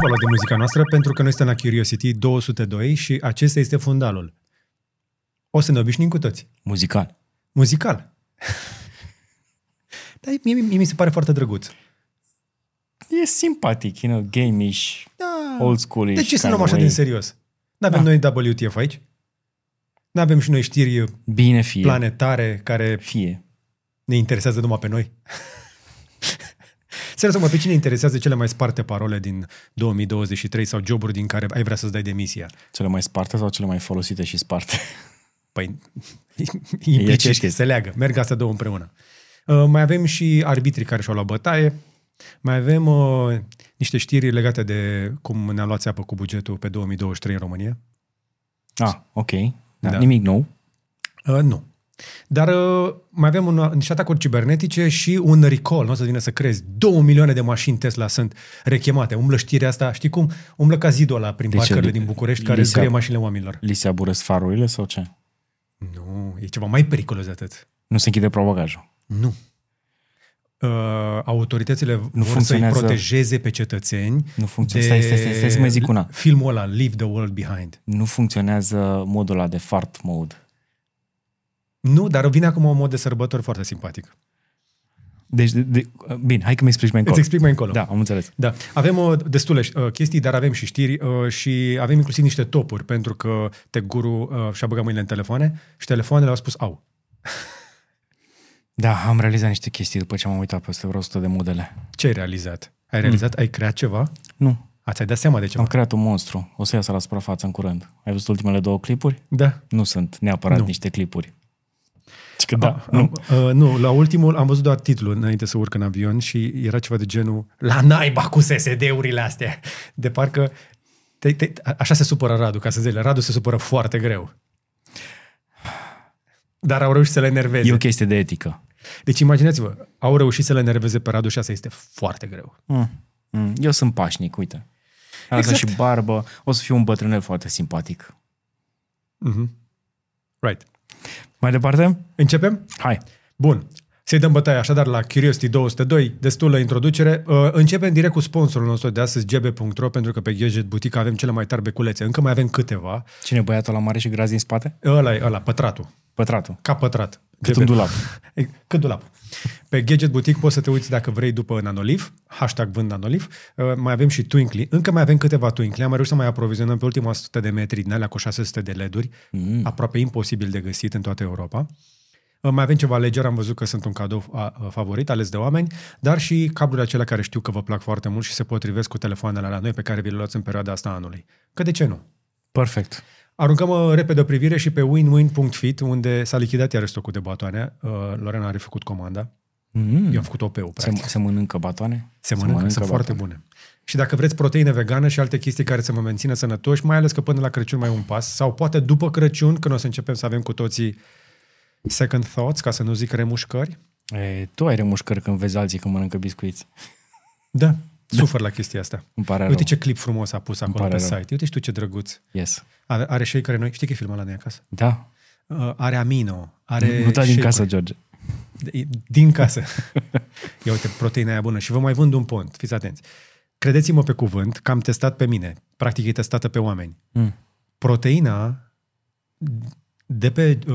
v-a luat de muzica noastră pentru că noi suntem la Curiosity 202 și acesta este fundalul. O să ne obișnim cu toți. Muzical. Muzical. Dar mie, mie mi se pare foarte drăguț. E simpatic, you know, game-ish, Da. old school De ce să luăm așa din serios? Nu avem Da. noi WTF aici? Nu avem și noi știri Bine fie. planetare care Fie. ne interesează numai pe noi? Serios, mă, pe cine interesează cele mai sparte parole din 2023 sau joburi din care ai vrea să-ți dai demisia? Cele mai sparte sau cele mai folosite și sparte? Păi, aceeași implicit, chestie. se leagă. Merg astea două împreună. Uh, mai avem și arbitrii care și-au luat bătaie. Mai avem uh, niște știri legate de cum ne-a luat țeapă cu bugetul pe 2023 în România. Ah, ok. Da, Da. Nimic nou. Uh, nu. Dar uh, mai avem un, niște atacuri cibernetice și un recall, nu o să vină să crezi. Două milioane de mașini Tesla sunt rechemate. Umblă știrea asta, știi cum? Umblă ca zidul ăla prin De ce? parcările din București care Li se- scrie mașinile oamenilor. Li se aburesc farurile sau ce? Nu, e ceva mai periculos de atât. Nu se închide probagajul. Nu. Uh, autoritățile nu vor să-i funcționează- protejeze pe cetățeni Nu funcționează. Stai, stai, stai, stai să mai zic una. filmul ăla, Leave the World Behind. Nu funcționează modul ăla de fart mode. Nu, dar vine acum un mod de sărbători foarte simpatic. Deci, de, de, bine, hai că mi explici mai încolo. Îți explic mai încolo. Da, am înțeles. Da, avem uh, destule uh, chestii, dar avem și știri uh, și avem inclusiv niște topuri, pentru că Teguru uh, și-a băgat mâinile în telefoane și telefoanele au spus au. Da, am realizat niște chestii după ce am uitat peste vreo 100 de modele. Ce ai realizat? Ai realizat? Ai creat ceva? Nu, Ați ai dat seama de ceva? am creat un monstru. O să iasă la suprafață în curând. Ai văzut ultimele două clipuri? Da. Nu sunt neapărat Nu. niște clipuri. Ci că da, Ah, nu. am- uh, nu, la ultimul am văzut doar titlul înainte să urc în avion și era ceva de genul la naiba cu SSD-urile astea. De parcă te, te, a- așa se supără Radu, ca să zic, Radu se supără foarte greu. Dar au reușit să le enerveze. E o chestie de etică. Deci imaginați-vă, au reușit să le enerveze pe Radu și asta este foarte greu. Mm. Mm. Eu sunt pașnic, uite. Am Exact. exact. și barbă. O să fiu un bătrânel foarte simpatic. Mm-hmm. Right. Mai departe? Începem? Hai. Bun. Să-i dăm bătaie așadar la Curiosity 202, destulă introducere. Uh, începem direct cu sponsorul nostru de astăzi, gb.ro, pentru că pe Gadget Boutique avem cele mai tari beculețe. Încă mai avem câteva. Cine e băiatul la mare și gras din spate? Ăla e, ăla, pătratul. Pătratul. Ca pătrat. Cât GB. un dulap. E, Cât dulap. Pe Gadget Boutique poți să te uiți dacă vrei după Nanoliv, hashtag vând Nanoliv. Uh, mai avem și Twinkly. Încă mai avem câteva Twinkly. Am mai reușit să mai aprovizionăm pe ultima 100 de metri din alea cu 600 de LED-uri. Mm. Aproape imposibil de găsit în toată Europa. Uh, Mai avem ceva leger, am văzut că sunt un cadou a, a, favorit, ales de oameni, dar și cablurile acelea care știu că vă plac foarte mult și se potrivesc cu telefoanele la noi pe care vi le luați în perioada asta a anului. Că de ce nu? Perfect. Aruncăm uh, repede o privire și pe winwin.fit, unde s-a lichidat iar stocul de batoane. Uh, Lorena a refăcut comanda. Mm. Eu am făcut OP-ul, Se, practic. se mănâncă batoane? Se mănâncă, sunt foarte bune. Și dacă vreți proteine vegană și alte chestii care să vă mențină sănătoși, mai ales că până la Crăciun mai e un pas, sau poate după Crăciun, când o să începem să avem cu toții second thoughts, ca să nu zic remușcări. E, tu ai remușcări când vezi alții că mănâncă biscuiți. Da, sufăr la chestia asta. Îmi pare Uite rău. ce clip frumos a pus acolo pare pe rău. site. Uite și tu ce drăguț. Yes. Are, are shake noi. Știi că e filmul ăla de acasă? Da. Uh, are amino. Are nu da din shake-uri. casă, George. De- Din casă. Ia uite, proteina aia bună. Și vă mai vând un pont. Fiți atenți. Credeți-mă pe cuvânt că am testat pe mine. Practic e testată pe oameni. Mm. Proteina de pe uh,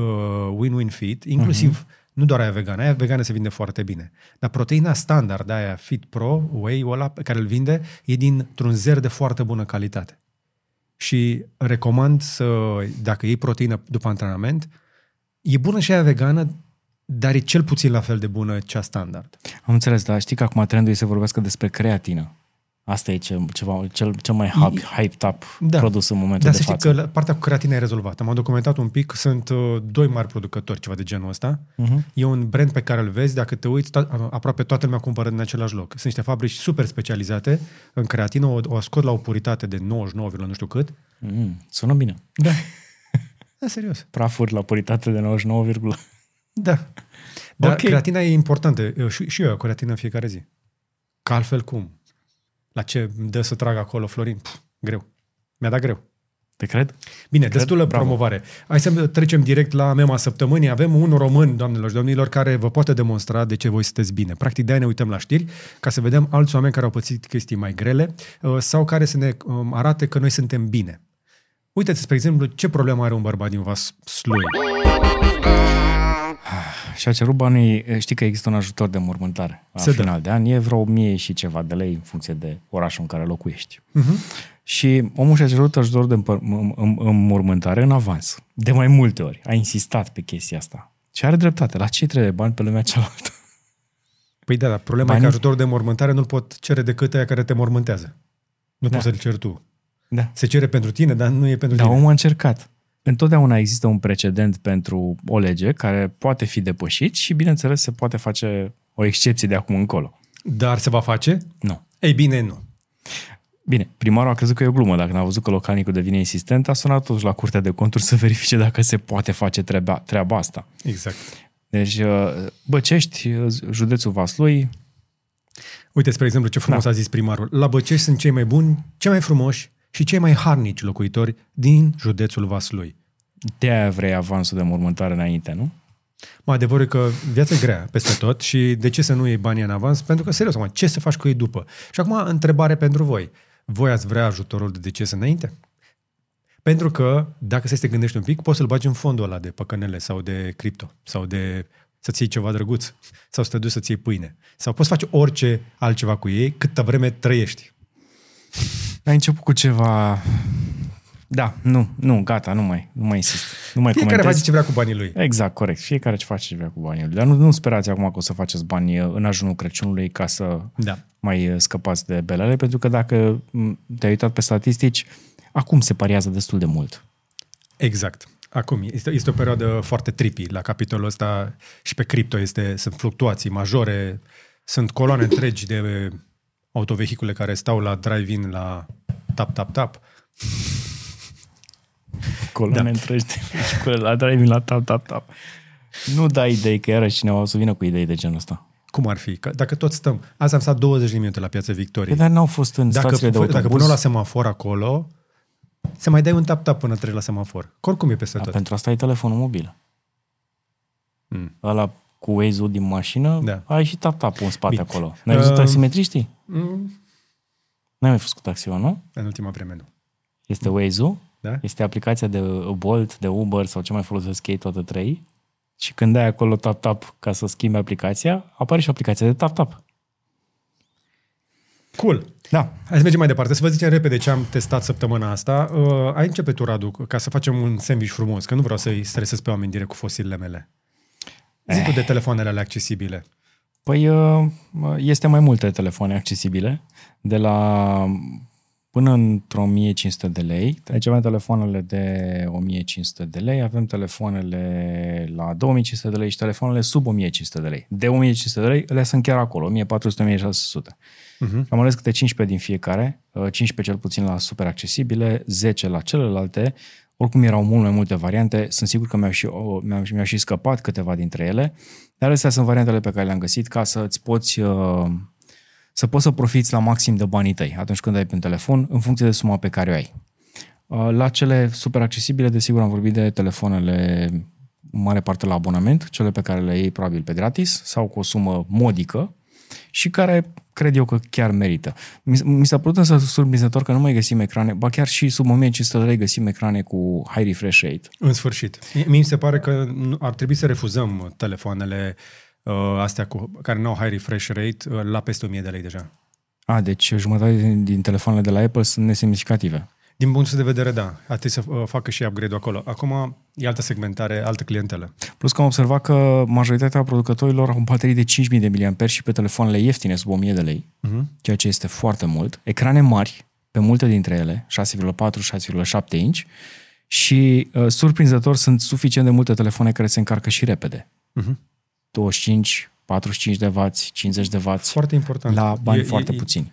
Win-Win Fit, inclusiv uh-huh. Nu doar aia vegană, aia vegană se vinde foarte bine. Dar proteina standard, aia Fit Pro, Whey, ăla pe care îl vinde, e dintr-un zer de foarte bună calitate. Și recomand să, dacă iei proteină după antrenament, e bună și aia vegană, dar e cel puțin la fel de bună cea standard. Am înțeles, dar știi că acum trendul e să vorbească despre creatină. Asta e ce, ceva, cel, cel mai hype, hyped up Da. da. produs în momentul Dar de să știi față. că la- partea cu creatină e rezolvată. M-am documentat un pic, sunt uh, doi mari producători, ceva de genul ăsta. Mhm. E un brand pe care îl vezi, dacă te uiți, to- aproape toată lumea cumpără din același loc. Sunt niște fabrici super specializate în creatină, o, o scot la o puritate de 99, nu știu cât. Mm, sună bine. Da. Da, serios. Prafuri la puritate de 99, Da. Dar Ok. creatina e importantă. Eu, și, și eu iau creatină în fiecare zi. Că altfel cum? La ce îmi dă să trag acolo, Florin? Pf, greu. Mi-a dat greu. Te cred? Bine, destulă Bravo. promovare. Hai să trecem direct la mema săptămânii. Avem un român, doamnelor și domnilor, care vă poate demonstra de ce voi sunteți bine. Practic, de-aia ne uităm la știri, ca să vedem alți oameni care au pățit chestii mai grele uh, sau care să ne um, arate că noi suntem bine. Uite-te, spre exemplu, ce problemă are un bărbat din Vaslui. Și a cerut banii, știi că există un ajutor de mormântare la Se dă. final de an, e vreo 1000 și ceva de lei în funcție de orașul în care locuiești. Uh-huh. Și omul și-a cerut ajutor de împăr- în- în- înmormântare în avans. De mai multe ori. A insistat pe chestia asta. Și are dreptate. La ce trebuie bani pe lumea cealaltă? Păi da, dar problema Banii- e că ajutorul de mormântare nu-l pot cere decât aia care te mormântează. Nu Da. poți să-l ceri tu. Da. Se cere pentru tine, dar nu e pentru Dar tine. omul a încercat. Întotdeauna există un precedent pentru o lege care poate fi depășit și, bineînțeles, se poate face o excepție de acum încolo. Dar se va face? Nu. Ei bine, nu. Bine, primarul a crezut că e o glumă. Dacă n-a văzut că localnicul devine insistent, a sunat totuși la Curtea de Conturi să verifice dacă se poate face treaba, treaba asta. Exact. Deci, uh, Băcești, uh, județul Vaslui, Uite, spre exemplu, ce frumos Da. a zis primarul. La Băcești sunt cei mai buni, cei mai frumoși și cei mai harnici locuitori din județul Vaslui. de-aia vrei avansul de mormântare înainte, nu? Mă, adevărul e că viața e grea peste tot și de ce să nu iei banii în avans? Pentru că, serios, mă, ce să faci cu ei după? Și acum, întrebare pentru voi. Voi ați vrea ajutorul de deces înainte? Pentru că, dacă să te gândești un pic, poți să-l bagi în fondul ăla de păcănele sau de cripto sau de să-ți iei ceva drăguț sau să te duci să-ți iei pâine. Sau poți face orice altceva cu ei câtă vreme trăiești. Ai început cu ceva... Da, nu, nu, gata, nu mai, nu mai insist. Nu mai Fiecare comentez. face ce vrea cu banii lui. Exact, corect. Fiecare ce face ce vrea cu banii lui. Dar nu, nu sperați acum că o să faceți bani uh, în ajunul Crăciunului ca să Da. mai uh, scăpați de belele, pentru că dacă m, te-ai uitat pe statistici, acum se pariază destul de mult. Exact. Acum, este, este o perioadă foarte trippy la capitolul ăsta și pe cripto este, sunt fluctuații majore, sunt coloane întregi de autovehicule care stau la drive-in la tap, tap, tap. Coloane da. întregi de vehicule la driving la tap, tap, tap. Nu dai idei că iarăși cineva o să vină cu idei de genul ăsta. Cum ar fi? Că dacă tot stăm... Azi am stat 20 de minute la Piața Păi, Victoriei. dar n-au fost în Dacă, stațiile de dacă autobuz. pun la semafor acolo, se mai dai un tap-tap până treci la semafor. Că Oricum e peste Da, tot. pentru asta ai telefonul mobil. Mm. Ăla cu Waze-ul din mașină, Da. ai și tap-tap în spate Bine. acolo. N-ai văzut Uh, taximetriștii? Mm, N-ai mai fost cu taxiul, nu? în ultima vreme nu. Este Waze-ul, Da? este aplicația de Bolt, de Uber sau ce mai folosesc ei, toate trei. Și când dai acolo tap-tap ca să schimbi aplicația, apare și aplicația de tap-tap. Cool. Da. Hai să mergem mai departe. Să vă zicem repede ce am testat săptămâna asta. Uh, ai începe tu, Radu, ca să facem un sandwich frumos, că nu vreau să-i stresez pe oameni direct cu fosilele mele. Zi tu de telefoanele alea accesibile. Păi uh, este mai multe telefoane accesibile, de la până într-o 1500 de lei. Deci avem telefoanele de 1500 de lei, avem telefoanele la 2500 de lei și telefoanele sub 1500 de lei. De 1500 de lei, le sunt chiar acolo, 1400-1600. Uh-huh. Am ales câte 15 din fiecare, uh, 15 cel puțin la super accesibile, 10 la celelalte. Oricum erau mult mai multe variante, sunt sigur că mi-au și, o- mi-au, mi-au și scăpat câteva dintre ele, dar astea sunt variantele pe care le-am găsit ca să îți poți uh, să poți să profiți la maxim de banii tăi atunci când ai pe un telefon, în funcție de suma pe care o ai. Uh, La cele super accesibile, desigur, am vorbit de telefoanele în mare parte la abonament, cele pe care le iei probabil pe gratis sau cu o sumă modică și care cred eu că chiar merită. Mi, mi s-a părut însă surprinzător că nu mai găsim ecrane, ba chiar și sub 1500 de lei găsim ecrane cu high refresh rate. În sfârșit. Mie mi se pare că nu- ar trebui să refuzăm telefoanele uh, astea cu, care nu au high refresh rate uh, la peste 1000 de lei deja. A, deci jumătate din, din telefoanele de la Apple sunt nesemnificative. Din punctul de vedere, da. Ar trebui să uh, facă și upgrade-ul acolo. Acum e altă segmentare, altă clientelă. Plus că am observat că majoritatea producătorilor au baterii de 5000 de mAh și pe telefoanele ieftine sub 1000 de lei, Uh-huh. ceea ce este foarte mult. Ecrane mari, pe multe dintre ele, 6,4, 6,7 inch, și uh, surprinzător sunt suficient de multe telefoane care se încarcă și repede. Uh-huh. 25, 45 de W, 50 de W, Foarte important. la bani E- foarte e, puțini.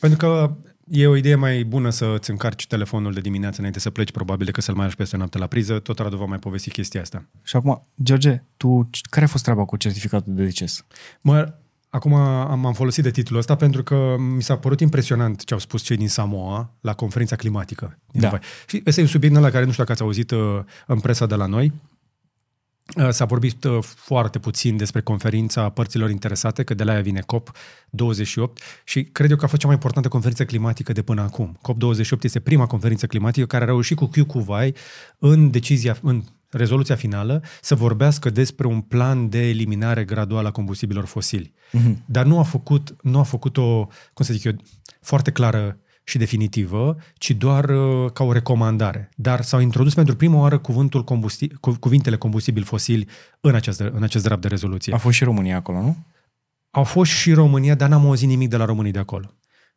Pentru că e o idee mai bună să îți încarci telefonul de dimineață înainte să pleci, probabil, decât să-l mai lași peste noapte la priză. Tot Radu va mai povesti chestia asta. Și acum, George, tu care a fost treaba cu certificatul de deces? Mă, Acum am, am folosit de titlul ăsta pentru că mi s-a părut impresionant ce au spus cei din Samoa la conferința climatică. Din Da. Dubai. Și ăsta e un subiect la care nu știu dacă ați auzit uh, în presa de la noi. Uh, S-a vorbit uh, foarte puțin despre conferința părților interesate, că de la ea vine COP28 și cred eu că a fost cea mai importantă conferință climatică de până acum. COP28 este prima conferință climatică care a reușit cu Q Cuvai în decizia, în rezoluția finală să vorbească despre un plan de eliminare graduală a combustibilor fosili. Mhm. Dar nu a făcut, nu a făcut o, cum să zic eu, foarte clară și definitivă, ci doar uh, ca o recomandare. Dar s-au introdus pentru prima oară cuvântul combusti- cu, cuvintele combustibili fosili în acest, în acest draft de rezoluție. A fost și România acolo, nu? Au fost și România, dar n-am auzit nimic de la românii de acolo.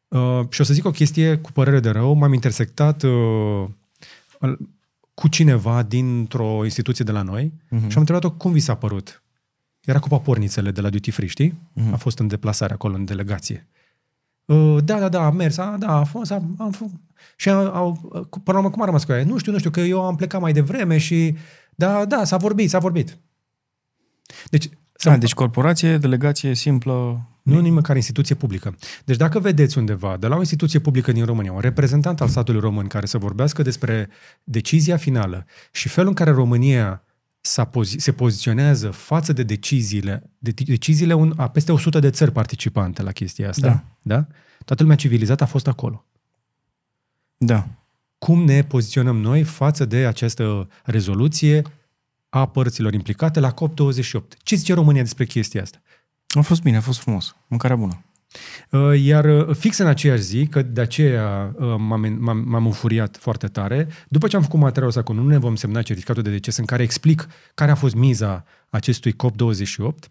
Uh, și o să zic o chestie cu părere de rău. M-am intersectat uh, al- cu cineva dintr-o instituție de la noi uh-huh. și am întrebat-o cum vi s-a părut. Era cu papornițele de la Duty Free, știi? Uh-huh. A fost în deplasare acolo, în delegație. Uh, da, da, da, am mers, a, da, a fost, am, am fost. Și au, au, cu- până la urmă, cum a rămas cu ea? Nu știu, nu știu, că eu am plecat mai devreme și... Da, da, s-a vorbit, s-a vorbit. Deci, să Da, deci corporație, delegație simplă. nu nici măcar instituție publică. Deci dacă vedeți undeva, de la o instituție publică din România, un reprezentant al statului român care să vorbească despre decizia finală și felul în care România s-a pozi- se poziționează față de deciziile, de, deciziile un, a peste 100 de țări participante la chestia asta, Da. da? Toată lumea civilizată a fost acolo. Da. Cum ne poziționăm noi față de această rezoluție a părților implicate la COP28? Ce zice România despre chestia asta? A fost bine, a fost frumos. Mâncarea bună. Uh, Iar uh, fix în aceeași zi, că de aceea uh, m-am, m-am, m-am înfuriat foarte tare, după ce am făcut materialul ăsta cu nu ne vom semna certificatul de deces în care explic care a fost miza acestui COP28,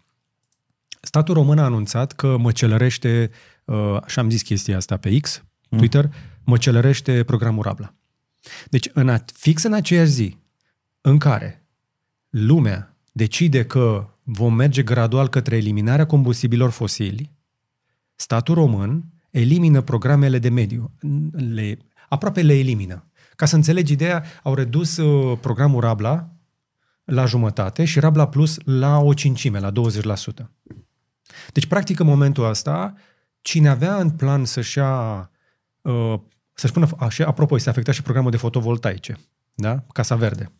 statul român a anunțat că măcelărește, uh, și am zis chestia asta pe X, Twitter, măcelărește programul Rabla. Deci în a, fix în aceeași zi în care lumea decide că vom merge gradual către eliminarea combustibilor fosili, statul român elimină programele de mediu. Le, aproape le elimină. Ca să înțelegi ideea, au redus uh, programul Rabla la jumătate și Rabla Plus la o cincime, la 20%. Deci, practic, în momentul ăsta, cine avea în plan să-și ia, uh, să-și pună, așa, apropo, se afecta și programul de fotovoltaice, da? Casa Verde.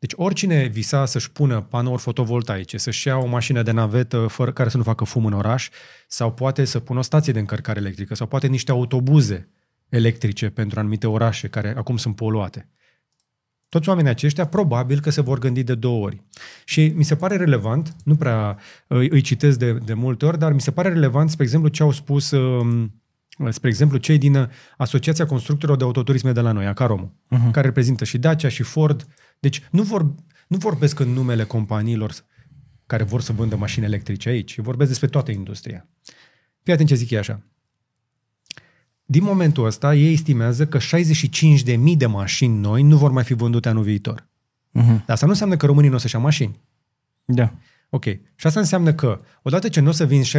Deci oricine visa să-și pună panouri fotovoltaice, să-și ia o mașină de navetă fără care să nu facă fum în oraș, sau poate să pună o stație de încărcare electrică, sau poate niște autobuze electrice pentru anumite orașe care acum sunt poluate. Toți oamenii aceștia probabil că se vor gândi de două ori. Și mi se pare relevant, nu prea îi, îi citesc de, de multe ori, dar mi se pare relevant, spre exemplu, ce au spus, um, spre exemplu, cei din uh, Asociația Constructorilor de Autoturisme de la noi, Acarom, uh-huh. care reprezintă și Dacia și Ford. Deci nu, vor, nu vorbesc în numele companiilor care vor să vândă mașini electrice aici, vorbesc despre toată industria. Fii atent ce zic ei așa. Din momentul ăsta, ei estimează că 65.000 de mașini noi nu vor mai fi vândute anul viitor. Uh-huh. Dar asta nu înseamnă că românii nu o să-și ia mașini. Da. Ok. Și asta înseamnă că, odată ce nu o să vinzi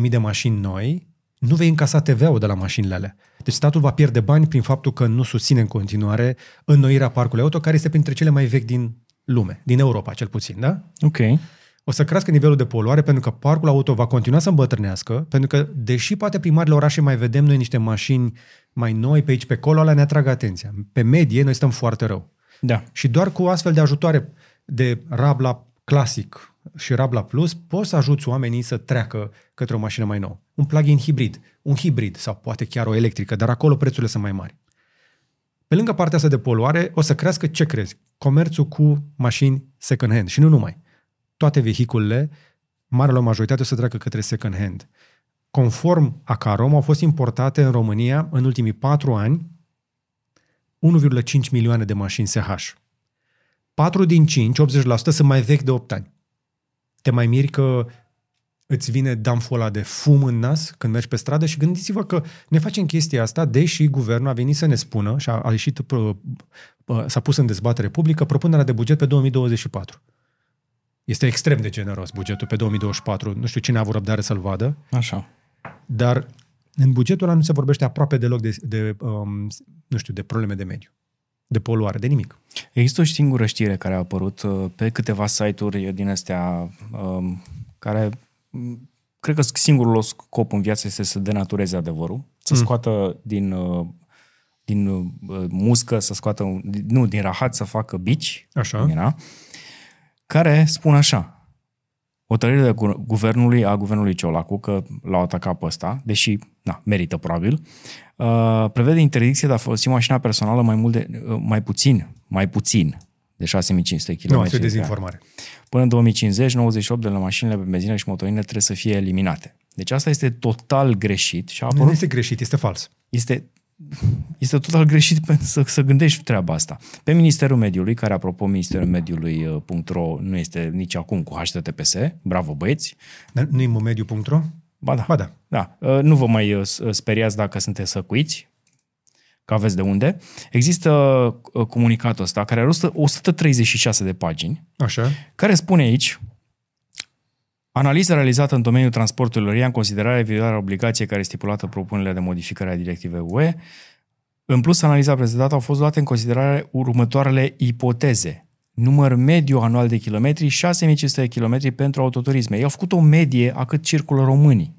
65.000 de mașini noi, nu vei încasa TVA-ul de la mașinile alea. Deci statul va pierde bani prin faptul că nu susține în continuare înnoirea parcului auto, care este printre cele mai vechi din lume, din Europa cel puțin, da? Ok. O să crească nivelul de poluare pentru că parcul auto va continua să îmbătrânească, pentru că, deși poate prin marile orașe mai vedem noi niște mașini mai noi pe aici, pe acolo, alea ne atrag atenția. Pe medie, noi stăm foarte rău. Da. Și doar cu astfel de ajutoare de Rabla clasic și Rabla Plus poți să ajuți oamenii să treacă către o mașină mai nouă. Un plug-in hibrid, un hibrid sau poate chiar o electrică, dar acolo prețurile sunt mai mari. Pe lângă partea asta de poluare, o să crească, ce crezi? Comerțul cu mașini second hand și nu numai. Toate vehiculele, marele majoritate o să treacă către second hand. Conform Acarom, au fost importate în România în ultimii patru ani 1,5 milioane de mașini SH. 4 din 5, 80%, sunt mai vechi de 8 ani. Te mai miri că îți vine damful ăla de fum în nas când mergi pe stradă și gândiți-vă că ne facem chestia asta, deși guvernul a venit să ne spună și a, a ieșit, p- p- s-a pus în dezbatere publică propunerea de buget pe 2024. Este extrem de generos bugetul pe 2024. Nu știu cine a avut răbdare să-l vadă, Așa. dar în bugetul ăla nu se vorbește aproape deloc de, de um, nu știu, de probleme de mediu, de poluare, de nimic. Există o singură știre care a apărut uh, pe câteva site-uri din astea um, care m, cred că singurul scop în viață este să denatureze adevărul, să Mm. scoată din, uh, din uh, muscă, să scoată, un- nu, din rahat să facă bici, Așa. cum era, care spun așa, hotărârile gu- guvernului, a guvernului Ciolacu, că l-au atacat pe ăsta, deși, na, merită probabil, uh, prevede interdicție de a folosi mașina personală mai mult de, uh, mai puțin, mai puțin de 6500 km. Nu, asta e dezinformare. Până în 2050, 98 de la mașinile pe benzină și motorină trebuie să fie eliminate. Deci asta este total greșit și a Nu apărut, este greșit, este fals. este, este total greșit pentru să, să gândești treaba asta. Pe Ministerul Mediului, care apropo Ministerul Mediului.ro nu este nici acum cu HTTPS, bravo băieți, Dar nu e momediu.ro? Ba da, Ba da. da. Uh, Nu vă mai uh, s- speriați dacă sunteți săcuiți, că aveți de unde. Există uh, comunicatul ăsta, care are 100 136 de pagini, Așa. care spune aici Analiza realizată în domeniul transporturilor ia în considerare violarea obligației care este stipulată în propunerile de modificare a directivei UE. În plus, analiza prezentată au fost luate în considerare următoarele ipoteze. Număr mediu anual de kilometri, 6500 de kilometri pentru autoturisme. Ei au făcut o medie a cât circulă românii.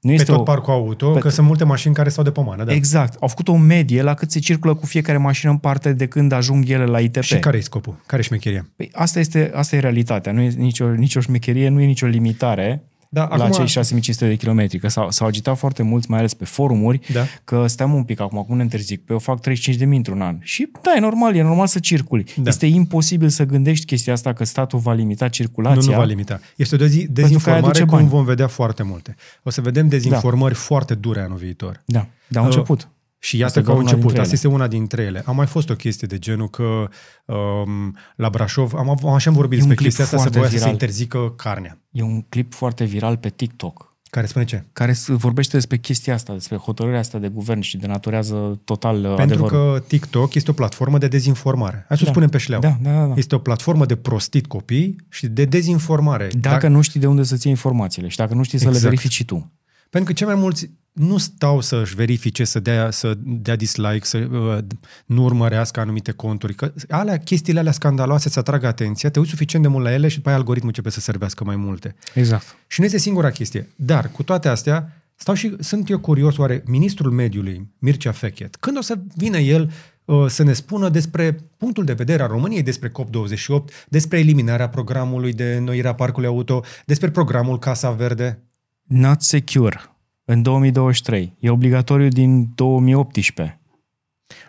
Nu Pe este tot o... parcul auto, pe că tot- sunt multe mașini care stau de pomană, da. Exact. Au făcut o medie la cât se circulă cu fiecare mașină în parte de când ajung ele la ITP. Și care e scopul? Care e șmecheria? Păi asta este, asta e realitatea. Nu e nicio, nicio șmecherie, nu e nicio limitare Da, la acum- cei 6500 de kilometri. Că s-au, s-au agitat foarte mulți, mai ales pe forumuri, Da. că steam un pic acum, acum ne întârzic, pe eu fac 35 de mii într-un an. Și da, e normal, e normal să circuli. Da. Este imposibil să gândești chestia asta că statul va limita circulația. Nu, nu va limita. Este o dezi- că aia dezinformare aduce cum bani. vom vedea foarte multe. O să vedem dezinformări foarte dure anul viitor. Da, dar au Uh, început. Și iată Asta e că au doar una început. dintre Asta este una dintre ele. A mai fost o chestie de genul că um, la Brașov, am, av- așa am vorbit E un despre clip chestia asta, se foarte voia să se viral. interzică carnea. E un clip foarte viral pe TikTok Care spune ce? care s- vorbește despre chestia asta, despre hotărârea asta de guvern și denaturează total uh, Pentru adevărul. că TikTok este o platformă de dezinformare. Hai să o Da. spunem pe șleau. Da, da, da. Este o platformă de prostit copii și de dezinformare. Dacă nu știi de unde să ții informațiile și dacă nu știi să le Exact. verifici și tu. Pentru că cei mai mulți nu stau să-și verifice, să dea, să dea dislike, să uh, nu urmărească anumite conturi. Că alea, chestiile alea scandaloase să atragă atenția, te uiți suficient de mult la ele și după aia algoritmul începe să servească mai multe. Exact. Și nu este singura chestie. Dar, cu toate astea, stau și sunt eu curios, oare ministrul mediului, Mircea Fechet, când o să vină el uh, să ne spună despre punctul de vedere a României, despre COP28, despre eliminarea programului de înnoire a parcului auto, despre programul Casa Verde? Not secure. În 2023. E obligatoriu din 2018.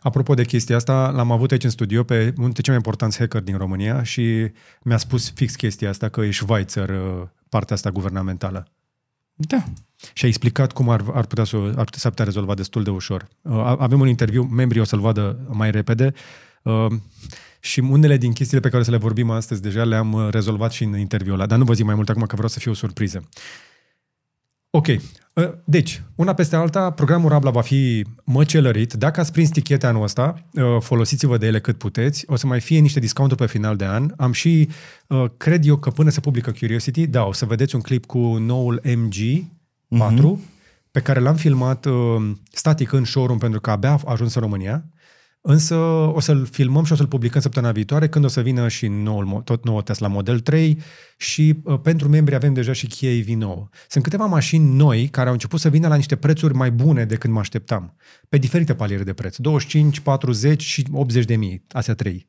Apropo de chestia asta, l-am avut aici în studio pe unul dintre cei mai importanți hacker din România și mi-a spus fix chestia asta, că e Schweizer uh, partea asta guvernamentală. Da. Și a explicat cum ar, ar putea să, ar putea, s-ar putea rezolva destul de ușor. Uh, Avem un interviu, membrii o să-l vadă mai repede uh, și unele din chestiile pe care o să le vorbim astăzi deja le-am uh, rezolvat și în interviul ăla, dar nu vă zic mai mult acum că vreau să fie o surpriză. Ok, uh, deci, una peste alta, programul Rabla va fi măcelărit. Dacă ați prins tichete anul ăsta, uh, folosiți-vă de ele cât puteți. O să mai fie niște discounturi pe final de an. Am și, uh, cred eu că până se publică Curiosity, da, o să vedeți un clip cu noul MG 4, pe care l-am filmat uh, static în showroom pentru că abia a ajuns în România. Însă o să-l filmăm și o să-l publicăm săptămâna viitoare când o să vină și noul, mo- tot nouă Tesla Model 3 și uh, pentru membri avem deja și Kia EV9. Sunt câteva mașini noi care au început să vină la niște prețuri mai bune decât mă așteptam. Pe diferite paliere de preț. 25, 40 și 80 de mii. Astea trei.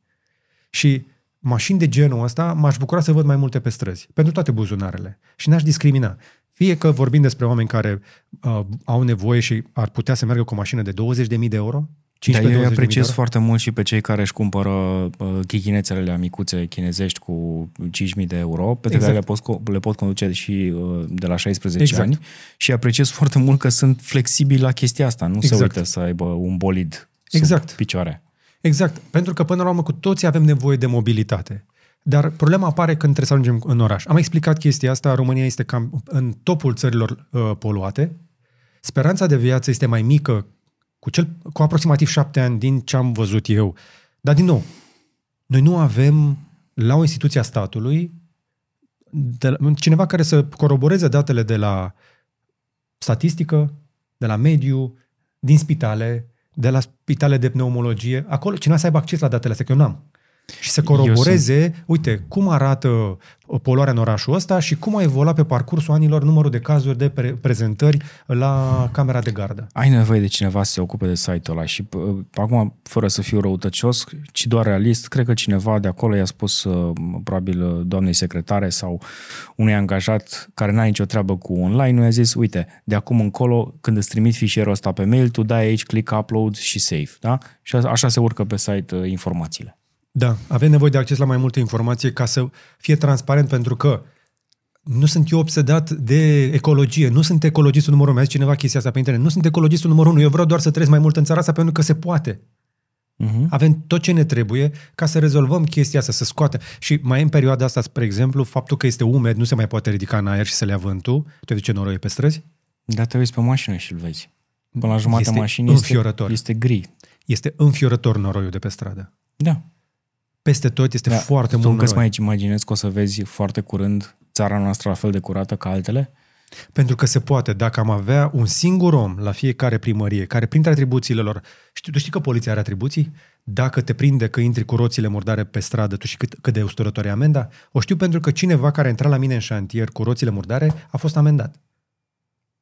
Și mașini de genul ăsta m-aș bucura să văd mai multe pe străzi, pentru toate buzunarele. Și n-aș discrimina. Fie că vorbim despre oameni care uh, au nevoie și ar putea să meargă cu o mașină de 20.000 de euro, Dar eu 15-20.000 îi de apreciez euro. foarte mult și pe cei care își cumpără uh, chichinețele micuțe chinezești cu 5.000 de euro, pe Exact. care le pot, co- le pot conduce și uh, de la 16 Exact. ani și apreciez foarte mult că sunt flexibili la chestia asta, nu se Exact. uită să aibă un bolid sub Exact. picioare. Exact, pentru că până la urmă cu toții avem nevoie de mobilitate. Dar problema apare când trebuie să ajungem în oraș. Am explicat chestia asta, România este cam în topul țărilor uh, poluate. Speranța de viață este mai mică cu, cel, cu aproximativ șapte ani din ce am văzut eu. Dar din nou, noi nu avem la o instituție a statului de la, cineva care să coroboreze datele de la statistică, de la mediu, din spitale, de la spitale de pneumologie, acolo cineva să aibă acces la datele astea, că eu n-am. Și să coroboreze, uite, cum arată uh, poluarea în orașul ăsta și cum a evoluat pe parcursul anilor numărul de cazuri de pre- prezentări la camera de gardă. Ai nevoie de cineva să se ocupe de site-ul ăla și uh, acum, fără să fiu răutăcios, ci doar realist, cred că cineva de acolo i-a spus uh, probabil uh, doamnei secretare sau unui angajat care n-a nicio treabă cu online, nu i-a zis, uite, de acum încolo, când îți trimit fișierul ăsta pe mail, tu dai aici click upload și save, da? Și a- așa se urcă pe site uh, informațiile. Da, avem nevoie de acces la mai multe informație ca să fie transparent, pentru că nu sunt eu obsedat de ecologie, nu sunt ecologistul numărul unu. Mi-a zis cineva chestia asta pe internet. Nu sunt ecologistul numărul unu. Eu vreau doar să trăiesc mai mult în țara asta pentru că se poate. Uh-huh. Avem tot ce ne trebuie ca să rezolvăm chestia asta, să scoate. Și mai în perioada asta, spre exemplu, faptul că este umed, nu se mai poate ridica în aer și să le ia vântul. Tu de ce noroi e pe străzi? Dar te uiți pe mașină și îl vezi. Până la jumătatea Este mașinii este, înfiorător. este gri. Este înfiorător noroiul de pe stradă. Da. Peste tot este da. foarte tu mult încă îți noroi. mai imaginezi că o să vezi foarte curând țara noastră la fel de curată ca altele? Pentru că se poate. Dacă am avea un singur om la fiecare primărie, care printre atribuțiile lor... Știi, tu știi că poliția are atribuții? Dacă te prinde că intri cu roțile murdare pe stradă, tu știi cât, cât de usturătoare amenda? O știu pentru că cineva care a intrat la mine în șantier cu roțile murdare a fost amendat.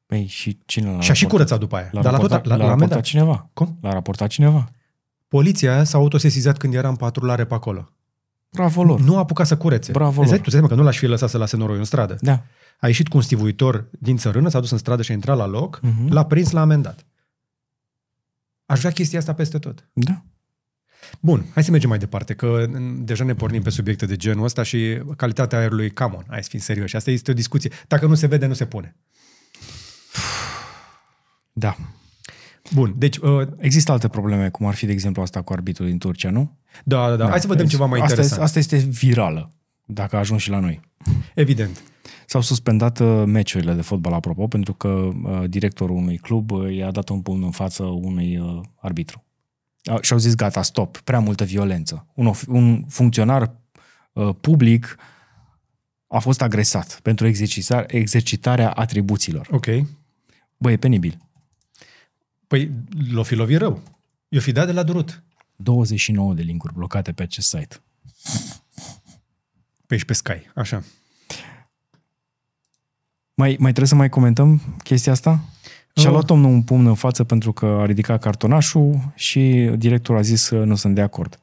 Păi și cine l-a și a și raportat? curățat după aia. L-a Dar la tot raportat, la, l-a la raportat amendat. cineva. Cum? L-a raportat cineva. Poliția s-a autosesizat când era în patrulare pe acolo. Bravo lor. Nu a apucat să curețe. Bravo Exact, lor. tu îți dai seama că nu l-aș fi lăsat să lase noroiul în stradă. Da. A ieșit cu un stivuitor din țărână, s-a dus în stradă și a intrat la loc, Mhm. l-a prins, l-a amendat. Aș vrea chestia asta peste tot. Da. Bun, hai să mergem mai departe, că m, deja ne pornim pe subiecte de genul ăsta și calitatea aerului, come on, hai să fim serioși. Asta este o discuție. Dacă nu se vede, nu se pune. Da. Bun, deci, uh, Există alte probleme, cum ar fi, de exemplu, asta cu arbitrul din Turcia, nu? da, da, da, hai să vedem Deci, ceva mai asta interesant. Este, asta este virală, dacă a ajuns și la noi. Evident. S-au suspendat uh, meciurile de fotbal, apropo, pentru că uh, directorul unui club uh, i-a dat un pumn în față unui uh, arbitru. Uh, și au zis, gata, stop, prea multă violență. Un, of- un funcționar uh, public a fost agresat pentru exercitarea, exercitarea atribuțiilor. Ok. Băi, e penibil. Păi, l-o fi lovit rău. Eu fi dat de la durut. 29 de linkuri blocate pe acest site. Pe aici, pe Sky. Așa. Mai, mai trebuie să mai comentăm chestia asta? Și-a Uh. luat omul un pumn în față pentru că a ridicat cartonașul și directorul a zis că nu sunt de acord.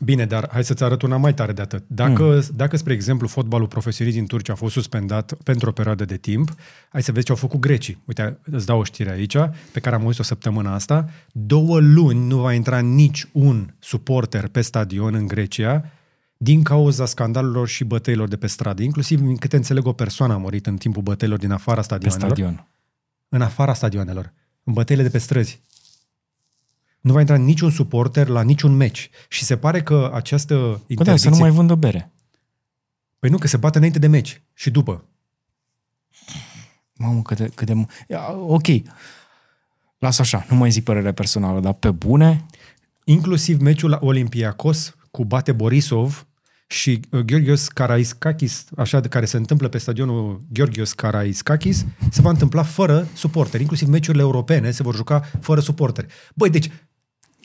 Bine, dar hai să-ți arăt una mai tare de atât. Dacă, mm. dacă spre exemplu, fotbalul profesionist din Turcia a fost suspendat pentru o perioadă de timp, hai să vezi ce au făcut grecii. Uite, îți dau o știre aici, pe care am auzit-o săptămâna asta. Două luni nu va intra nici un suporter pe stadion în Grecia din cauza scandalurilor și bătăilor de pe stradă. Inclusiv, din câte înțeleg, o persoană a murit în timpul bătăilor din afara Pe stadionelor. stadion. În afara stadionelor. În bătăile de pe străzi. Nu va intra niciun suporter la niciun meci. Și se pare că această Bă, da, interdicție... să nu mai vândă bere. Păi nu, că se bate înainte de meci și după. Mamă, cât de... Cât de... Ia, Ok, las așa, nu mai zic părerea personală, dar pe bune, Inclusiv meciul la Olympiacos cu Bate Borisov și uh, Georgios Karaiskakis, așa de care se întâmplă pe stadionul Georgios Karaiskakis, se va întâmpla fără suporteri. Inclusiv meciurile europene se vor juca fără suporteri. Băi, deci,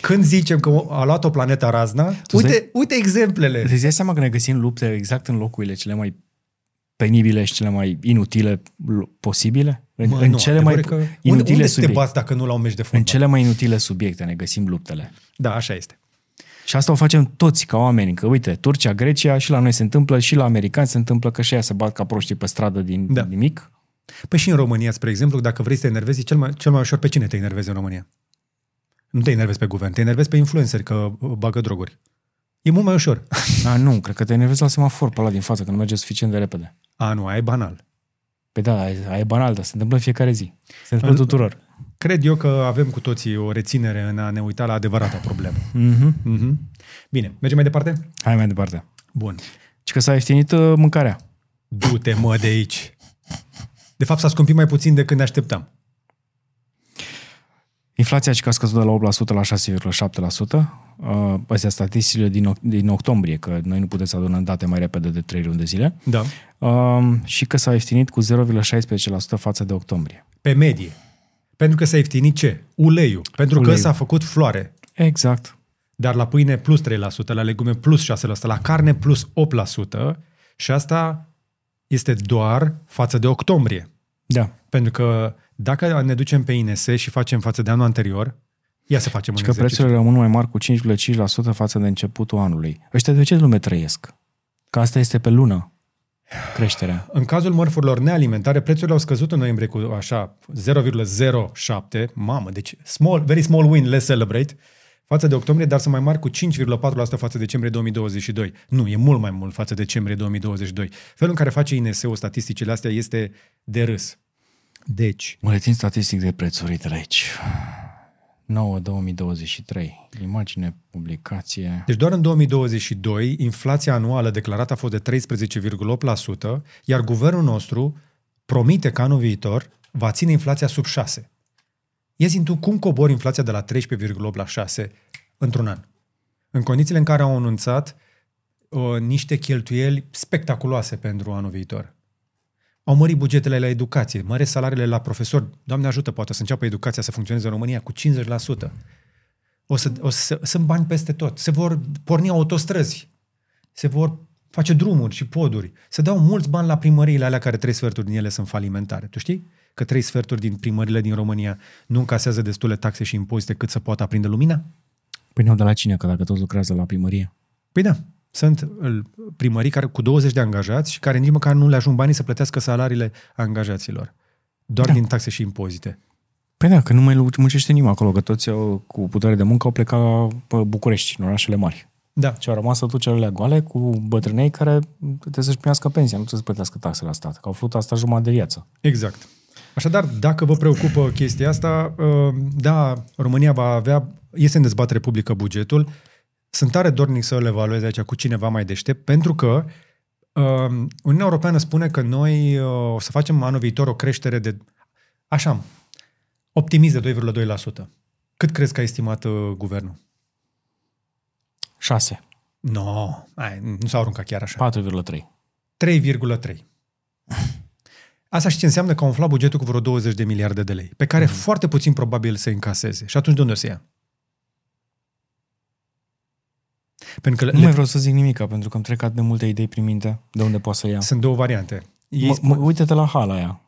când zicem că a luat o planetă razna, uite, dai- uite exemplele. îți dai seama că ne găsim lupte exact în locurile cele mai penibile și cele mai inutile lo- posibile? În, Mă, în nu, cele mai adevărul că inutile unde, unde să te subiecte. bați dacă nu la un meci de fotbal? În cele mai inutile subiecte ne găsim luptele. Da, așa este. Și asta o facem toți ca oameni, că uite, Turcia, Grecia și la noi se întâmplă și la americani se întâmplă că și ea se bat ca proștii pe stradă din Da. da. nimic. Păi și în România, spre exemplu, dacă vrei să te enervezi, cel mai, cel mai ușor pe cine te enervezi în România? Nu te enervezi pe guvern, te enervezi pe influenceri că uh, bagă droguri. E mult mai ușor. A, nu, cred că te enervezi la semafor pe ăla din față, că nu merge suficient de repede. A, nu, aia e banal. Păi da, aia e banal, dar se întâmplă în fiecare zi. Se întâmplă În- tuturor. Cred eu că avem cu toții o reținere în a ne uita la adevărata problemă. Mm-hmm. Mm-hmm. Bine, mergem mai departe? Hai mai departe. Bun. Și că s-a ieftinit uh, mâncarea. Du-te, mă, de aici. De fapt, s-a scumpit mai puțin decât ne așteptam. Inflația și că a scăzut de la 8% la 6,7%. Uh, astea statisticile din, oc- din octombrie, că noi nu putem să adunăm date mai repede de 3 luni de zile. Da. Uh, și că s-a ieftinit cu 0,16% față de octombrie. Pe medie. Pentru că s-a ieftinit ce? Uleiul. Pentru că Uleiul. s-a făcut floare. Exact. dar la pâine plus 3%, la legume plus 6%, la carne plus 8% și asta este doar față de octombrie. Da. Pentru că dacă ne ducem pe INS și facem față de anul anterior, ia să facem Și un că exercițiu. prețurile rămân mai mari cu 5,5% față de începutul anului. Ăștia de ce lume trăiesc? Că asta este pe lună creșterea. În cazul mărfurilor nealimentare, prețurile au scăzut în noiembrie cu așa 0,07, mamă, deci small, very small win, let's celebrate, față de octombrie, dar sunt mai mari cu 5,4% față de decembrie 2022. Nu, e mult mai mult față de decembrie 2022. Felul în care face INS-ul statisticile astea este de râs. Deci, Buletin statistic de prețuri de aici. 9-2023. Imagine, publicație. Deci doar în 2022, inflația anuală declarată a fost de 13,8%, iar guvernul nostru promite că anul viitor va ține inflația sub 6. Ia zi tu cum cobori inflația de la 13,8 la 6 într-un an? În condițiile în care au anunțat uh, niște cheltuieli spectaculoase pentru anul viitor. Au mărit bugetele la educație, măresc salariile la profesori. Doamne ajută, poate să înceapă educația să funcționeze în România cu 50%. O să, o să, sunt bani peste tot. Se vor porni autostrăzi. Se vor face drumuri și poduri. Se dau mulți bani la primăriile alea care trei sferturi din ele sunt falimentare. Tu știi? Că trei sferturi din primările din România nu încasează destule taxe și impozite cât să poată aprinde lumina? Păi nu de la cine, că dacă toți lucrează la primărie. Păi da, sunt îl, primării care, cu 20 de angajați și care nici măcar nu le ajung banii să plătească salariile angajaților. Doar Da. din taxe și impozite. Păi da, că nu mai muncește nimeni acolo, că toți au, cu putere de muncă au plecat pe București, în orașele mari. Da. Și au rămas atunci goale cu bătrânei care trebuie să-și primească pensia, nu trebuie să plătească taxe la stat, că au făcut asta jumătate de viață. Exact. Așadar, dacă vă preocupă chestia asta, uh, da, România va avea, este în dezbatere publică bugetul, sunt tare dornic să îl evalueze aici cu cineva mai deștept, pentru că uh, Uniunea Europeană spune că noi uh, o să facem anul viitor o creștere de, așa, optimist de 2,2%. Cât crezi că a estimat uh, guvernul? 6, No, ai, nu s-au aruncat chiar așa. 4,3. 3,3. Asta și ce înseamnă că a umflat bugetul cu vreo 20 de miliarde de lei, pe care mm. foarte puțin probabil să încaseze. Și atunci de unde o să ia? Pentru că Nu le, mai vreau să zic nimica, pentru că îmi trec atât de multe idei prin minte de unde poate să ia. sunt două variante. Ei Mă, spun, mă, uite-te la hala aia,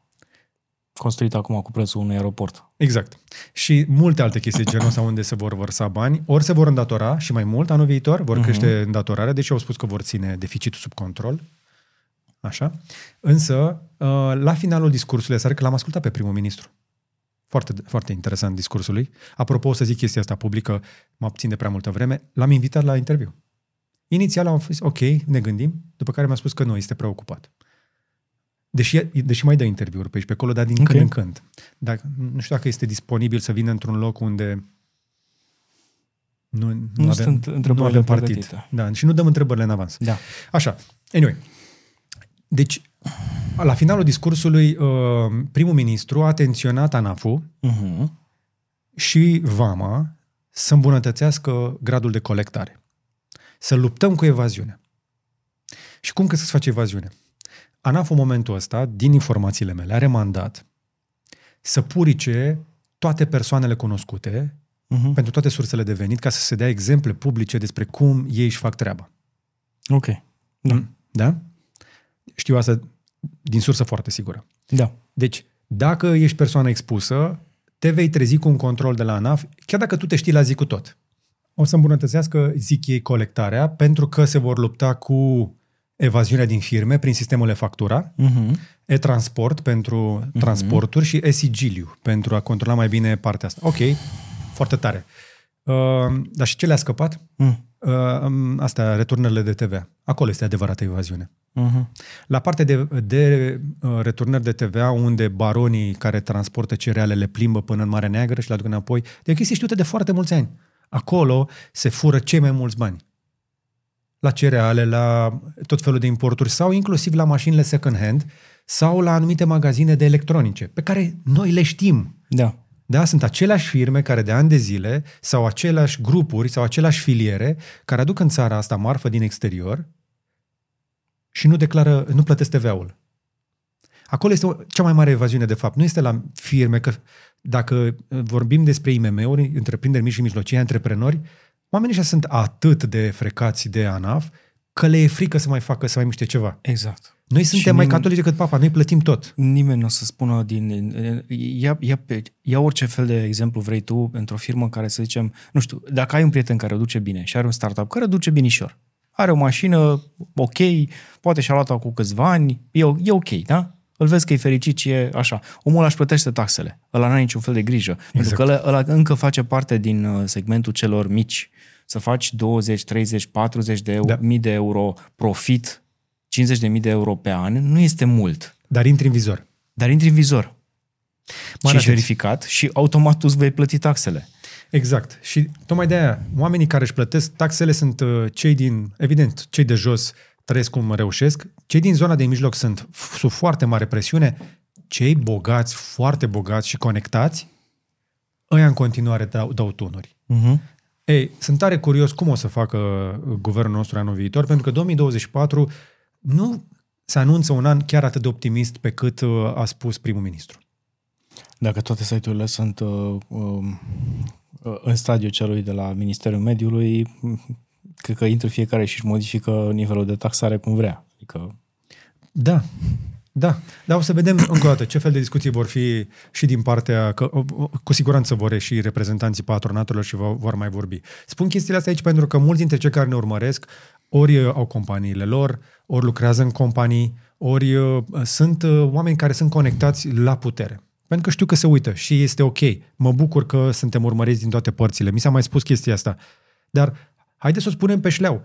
construită acum cu prețul unui aeroport. exact. Și multe alte chestii genul ăsta unde se vor vărsa bani, ori se vor îndatora și mai mult anul viitor, vor Mhm. crește îndatorarea, deși au spus că vor ține deficitul sub control. Așa. Însă, uh, la finalul discursului, să că l-am ascultat pe primul ministru. Foarte, foarte interesant discursul lui. Apropo, o să zic chestia asta publică, mă abțin de prea multă vreme, l-am invitat la interviu. Inițial am fost, ok, ne gândim, după care mi-a spus că nu, este preocupat. Deși, deși mai dă interviuri pe aici pe acolo, dar din Ok. când în când. Dacă, nu știu dacă este disponibil să vină într-un loc unde nu, nu, Nu avem, sunt nu întrebările avem partid. pregătite. Da, și nu dăm întrebările în avans. Da. Așa, anyway. Deci, la finalul discursului, uh, primul ministru a atenționat ANAF-ul Uh-huh. și VAMA să îmbunătățească gradul de colectare. Să luptăm cu evaziunea. Și cum că să se face evaziune? ANAF în momentul ăsta, din informațiile mele, are mandat să purice toate persoanele cunoscute Uh-huh. pentru toate sursele de venit ca să se dea exemple publice despre cum ei își fac treaba. Ok. Da. Mm. Da? Știu asta din sursă foarte sigură. Da. Deci, dacă ești persoană expusă, te vei trezi cu un control de la ANAF, chiar dacă tu te știi la zi cu tot. O să îmbunătățească, zic ei, colectarea, pentru că se vor lupta cu evaziunea din firme prin sistemul e-factura, Uh-huh. e-transport pentru transporturi și e-sigiliu pentru a controla mai bine partea asta. Ok, foarte tare. Uh, dar și ce le-a scăpat? Mm. Uh, astea, returnările de TVA. Acolo este adevărată evaziune. Uh-huh. La partea de, de uh, returnări de TVA, unde baronii care transportă cereale le plimbă până în Marea Neagră și le aduc înapoi, de chestii știute de foarte mulți ani. Acolo se fură cei mai mulți bani. La cereale, la tot felul de importuri sau inclusiv la mașinile second hand sau la anumite magazine de electronice, pe care noi le știm. Da. Da, sunt aceleași firme care de ani de zile sau aceleași grupuri sau aceleași filiere care aduc în țara asta marfă din exterior și nu declară, nu plătesc TVA-ul. Acolo este o, cea mai mare evaziune, de fapt. Nu este la firme, că dacă vorbim despre IMM-uri, întreprinderi mici și mijlocii, antreprenori, Oamenii ăștia sunt atât de frecați de ANAF că le e frică să mai facă, să mai miște ceva. Exact. Noi suntem mai nimeni- catolici decât papa, noi plătim tot. Nimeni nu o să spună din... Ia, ia, pe, ia orice fel de exemplu vrei tu într-o firmă care să zicem, nu știu, dacă ai un prieten care o duce bine și are un startup care o duce binișor, are o mașină ok, poate și-a luat-o cu câțiva ani, e, o- e ok, da? Îl vezi că e fericit și e așa. Omul ăla își plătește taxele. Ăla n-are niciun fel de grijă. Exact. Pentru că ăla, ăla încă face parte din uh, segmentul celor mici. Să faci 20, 30, 40 de euro, Da. da. mii de euro profit, 50 de mii de euro pe an, nu este mult. Dar intri în vizor. Dar intri în vizor. Mare și ești atenție. verificat și automat tu îți vei plăti taxele. Exact. Și tocmai de aia, oamenii care își plătesc taxele sunt uh, cei din, evident, cei de jos trăiesc cum reușesc, cei din zona de mijloc sunt f- sub foarte mare presiune, cei bogați, foarte bogați și conectați, ăia în continuare dau, dau tunuri. Uh-huh. Ei, sunt tare curios cum o să facă uh, guvernul nostru anul viitor, pentru că 2024 nu se anunță un an chiar atât de optimist pe cât uh, a spus primul ministru. Dacă toate site-urile sunt uh, um, uh, în stadiul celui de la Ministerul Mediului, cred că intră fiecare și își modifică nivelul de taxare cum vrea. Adică, Da, da. Dar o să vedem încă o dată ce fel de discuții vor fi și din partea, că o- o- cu siguranță vor și reprezentanții patronatelor și vor, vor mai vorbi. Spun chestiile astea aici pentru că mulți dintre cei care ne urmăresc ori uh, au companiile lor, ori lucrează în companii, ori uh, sunt uh, oameni care sunt conectați la putere. Pentru că știu că se uită și este ok. Mă bucur că suntem urmăriți din toate părțile. Mi s-a mai spus chestia asta. Dar haideți să o spunem pe șleau.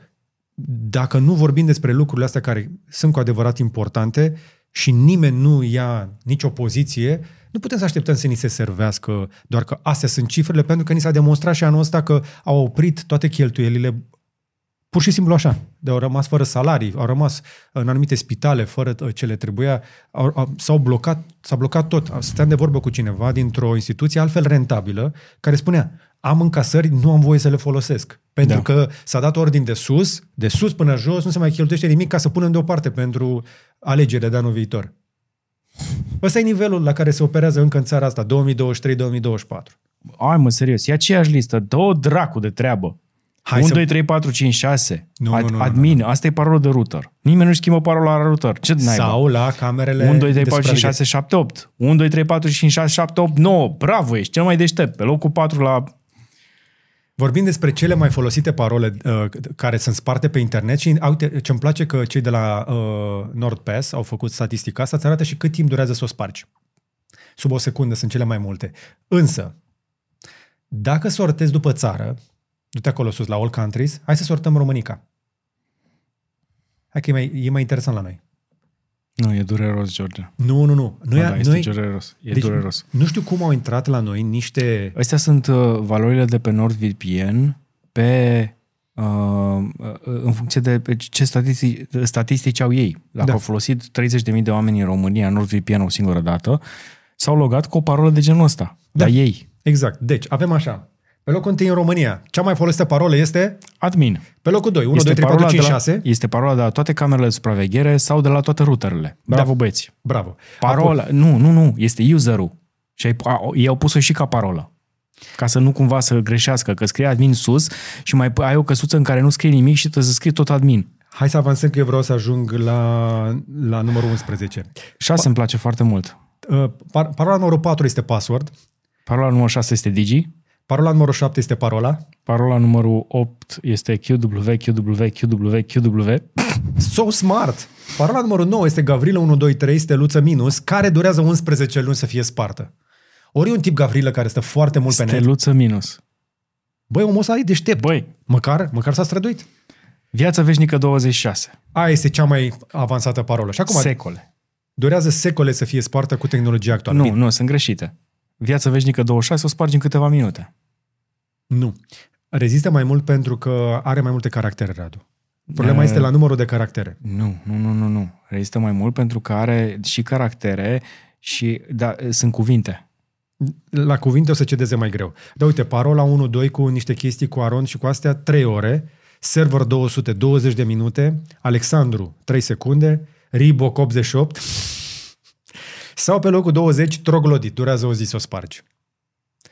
Dacă nu vorbim despre lucrurile astea care sunt cu adevărat importante și nimeni nu ia nicio poziție, nu putem să așteptăm să ni se servească doar că astea sunt cifrele, pentru că ni s-a demonstrat și anul ăsta că au oprit toate cheltuielile pur și simplu așa. De au rămas fără salarii, au rămas în anumite spitale fără uh, ce le trebuia, au, au, s-au blocat, s-a blocat tot. Stăteam de vorbă cu cineva dintr-o instituție altfel rentabilă, care spunea, am încasări, nu am voie să le folosesc. Pentru Da. că s-a dat ordin de sus, de sus până jos, nu se mai cheltuiește nimic ca să punem deoparte pentru alegerile de anul viitor. Ăsta e nivelul la care se operează încă în țara asta, 2023-2024. ai mă, serios, e aceeași listă, dă dracu de treabă. Hai 1, să- 2, 3, 4, 5, 6. Nu, Ad, nu, nu, nu, admin, asta e parola de router. Nimeni nu-și schimbă parola la router. Ce naiba? Sau la camerele 1, 2, 3, de 4, 5, supraveghere. 6, 7, 8. 1, 2, 3, 4, 5, 6, 7, 8, 9. Bravo, ești cel mai deștept. Pe locul 4 la... Vorbim despre cele mai folosite parole uh, care sunt sparte pe internet și uite, ce îmi place că cei de la uh, NordPass au făcut statistica asta, îți arată și cât timp durează să o spargi. Sub o secundă sunt cele mai multe. Însă, dacă sortezi după țară, du-te acolo sus la All Countries, hai să sortăm Românica. Hai că e mai, e mai interesant la noi. Nu, e dureros, George. Nu, nu, nu. Noi, Noi, da, este noi, dureros. E deci, dureros. nu știu cum au intrat la noi niște... Astea sunt uh, valorile de pe NordVPN pe uh, uh, în funcție de pe ce statistici, statistici au ei. Dacă Da. da. au folosit 30.000 de oameni în România NordVPN o singură dată, s-au logat cu o parolă de genul ăsta. Da. La ei. Exact. Deci, avem așa. Pe locul întâi în România, cea mai folosită parolă este Admin. pe locul 2, 1, 2, 3, 4, 5, de la, 6. este parola de la toate camerele de supraveghere sau de la toate routerele. Da. Bravo, băieți. Bravo. Parola, Apoi, nu, nu, nu, este userul. Și ai, a, ei au pus-o și ca parolă. Ca să nu cumva să greșească, că scrie admin sus și mai ai o căsuță în care nu scrie nimic și trebuie să scrie tot admin. hai să avansăm că eu vreau să ajung la, la numărul 11. 6 îmi place foarte mult. Uh, par, parola numărul 4 este password, Parola numărul 6 este Digi, parola numărul 7 este parola, parola numărul 8 este QW, QW, QW, QW. So smart! Parola numărul 9 este Gavrilă 1, 2, 3, steluță minus, care durează 11 luni să fie spartă. Ori e un tip Gavrilă care stă foarte mult pe net. Steluță minus. Băi, omul ăsta e deștept. Băi, Măcar, măcar s-a străduit. viața veșnică 26. Aia este cea mai avansată parolă. Și acum Secole. durează secole să fie spartă cu tehnologia actuală. Nu, Bine. nu, sunt greșite. Viața veșnică 26 o spargi în câteva minute. Nu. Rezistă mai mult pentru că are mai multe caractere, Radu. Problema Eh, este la numărul de caractere. Nu, nu, nu, nu, nu. Rezistă mai mult pentru că are și caractere și da, sunt cuvinte. La cuvinte o să cedeze mai greu. Dar uite, parola 1-2 cu niște chestii cu Aron și cu astea 3 ore, server 220 de minute, Alexandru 3 secunde, Reebok 88 sau pe locul 20 troglodit, durează o zi să o spargi.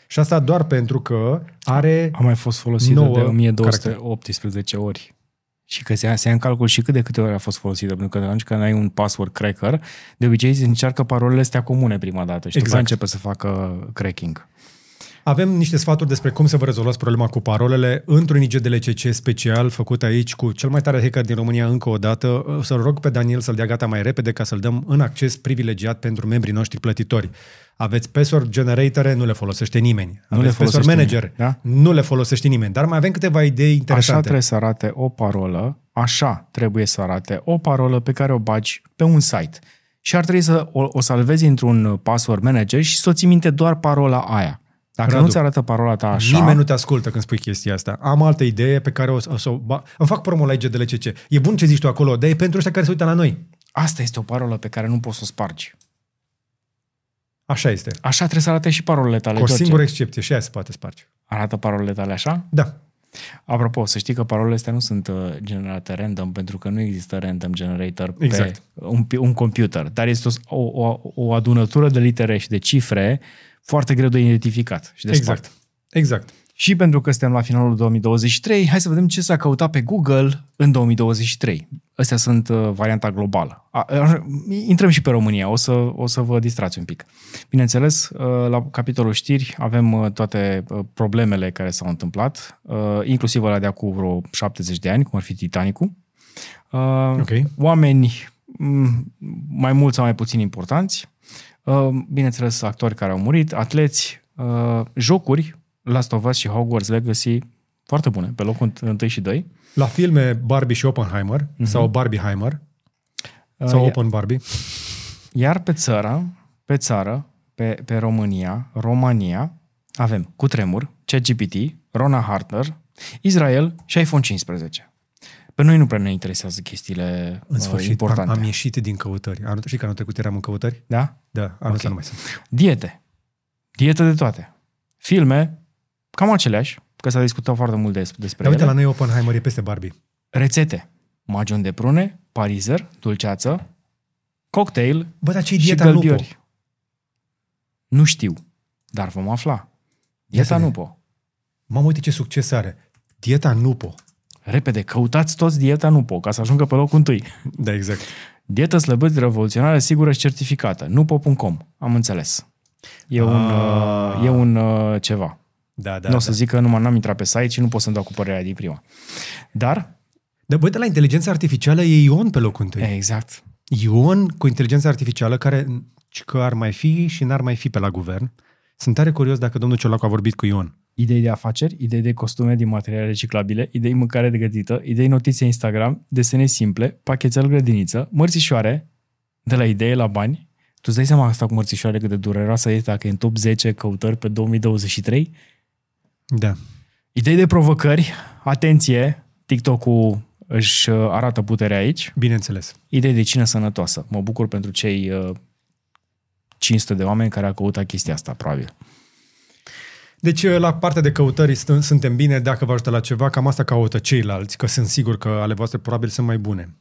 Și asta doar pentru că are... A mai fost folosită Nouă de 1218 ori. Și că se ia, se ia în calcul și cât de câte ori a fost folosită. Pentru că atunci când ai un password cracker, de obicei se încearcă parolele astea comune prima dată și după Exact. începe să facă cracking. Avem niște sfaturi despre cum să vă rezolvați problema cu parolele într-un IGDLCC special făcut aici cu cel mai tare hacker din România încă o dată. O Să-l rog pe Daniel să-l dea gata mai repede ca să-l dăm în acces privilegiat pentru membrii noștri plătitori. Aveți password generatore, nu le folosește nimeni. Nu Aveți le folosește password manager, nimeni, da? nu le folosește nimeni. Dar mai avem câteva idei Așa interesante. trebuie să arate o parolă, așa trebuie să arate o parolă pe care o bagi pe un site. Și ar trebui să o, o salvezi într-un password manager și să o ții minte doar parola aia. Dacă Radu, nu-ți arată parola ta așa, Nimeni nu te ascultă când spui chestia asta. Am altă idee pe care o, să- o să o... Ba... Îmi fac promo la IGDLCC. E bun ce zici tu acolo, dar e pentru ăștia care se uită la noi. asta este o parolă pe care nu poți să o spargi. Așa este. Așa trebuie să arate și parolele tale, Cu o George. singură excepție și aia se poate sparge. Arată parolele tale așa? Da. Apropo, să știi că parolele astea nu sunt uh, generate random, pentru că nu există random generator pe Exact. un, un computer, dar este o, o, o adunătură de litere și de cifre foarte greu de identificat și de Exact. spart. Exact. Și pentru că suntem la finalul 2023, hai să vedem ce s-a căutat pe Google în 2023. Astea sunt uh, varianta globală. A, a, intrăm și pe România, o să, o să vă distrați un pic. Bineînțeles, uh, la capitolul știri avem uh, toate uh, problemele care s-au întâmplat, uh, inclusiv ăla de acum vreo 70 de ani, cum ar fi Titanicul. Uh, Ok. Oameni m, mai mulți sau mai puțin importanți, uh, bineînțeles actori care au murit, atleți, uh, jocuri, Last of Us și Hogwarts Legacy, foarte bune, pe locul 1 și 2. La filme Barbie și Oppenheimer uh-huh. sau Barbieheimer Uh, sau ia- Open Barbie. Iar pe țară, pe țară, pe, pe România, România, avem Cutremur, ChatGPT, Rona Hartner, Israel și iPhone 15. Pe noi nu prea ne interesează chestiile În uh, sfârșit, importante. am, am ieșit din căutări. Anul, știi că anul trecut eram în căutări? Da? Da, anul Ok. ăsta nu mai sunt. Diete. Diete de toate. Filme, cam aceleași, că s-a discutat foarte mult des, despre Dar uite, ele. la noi Oppenheimer e peste Barbie. Rețete. Magion de prune, parizer, dulceață, cocktail Bă, dar ce și dieta Nupo? gălbiori. Nu știu, dar vom afla. Dieta Iată-ne. Nupo. Mamă, uite ce succes are. Dieta Nupo. Repede, căutați toți dieta Nupo ca să ajungă pe locul întâi. Da, exact. Dietă slăbăți revoluționară, sigură și certificată. Nupo.com. Am înțeles. E un, Ah. uh, e un uh, ceva. Da, da. Da, nu o da. să zic că numai n-am intrat pe site și nu pot să-mi dau cu părerea din prima. Dar, Dar bă, de la inteligența artificială e Ion pe locul întâi. exact. Ion cu inteligența artificială care ci că ar mai fi și n-ar mai fi pe la guvern. Sunt tare curios dacă domnul Ciolacu a vorbit cu Ion. Idei de afaceri, idei de costume din materiale reciclabile, idei mâncare de gătită, idei notițe Instagram, desene simple, pachetel grădiniță, mărțișoare, de la idee la bani. Tu îți dai seama asta cu mărțișoare cât de dureroasă este dacă e în top 10 căutări pe 2023? Da. Idei de provocări, atenție, TikTok-ul își uh, arată puterea aici. Bineînțeles. Idei de cină sănătoasă. Mă bucur pentru cei uh, 500 de oameni care au căutat chestia asta, probabil. Deci, la partea de căutări st- suntem bine. Dacă vă ajută la ceva, cam asta caută ceilalți, că sunt sigur că ale voastre probabil sunt mai bune.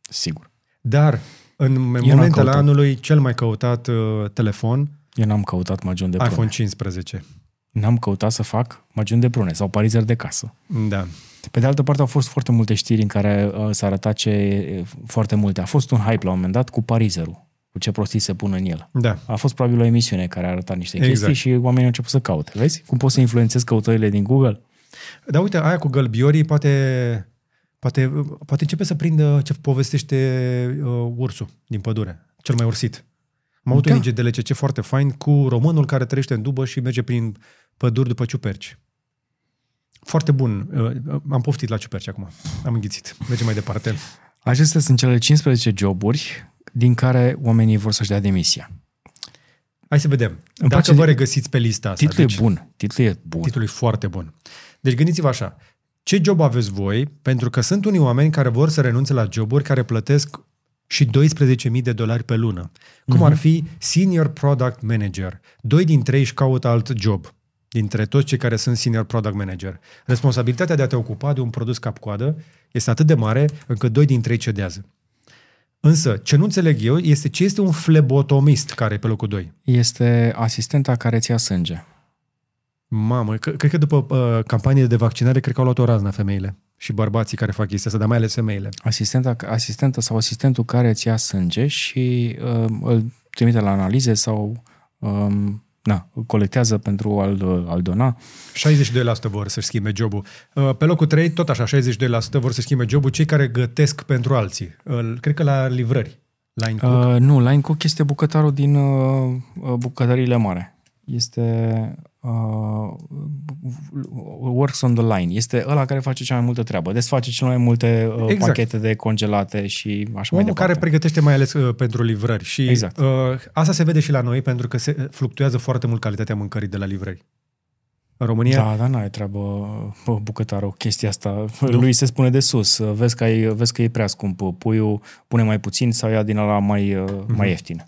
Sigur. Dar, în n-am momentele căutat. anului, cel mai căutat uh, telefon, Eu n-am căutat magion de prune. iPhone 15. N-am căutat să fac magion de prune sau parizer de casă. Da. Pe de altă parte au fost foarte multe știri în care uh, s-a arătat ce foarte multe. A fost un hype la un moment dat cu parizerul, cu ce prostii se pun în el. Da. A fost probabil o emisiune care a arătat niște Exact. chestii și oamenii au început să caute. Vezi cum poți să influențezi căutările din Google? Dar uite, aia cu gălbiorii poate, poate, poate începe să prindă ce povestește uh, ursul din pădure, cel mai ursit. Am avut Da. un IGDLCC foarte fain cu românul care trăiește în dubă și merge prin păduri după ciuperci. Foarte bun. Uh, am poftit la ciuperci acum. Am înghițit. Mergem mai departe. Acestea sunt cele 15 joburi din care oamenii vor să-și dea demisia. Hai să vedem. Îmi Dacă place- vă regăsiți pe lista asta. Titlul deci- e bun. Titlul e bun. Titlul e foarte bun. Deci gândiți-vă așa. Ce job aveți voi? Pentru că sunt unii oameni care vor să renunțe la joburi care plătesc și 12.000 de dolari pe lună. Cum Mhm. ar fi Senior Product Manager. Doi dintre ei își caută alt job dintre toți cei care sunt Senior Product Manager. Responsabilitatea de a te ocupa de un produs cap-coadă este atât de mare încât doi dintre ei cedează. Însă, ce nu înțeleg eu este ce este un flebotomist care e pe locul 2. Este asistenta care ți ia sânge. Mamă, c- cred că după uh, campanie de vaccinare, cred că au luat o raznă femeile și bărbații care fac chestia asta, dar mai ales femeile. Asistenta, asistentă sau asistentul care îți ia sânge și uh, îl trimite la analize sau um, na, îl colectează pentru a-l, a-l dona. 62% vor să-și schimbe jobul. Uh, Pe locul 3, tot așa, 62% vor să schimbe jobul cei care gătesc pentru alții. Uh, Cred că la livrări. La Cook. Uh, nu, Line Cook este bucătarul din uh, uh, bucătăriile mare. Este uh, works on the line. Este ăla care face cea mai multă treabă. Desface cel mai multe uh, Exact. pachete de congelate și așa mai Omul departe. care pregătește mai ales uh, pentru livrări. Și Exact. uh, asta se vede și la noi pentru că se uh, fluctuează foarte mult calitatea mâncării de la livrări. În România, Da, dar n-ai treabă bă, bucătarul, chestia asta. Nu? Lui se spune de sus. Vezi că, ai, vezi că e prea scump. Puiul pune mai puțin sau ia din ăla mai, mm-hmm. mai ieftin.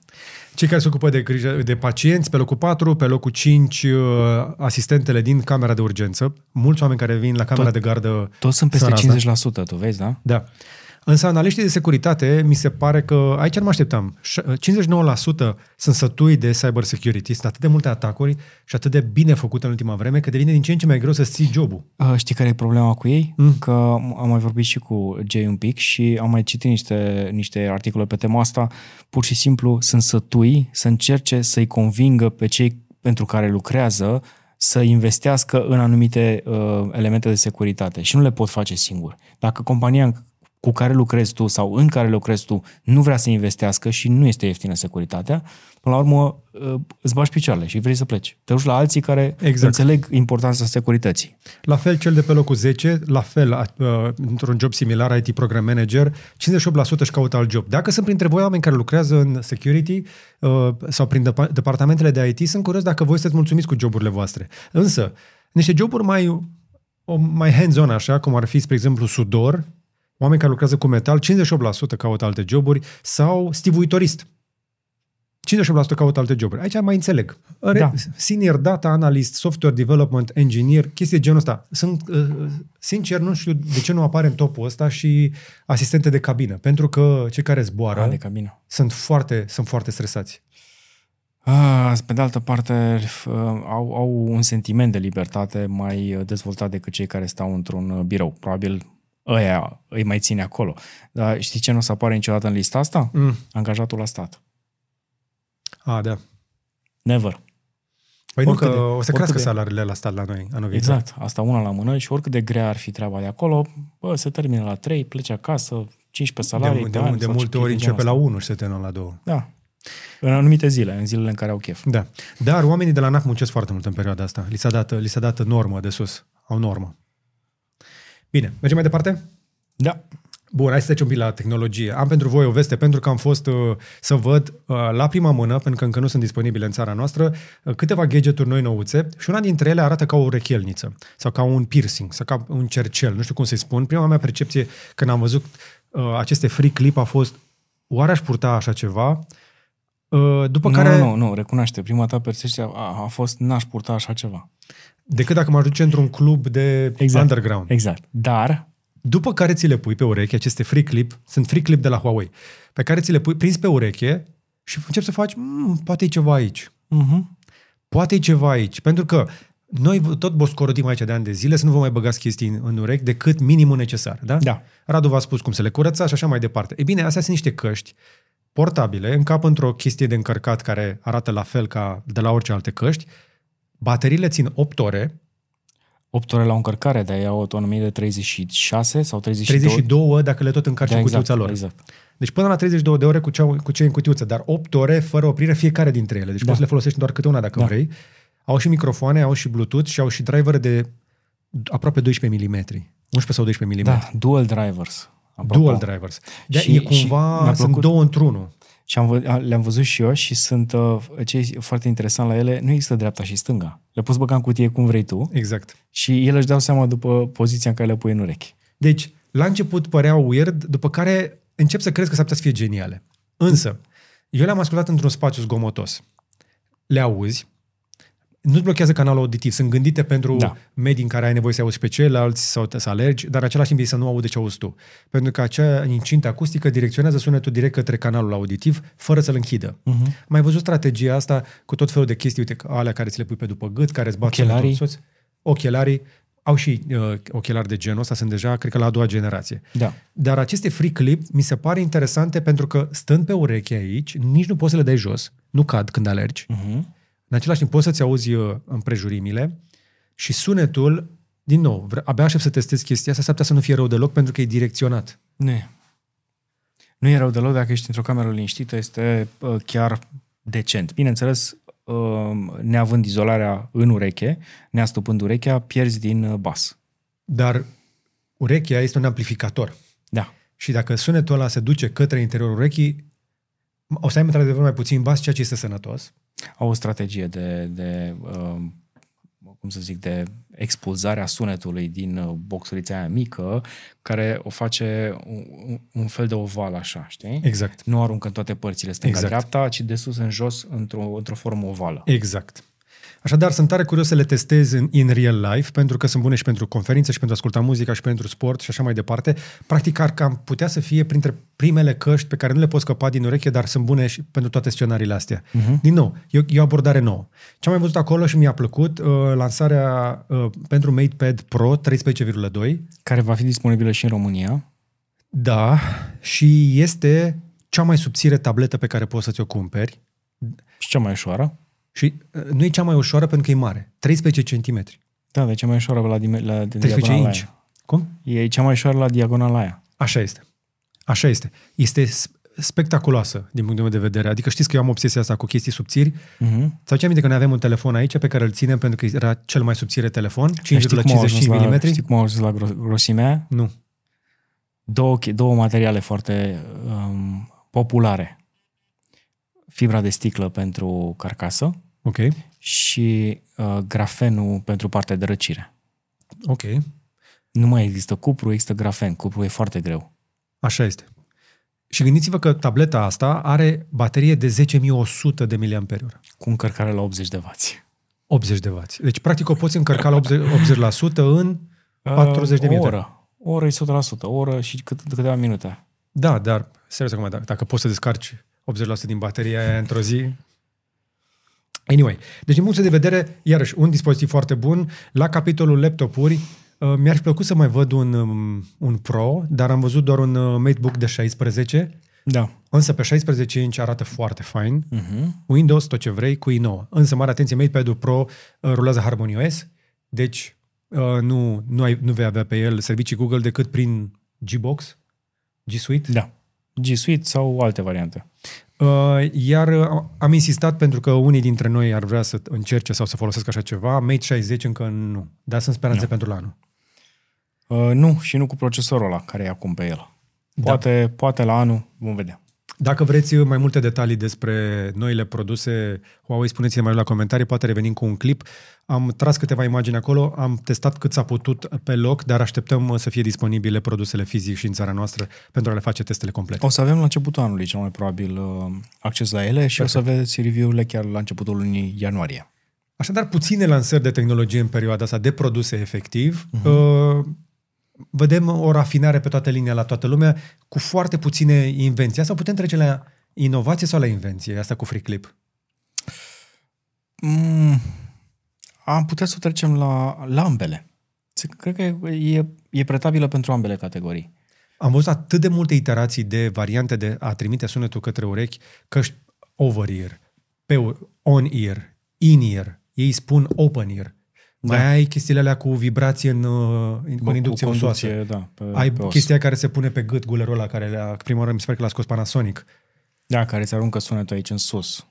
Cei care se ocupă de grijă de pacienți, pe locul 4, pe locul 5, uh, asistentele din camera de urgență. Mulți oameni care vin la camera Tot- de gardă. Toți sunt peste Săraza. 50%, tu vezi, da? Da. Însă analiștii de securitate, mi se pare că aici nu mă așteptam. Ș- 59% sunt sătui de cyber security, sunt atât de multe atacuri și atât de bine făcute în ultima vreme, că devine din ce în ce mai greu să ții jobul. Uh, Știi care e problema cu ei? Mm. Că am mai vorbit și cu Jay un pic și am mai citit niște, niște articole pe tema asta. Pur și simplu sunt sătui să încerce să-i convingă pe cei pentru care lucrează să investească în anumite uh, elemente de securitate și nu le pot face singur. Dacă compania cu care lucrezi tu sau în care lucrezi tu nu vrea să investească și nu este ieftină securitatea, până la urmă uh, îți bași picioarele și vrei să pleci. Te duci la alții care Exact. înțeleg importanța securității. La fel, cel de pe locul 10, la fel, uh, într-un job similar, IT Program Manager, 58% își caută alt job. Dacă sunt printre voi oameni care lucrează în security uh, sau prin depa- departamentele de IT, sunt curios dacă voi sunteți mulțumiți cu joburile voastre. Însă, niște joburi mai, o, mai hands-on, așa, cum ar fi, spre exemplu, sudor, oameni care lucrează cu metal, 58% caută alte joburi, sau stivuitorist. 58% caută alte joburi. Aici mai înțeleg. Re- Da. Senior Data Analyst, Software Development Engineer, chestii de genul ăsta. Sunt, uh, sincer, nu știu de ce nu apare în topul ăsta și asistente de cabină. Pentru că cei care zboară Ah, de cabină. sunt foarte, sunt foarte stresați. Ah, pe de altă parte, f- au, au un sentiment de libertate mai dezvoltat decât cei care stau într-un uh, birou. Probabil ăia îi mai ține acolo. Dar știi ce nu o să apare niciodată în lista asta? Mm. Angajatul la stat. A, da. Never. Păi nu Oricât că de- o să crească oricât de- salariile la stat la noi anul viitor. Exact. Asta una la mână și oricât de grea ar fi treaba de acolo, bă, se termină la 3, pleci acasă, 15 salarii De, pe de, an de sau multe ce ori chestii de începe la genul 1 și se termină la 2. ăsta. Da. În anumite zile, în zilele în care au chef. Da. Dar oamenii de la NAC muncesc foarte mult în perioada asta. Li s-a dat, li s-a dat normă de sus. Au normă. Bine, mergem mai departe? Da. Bun, hai să trecem un pic la tehnologie. Am pentru voi o veste pentru că am fost uh, să văd uh, la prima mână, pentru că încă nu sunt disponibile în țara noastră, uh, câteva gadgeturi noi nouțe și una dintre ele arată ca o rechelniță sau ca un piercing sau ca un cercel, nu știu cum să-i spun. Prima mea percepție când am văzut uh, aceste free clip a fost oare aș purta așa ceva? Uh, după nu, care, nu, nu, nu, recunoaște. Prima ta percepție a, a fost n-aș purta așa ceva. Decât dacă m-aș duce într-un club de Exact. underground. Exact. Dar, După care ți le pui pe ureche, aceste free clip, sunt free clip de la Huawei, pe care ți le pui prins pe ureche și începi să faci, mmm, poate e ceva aici. uh-huh. Poate e ceva aici. Pentru că noi tot boscorodim aici de ani de zile să nu vă mai băgați chestii în, în urechi decât minimul necesar. Da? Da. Radu v-a spus cum să le curăța și așa mai departe. E bine, astea sunt niște căști portabile, încap într-o chestie de încărcat care arată la fel ca de la orice alte căști. Bateriile țin 8 ore, 8 ore la o încărcare, dar ai o autonomie de 36 sau 32? 32 dacă le tot încarci Da, în exact, cutiuța lor. exact. Deci până la 32 de ore cu, cea, cu ce în cutiuță, dar 8 ore fără oprire fiecare dintre ele. Deci Da. poți să le folosești doar câte una dacă Da. vrei. Au și microfoane, au și Bluetooth și au și driver de aproape 12 mm. 11 sau 12 mm. Da, dual drivers. Apropo. Dual drivers. De Și- e cumva, și mi-a sunt plăcut- două într-unul. Și am, vă- le-am văzut și eu și sunt uh, ce e foarte interesant la ele, nu există dreapta și stânga. Le poți băga în cutie cum vrei tu Exact. și ele își dau seama după poziția în care le pui în urechi. Deci, la început păreau weird, după care încep să crezi că s-ar putea să fie geniale. Însă, eu le-am ascultat într-un spațiu zgomotos. Le auzi, nu-ți blochează canalul auditiv. Sunt gândite pentru Da. da. medii în care ai nevoie să auzi pe ceilalți sau te- să alergi, dar în același timp ei să nu aude ce auzi tu. Pentru că acea incintă acustică direcționează sunetul direct către canalul auditiv, fără să-l închidă. Mhm. Uh-huh. Mai văzut strategia asta cu tot felul de chestii, uite, alea care ți le pui pe după gât, care îți bat Ochelarii. sunetul în sus. Ochelarii. Au și uh, ochelari de genul ăsta, sunt deja, cred că la a doua generație. Da. Dar aceste free clip mi se pare interesante pentru că stând pe ureche aici, nici nu poți să le dai jos, nu cad când alergi. Mhm. În același timp poți să-ți auzi uh, împrejurimile și sunetul, din nou, vre- abia aștept să testez chestia asta, s-ar putea să nu fie rău deloc pentru că e direcționat. Nu e. Nu e rău deloc dacă ești într-o cameră liniștită, este uh, chiar decent. Bineînțeles, uh, neavând izolarea în ureche, neastupând urechea, pierzi din uh, bas. Dar urechea este un amplificator. Da. Și dacă sunetul ăla se duce către interiorul urechii, o să ai într-adevăr mai puțin bas, ceea ce este sănătos. Au o strategie de, de uh, cum să zic, de expulzare a sunetului din uh, boxulița aia mică, care o face un, un fel de oval așa, știi? Exact. Nu aruncă în toate părțile stânga-dreapta, Exact. ci de sus în jos într-o, într-o formă ovală. Exact. Așadar, sunt tare curios să le testez în in real life, pentru că sunt bune și pentru conferințe, și pentru a asculta muzica, și pentru sport și așa mai departe. Practic, ar cam putea să fie printre primele căști pe care nu le poți scăpa din ureche, dar sunt bune și pentru toate scenariile astea. Uh-huh. Din nou, e o, e o abordare nouă. Ce am mai văzut acolo și mi-a plăcut, uh, lansarea uh, pentru MatePad Pro 13,2. Care va fi disponibilă și în România. Da, și este cea mai subțire tabletă pe care poți să ți-o cumperi. Și cea mai ușoară. Și uh, nu e cea mai ușoară pentru că e mare. 13 cm. Da, de cea mai ușoară la, dime- la de 13 diagonala inch. aia. Cum? E cea mai ușoară la diagonala aia. Așa este. Așa este. Este s- spectaculoasă din punctul meu de vedere. Adică știți că eu am obsesia asta cu chestii subțiri. Uh-huh. Sau ce aminte că noi avem un telefon aici pe care îl ținem pentru că era cel mai subțire telefon, 5,55 Știi cum au ajuns la, mm? știi cum au ajuns la gro- grosimea aia? Nu. Două, chi- două materiale foarte um, populare. Fibra de sticlă pentru carcasă Ok. și uh, grafenul pentru partea de răcire. Ok. Nu mai există cupru, există grafen. Cupru e foarte greu. Așa este. Și gândiți-vă că tableta asta are baterie de 10.100 de mAh. Cu încărcare la 80 de W. 80 de W. Deci, practic, o poți încărca la 80%, 80% în 40 de Uh, o minute. oră. O oră e 100%. O oră și cât, câteva minute. Da, dar, serios acum, dacă, dacă poți să descarci 80% din bateria aia într-o zi... Anyway, deci din punctul de vedere, iarăși, un dispozitiv foarte bun. La capitolul laptopuri, uh, mi-ar fi plăcut să mai văd un, um, un Pro, dar am văzut doar un uh, MateBook de 16, Da. însă pe 16 inch arată foarte fain. Uh-huh. Windows, tot ce vrei, cu i9. Însă, mare atenție, MatePad-ul Pro uh, rulează HarmonyOS, deci uh, nu, nu, ai, nu vei avea pe el servicii Google decât prin Gbox, G Suite. Da. G Suite sau alte variante. Uh, iar uh, am insistat pentru că unii dintre noi ar vrea să încerce sau să folosesc așa ceva. Mate 60 încă nu, dar sunt speranțe Nu. pentru la anul. Uh, nu, și nu cu procesorul ăla care e acum pe el. Poate, da. poate la anul, vom vedea. Dacă vreți mai multe detalii despre noile produse Huawei, spuneți-ne mai la comentarii, poate revenim cu un clip. Am tras câteva imagini acolo, am testat cât s-a putut pe loc, dar așteptăm uh, să fie disponibile produsele fizic și în țara noastră pentru a le face testele complete. O să avem la începutul anului, cel mai probabil, uh, acces la ele și Perfect. o să aveți review-urile chiar la începutul lunii ianuarie. Așadar, puține lansări de tehnologie în perioada asta de produse efectiv. Mhm. Uh-huh. Vedem o rafinare pe toată linia la toată lumea, cu foarte puține invenții. Sau putem trece la inovație sau la invenție? Asta cu FreeClip. Mm, am putea să trecem la, la ambele. Se- Cred că e, e pretabilă pentru ambele categorii. Am văzut atât de multe iterații de variante de a trimite sunetul către urechi, căști over-ear, pe on-ear, in-ear, ei spun open-ear. Da. Mai ai chestiile alea cu vibrație în, uh, în cu inducție osoasă. da, pe, Ai pe os. chestia care se pune pe gât, gulerul ăla, care le-a, prima oară mi se pare că l-a scos Panasonic. Da, care se aruncă sunetul aici în sus.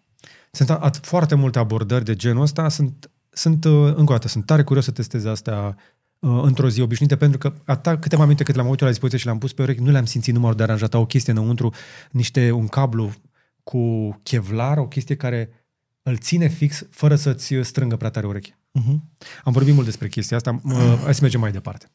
Sunt a, at- foarte multe abordări de genul ăsta. Sunt, sunt uh, încă o dată, sunt tare curios să testez asta uh, într-o zi obișnuită, pentru că atâta câteva minute cât le-am avut eu la dispoziție și le-am pus pe urechi, nu le-am simțit numărul de aranjat. Au o chestie înăuntru, niște, un cablu cu chevlar, o chestie care îl ține fix fără să-ți strângă prea tare urechi. Uh-huh. Am vorbit mult despre chestia asta, uh, hai să mergem mai departe.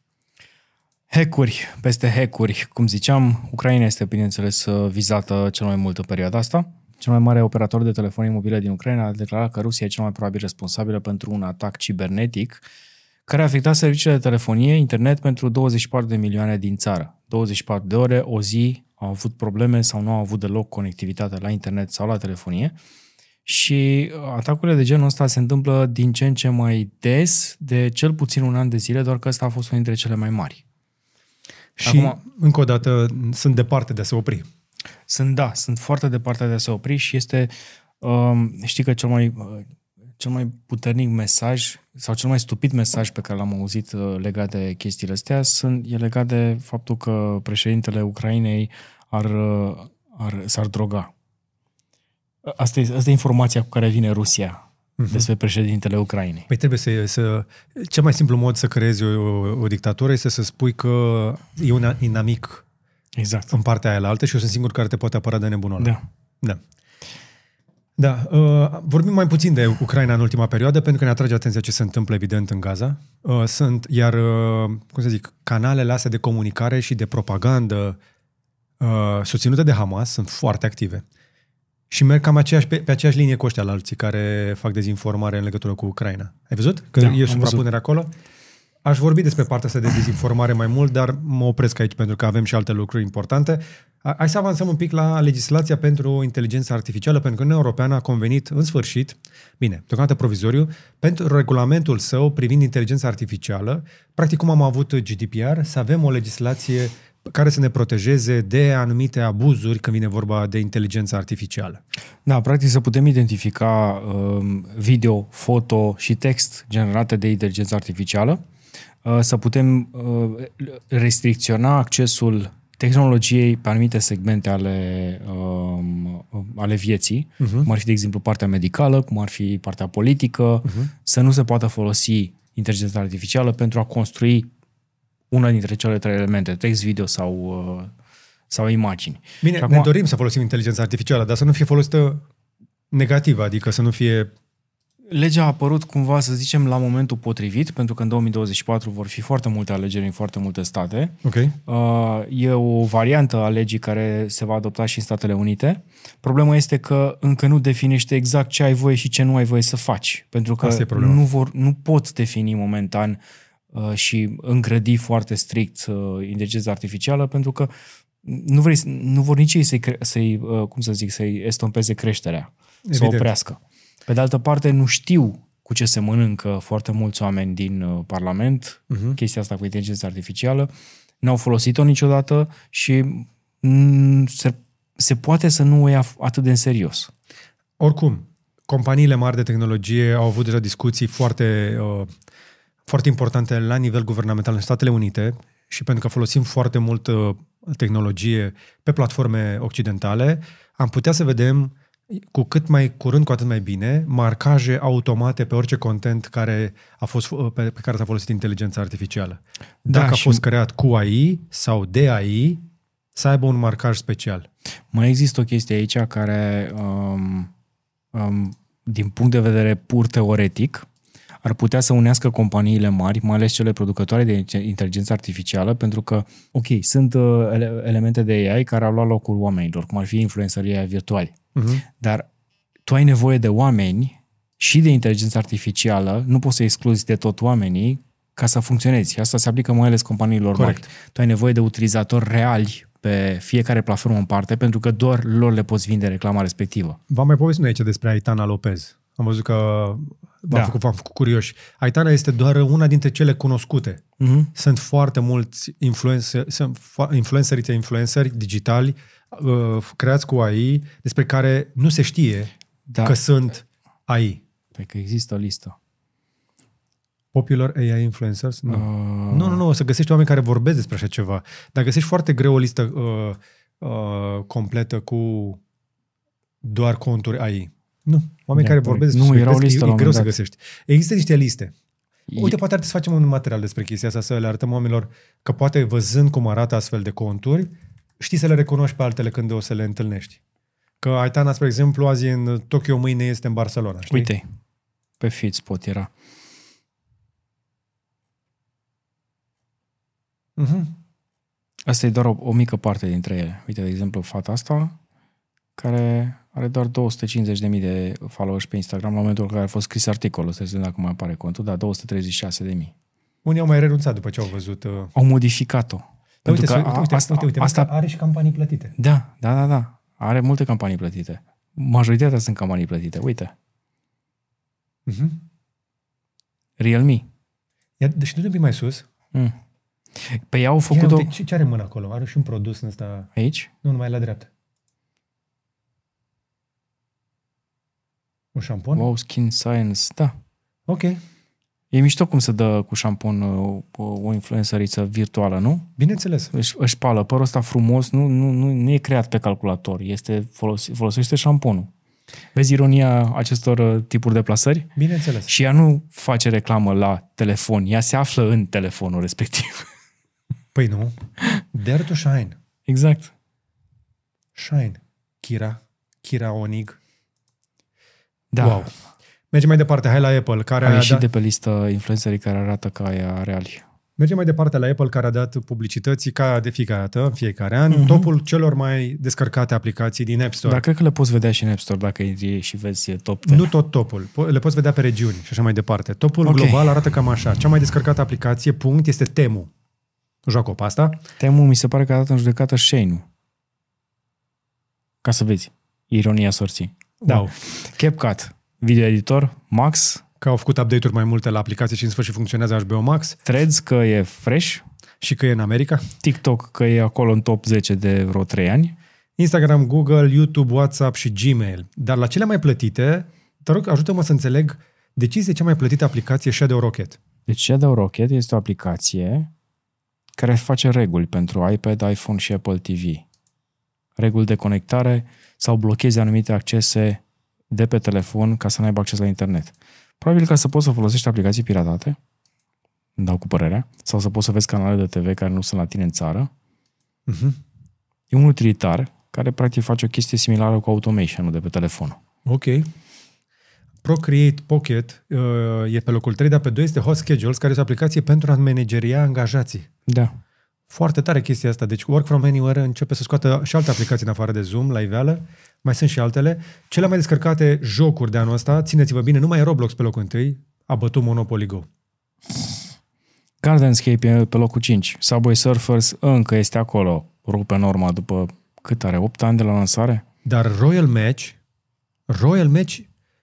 Hackuri, peste hackuri. Cum ziceam, Ucraina este, bineînțeles, vizată cel mai mult în perioada asta. cel mai mare operator de telefonie mobile din Ucraina, a declarat că Rusia e cel mai probabil responsabilă pentru un atac cibernetic care a afectat serviciile de telefonie, internet pentru 24 de milioane din țară. 24 de ore, o zi, au avut probleme sau nu au avut deloc conectivitate la internet sau la telefonie. Și atacurile de genul ăsta se întâmplă din ce în ce mai des, de cel puțin un an de zile, doar că ăsta a fost unul dintre cele mai mari. Și, Acum, încă o dată, sunt departe de a se opri. Sunt, da, sunt foarte departe de a se opri și este, um, știi că cel mai, uh, cel mai puternic mesaj sau cel mai stupid mesaj pe care l-am auzit uh, legat de chestiile astea sunt, e legat de faptul că președintele Ucrainei ar, uh, ar, s-ar droga. Asta e, asta e informația cu care vine Rusia uh-huh. despre președintele Ucrainei. Păi trebuie să, să... Cel mai simplu mod să creezi o, o, o dictatură este să spui că e un inamic exact. în partea aia la altă și eu sunt singur care te poate apăra de nebunul Da. Da. Da, uh, vorbim mai puțin de Ucraina în ultima perioadă pentru că ne atrage atenția ce se întâmplă evident în Gaza. Uh, sunt, iar, uh, cum să zic, canalele astea de comunicare și de propagandă uh, susținute de Hamas sunt foarte active. Și merg cam aceeași, pe, pe aceeași linie cu ăștia la alții care fac dezinformare în legătură cu Ucraina. Ai văzut? Că Da, e am suprapunere acolo? Aș vorbi despre partea asta de dezinformare mai mult, dar mă opresc aici pentru că avem și alte lucruri importante. A- Hai să avansăm un pic la legislația pentru inteligența artificială, pentru că Uniunea Europeană a convenit în sfârșit, bine, deocamdată provizoriu, pentru regulamentul său privind inteligența artificială, practic cum am avut GDPR, să avem o legislație care să ne protejeze de anumite abuzuri când vine vorba de inteligența artificială. Da, practic să putem identifica um, video, foto și text generate de inteligență artificială, uh, să putem uh, restricționa accesul tehnologiei pe anumite segmente ale, um, ale vieții, uh-huh. cum ar fi, de exemplu, partea medicală, cum ar fi partea politică, uh-huh. să nu se poată folosi inteligența artificială pentru a construi una dintre cele trei elemente, text, video sau, uh, sau imagini. Bine, Și acum... ne dorim să folosim inteligența artificială, dar să nu fie folosită negativă, adică să nu fie... Legea a apărut cumva, să zicem, la momentul potrivit, pentru că în 2024 vor fi foarte multe alegeri în foarte multe state. Ok. Uh, E o variantă a legii care se va adopta și în Statele Unite. Problema este că încă nu definește exact ce ai voie și ce nu ai voie să faci. Pentru că Asta e problema. nu, vor, nu pot defini momentan uh, și îngrădi foarte strict uh, inteligența artificială, pentru că nu, vrei, nu vor nici ei să-i, cre- să-i uh, cum să zic, să-i estompeze creșterea, să Evident. o oprească. Pe de altă parte, nu știu cu ce se mănâncă foarte mulți oameni din uh, Parlament, Mhm. uh-huh. chestia asta cu inteligența artificială, n-au folosit-o niciodată și mm, se, se poate să nu o ia atât de în serios. Oricum, companiile mari de tehnologie au avut deja discuții foarte, uh, foarte importante la nivel guvernamental în Statele Unite și pentru că folosim foarte mult uh, tehnologie pe platforme occidentale, am putea să vedem cu cât mai curând, cu atât mai bine, marcaje automate pe orice content care a fost, uh, pe, pe care s-a folosit inteligența artificială. Da, Dacă a și- fost creat cu AI sau de AI, să aibă un marcaj special. Mai există o chestie aici care, um, um, din punct de vedere pur teoretic, ar putea să unească companiile mari, mai ales cele producătoare de inte- inteligență artificială, pentru că, ok, sunt uh, ele- elemente de AI care au luat locul oamenilor, cum ar fi influențării AI virtuali. Uh-huh. Dar tu ai nevoie de oameni și de inteligență artificială, nu poți să excluzi de tot oamenii ca să funcționezi. Și asta se aplică mai ales companiilor Corect. mari. Tu ai nevoie de utilizatori reali pe fiecare platformă în parte, pentru că doar lor le poți vinde reclama respectivă. V-am mai povestit noi aici despre Aitana Lopez. Am văzut că v-am, Da. făcut, v-am făcut curioși. Aitana este doar una dintre cele cunoscute. Mm-hmm. Sunt foarte mulți influencer, sunt fo- influencerițe, influenceri digitali uh, creați cu AI despre care nu se știe Da. că sunt AI. Păi că există o listă. Popular AI influencers? Nu. Uh, Nu, nu, nu, o să găsești oameni care vorbesc despre așa ceva. Dar găsești foarte greu o listă uh, uh, completă cu doar conturi AI. Nu, oameni Da, care corect. vorbesc Nu, despre era o subiect, listă e, la e un greu să moment dat. găsești. Există niște liste. E- Uite, poate ar trebui să facem un material despre chestia asta, să le arătăm oamenilor că poate văzând cum arată astfel de conturi, știi să le recunoști pe altele când o să le întâlnești. Că Aitana, spre exemplu, azi e în Tokyo, mâine este în Barcelona. Știi? Uite, pe feed spot era. Uh-huh. Asta e doar o, o mică parte dintre ele. Uite, de exemplu, fata asta, care Are doar 250.000 de followers pe Instagram la momentul în care a fost scris articolul. Să vedem dacă mai apare contul, dar 236.000. Unii au mai renunțat după ce au văzut... Uh... Au modificat-o. Da, Pentru uite, că uite, a- uite, asta, uite, uite, asta, are și campanii plătite. da, da, da, da. Are multe campanii plătite. Majoritatea sunt campanii plătite. Uite, Uh-huh. Realme. Ia, deci du un pic mai sus. Mm. Pe ea au Ia, făcut-o uite, ce, ce are în mână acolo? Are și un produs în ăsta... aici. Nu, numai la dreapta. Un șampon? Wow, Skin Science, da. Ok. E mișto cum se dă cu șampon uh, o, o influențăriță virtuală, nu? Bineînțeles. Își, își spală părul ăsta frumos, nu, nu, nu, nu e creat pe calculator, este folos, folosește șamponul. Vezi ironia acestor uh, tipuri de plasări? Bineînțeles. Și ea nu face reclamă la telefon, ea se află în telefonul respectiv. Păi nu. Dare to shine. Exact. Shine. Kira. Kira Onig. Da. Wow. Mergem mai departe. Hai la Apple, care A a ieșit dat... de pe listă influencerii care arată ca ea reali. Mergem mai departe la Apple, care a dat publicității ca de fiecare dată, în fiecare an, Mhm. topul celor mai descărcate aplicații din App Store. Dar cred că le poți vedea și în App Store dacă intri și vezi top 10. Nu tot topul. Po- Le poți vedea pe regiuni și așa mai departe. Topul Ok. global arată cam așa. Cea mai descărcată aplicație, punct, este Temu. Joacă pe asta. Temu mi se pare că a dat în judecată Shane-ul. Ca să vezi. Ironia sorții. Da. Wow. CapCut, video editor, Max, Că au făcut update-uri mai multe la aplicație și în sfârșit funcționează HBO Max Threads, că e fresh, și că e în America. TikTok, că e acolo în top 10 de vreo 3 ani. Instagram, Google, YouTube, WhatsApp și Gmail. Dar la cele mai plătite, te rog, ajută-mă să înțeleg de ce este cea mai plătită aplicație Shadow Rocket. Deci Shadow Rocket este o aplicație care face reguli pentru iPad, iPhone și Apple TV. Reguli de conectare sau blochezi anumite accese de pe telefon ca să nu aibă acces la internet. Probabil ca să poți să folosești aplicații piratate, îmi dau cu părerea, sau să poți să vezi canale de TV care nu sunt la tine în țară. Uh-huh. E un utilitar care practic face o chestie similară cu automation de pe telefon. Ok. Procreate Pocket uh, e pe locul 3, dar pe 2 este Hot Schedules, care este o aplicație pentru a manageria angajații. Da. Foarte tare chestia asta. Deci Work from Anywhere începe să scoată și alte aplicații în afară de Zoom, la iveală. Mai sunt și altele. Cele mai descărcate jocuri de anul ăsta, țineți-vă bine, numai Roblox pe locul 1, a bătut Monopoly Go. Gardenscape e pe locul 5. Subway Surfers încă este acolo. Rupe norma după cât are? 8 ani de la lansare? Dar Royal Match, Royal Match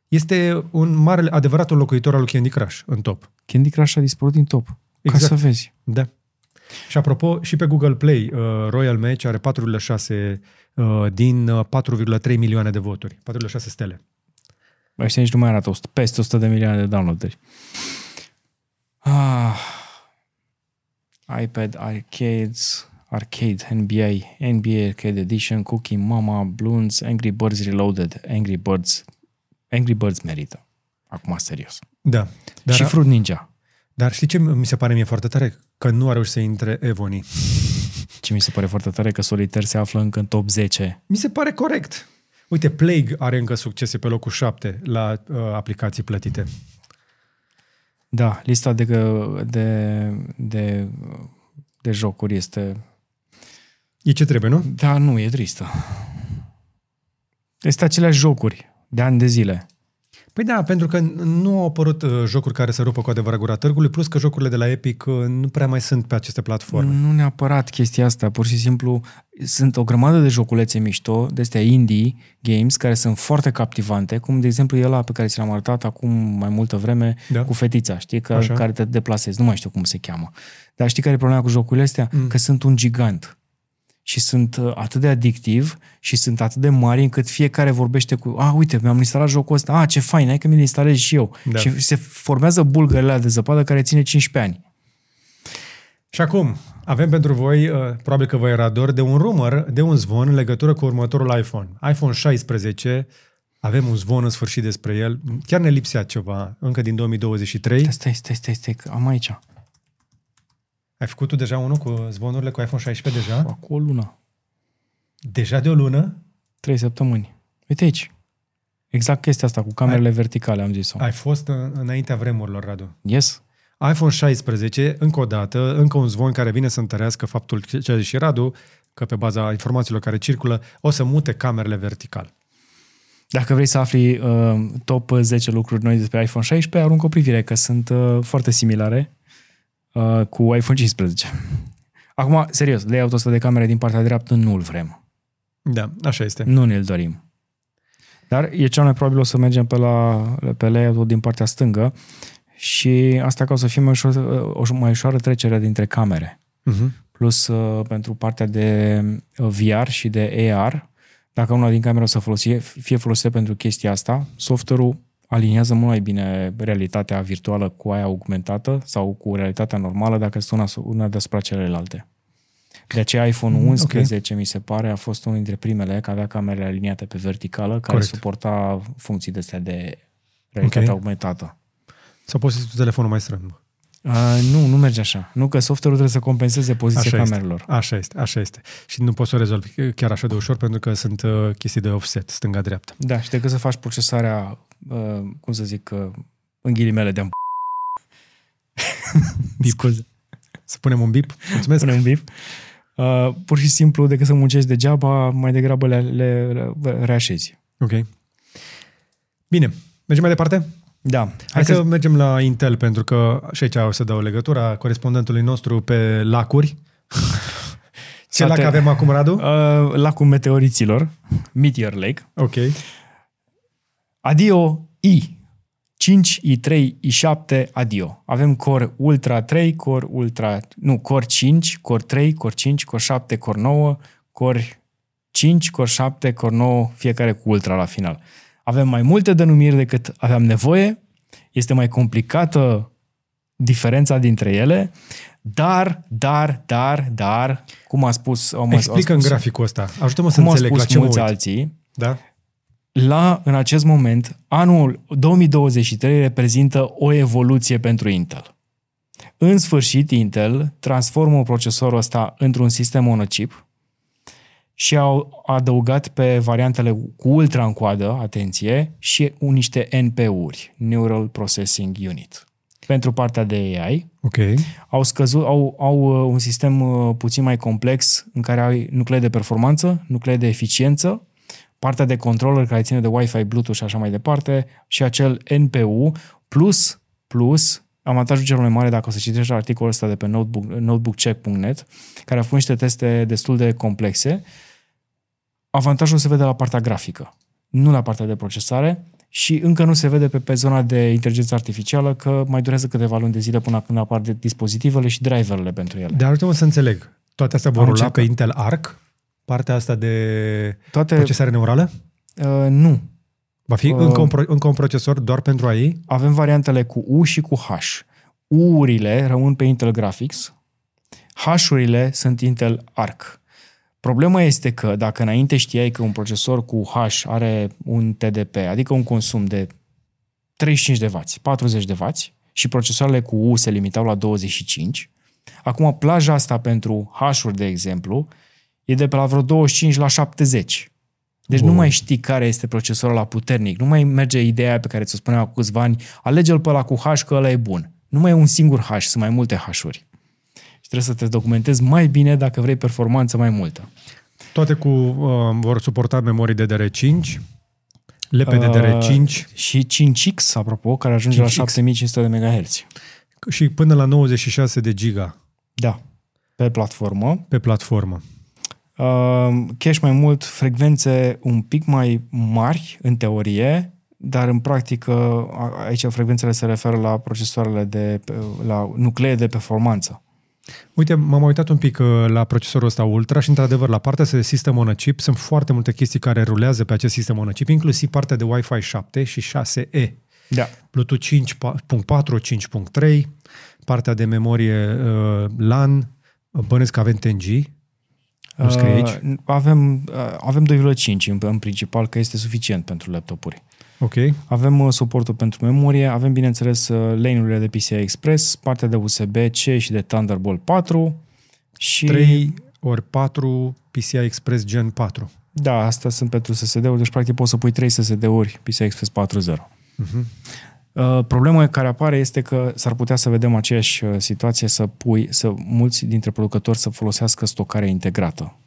este un mare, adevăratul locuitor al lui Candy Crush în top. Candy Crush a dispărut din top. Exact. Ca să vezi. Da. Și apropo, și pe Google Play, uh, Royal Match are 4,6 uh, din uh, 4,3 milioane de voturi. 4,6 stele. Ăștia nici nu mai arată 100, peste 100 de milioane de downloaderi. Ah. iPad Arcades, Arcade, NBA, NBA Arcade Edition, Cookie Mama, Bloons, Angry Birds Reloaded, Angry Birds, Angry Birds merită. Acum, serios. Da. Dar Dar, și Fruit Ninja. Dar știi ce mi se pare mie foarte tare? Că nu a reușit să intre Evony. Ce mi se pare foarte tare că Solitaire se află încă în top 10. Mi se pare corect. Uite, Plague are încă succese pe locul 7 la uh, aplicații plătite. Da, lista de, de, de, de jocuri este... E ce trebuie, nu? Da, nu, e tristă. Este aceleași jocuri de ani de zile. Păi da, pentru că nu au apărut uh, jocuri care să rupă cu adevărat gura târgului, plus că jocurile de la Epic uh, nu prea mai sunt pe aceste platforme. Nu neapărat chestia asta, pur și simplu sunt o grămadă de joculețe mișto, de astea indie games, care sunt foarte captivante, cum de exemplu ăla pe care ți l-am arătat acum mai multă vreme Da. cu fetița, știi, că, Așa. care te deplasezi, nu mai știu cum se cheamă. Dar știi care e problema cu jocurile astea? Mm. Că sunt un gigant și sunt uh, atât de adictiv și sunt atât de mari încât fiecare vorbește cu a, uite, mi-am instalat jocul ăsta, a, ce fain, hai că mi-l instalez și eu. Da. Și se formează bulgările alea de zăpadă care ține 15 ani. Și acum, avem pentru voi, uh, probabil că vă era dor, de un rumor, de un zvon în legătură cu următorul iPhone. iPhone 16, avem un zvon în sfârșit despre el. Chiar ne lipsea ceva, încă din 2023. Stai, stai, stai, stai, că am aici. Ai făcut tu deja unul cu zvonurile cu iPhone 16 deja? Acum o lună. Deja de o lună? Trei săptămâni. Uite aici. Exact chestia asta cu camerele verticale, am zis-o. Ai fost în- înaintea vremurilor, Radu. Yes? iPhone 16, încă o dată, încă un zvon care vine să întărească faptul ce a zis și Radu, că pe baza informațiilor care circulă, o să mute camerele vertical. Dacă vrei să afli uh, top 10 lucruri noi despre iPhone 16, arunc o privire, că sunt uh, foarte similare uh, cu iPhone 15. Acum, serios, layout-ul ăsta de camere din partea dreaptă nu-l vrem. Da, așa este. Nu ne-l dorim. Dar e cel mai probabil o să mergem pe, la, pe layout din partea stângă și asta ca o să fie mai ușor, o mai ușoară trecere dintre camere. Uh-huh. Plus uh, pentru partea de uh, VR și de AR, dacă una din camere o să folosie, fie folosită pentru chestia asta, software-ul aliniază mult mai bine realitatea virtuală cu aia augmentată sau cu realitatea normală dacă sunt una, una deasupra celelalte. De aceea iPhone 11, okay. mi se pare, a fost unul dintre primele care avea camerele aliniate pe verticală, care Correct. suporta funcții de astea de realitate okay. augmentată. Sau poți să telefonul mai strâmb. Uh, nu, nu merge așa. Nu că software-ul trebuie să compenseze poziția așa camerelor. Este. Așa este, așa este. Și nu poți să o rezolvi chiar așa de ușor pentru că sunt uh, chestii de offset, stânga-dreapta. Da, și decât să faci procesarea, uh, cum să zic, uh, în ghilimele de Scuze. Să punem un bip? Mulțumesc. Punem un bip. Uh, pur și simplu, decât să muncești degeaba, mai degrabă le, le, le reașezi. Ok. Bine. Mergem mai departe? Da. Hai, Hai să că... mergem la Intel, pentru că și aici o să dau legătura corespondentului nostru pe lacuri. Ce lac avem acum, Radu? Uh, lacul meteoriților, Meteor Lake. Ok. Adio I. 5, i3, i7, adio. Avem Core Ultra 3, Core Ultra... Nu, Core 5, Core 3, Core 5, Core 7, Core 9, Core 5, Core 7, Core 9, fiecare cu Ultra la final. Avem mai multe denumiri decât aveam nevoie, este mai complicată diferența dintre ele, dar, dar, dar, dar, cum a spus... Am, Explică spus, în graficul ăsta. Ajută-mă să înțeleg la ce mulți mă alții, da? La, în acest moment, anul 2023 reprezintă o evoluție pentru Intel. În sfârșit, Intel transformă procesorul ăsta într-un sistem monochip și au adăugat pe variantele cu ultra în coadă, atenție, și niște NP-uri, Neural Processing Unit. Pentru partea de AI, okay. au, scăzut, au, au uh, un sistem uh, puțin mai complex în care ai nuclee de performanță, nuclee de eficiență, partea de controller care ține de Wi-Fi, Bluetooth și așa mai departe, și acel NPU, plus, plus, avantajul cel mai mare dacă o să citești articolul ăsta de pe notebook, notebookcheck.net, care a făcut niște teste destul de complexe, avantajul se vede la partea grafică, nu la partea de procesare și încă nu se vede pe, pe zona de inteligență artificială că mai durează câteva luni de zile până când apar de dispozitivele și driverele pentru ele. Dar uite să înțeleg. Toate astea vor rula pe Intel Arc? Partea asta de Toate... procesare neurală? Uh, nu. Va fi uh, încă, un, încă un procesor doar pentru a ei? Avem variantele cu U și cu H. U-urile rămân pe Intel Graphics, H-urile sunt Intel Arc. Problema este că dacă înainte știai că un procesor cu H are un TDP, adică un consum de 35 de W, 40 de W, și procesoarele cu U se limitau la 25, acum plaja asta pentru H-uri, de exemplu, e de pe la vreo 25 la 70. Deci Bun. nu mai știi care este procesorul la puternic. Nu mai merge ideea pe care ți-o spuneam acum câțiva ani, alege-l pe la cu H că ăla e bun. Nu mai e un singur H, sunt mai multe H-uri. Și trebuie să te documentezi mai bine dacă vrei performanță mai multă. Toate cu uh, vor suporta memorii DDR5, LPDDR5 uh, și 5X, apropo, care ajunge 5X. la 7500 de MHz. Și până la 96 de giga. Da, pe platformă. Pe platformă. Uh, cache mai mult, frecvențe un pic mai mari, în teorie, dar în practică aici frecvențele se referă la procesoarele de, la nuclee de performanță. Uite, m-am uitat un pic uh, la procesorul ăsta Ultra și, într-adevăr, la partea de System on a Chip sunt foarte multe chestii care rulează pe acest System on a Chip, inclusiv partea de Wi-Fi 7 și 6E. Da. Bluetooth 5.4, 5.3, partea de memorie uh, LAN, bănesc că avem 10G, nu scrie aici? Uh, avem, uh, avem 2,5 în, în principal, că este suficient pentru laptopuri. Ok. Avem uh, suportul pentru memorie, avem, bineînțeles, uh, lane-urile de PCI Express, partea de USB-C și de Thunderbolt 4 și... 3 ori 4 PCI Express Gen 4. Da, astea sunt pentru SSD-uri, deci practic poți să pui 3 SSD-uri PCI Express 4.0. Uh-huh. Uh, problema care apare este că s-ar putea să vedem aceeași uh, situație să pui, să mulți dintre producători să folosească stocarea integrată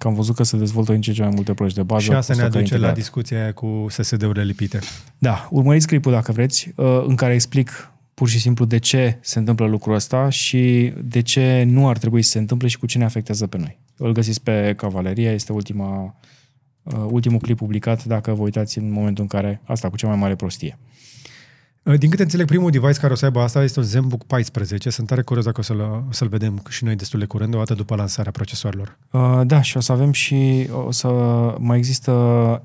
Că am văzut că se dezvoltă în ce ce mai multe proiecte de bază. Și asta cu ne stocare aduce la integrată. discuția aia cu SSD-urile lipite. Da, urmăriți clipul dacă vreți, uh, în care explic pur și simplu de ce se întâmplă lucrul ăsta și de ce nu ar trebui să se întâmple și cu ce ne afectează pe noi. Îl găsiți pe Cavaleria, este ultima, uh, ultimul clip publicat dacă vă uitați în momentul în care asta cu cea mai mare prostie. Uh, Din câte înțeleg, primul device care o să aibă asta este un ZenBook 14. Sunt tare curios dacă o să-l, o să-l vedem și noi destul de curând, o dată după lansarea procesoarelor. Uh, Da, și o să avem și, o să mai există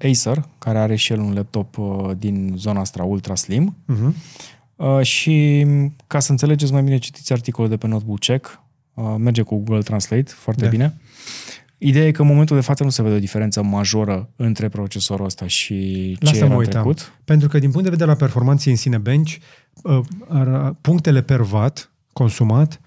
Acer, care are și el un laptop uh, din zona asta ultra slim, Uh-huh. Uh, și ca să înțelegeți mai bine, citiți articolul de pe Notebook Check. Uh, merge cu Google Translate foarte Da. bine. Ideea e că în momentul de față nu se vede o diferență majoră între procesorul ăsta și ce Lasă-mă era în uitam. trecut. Pentru că din punct de vedere al performanței în sine bench, uh, ar- punctele per watt consumat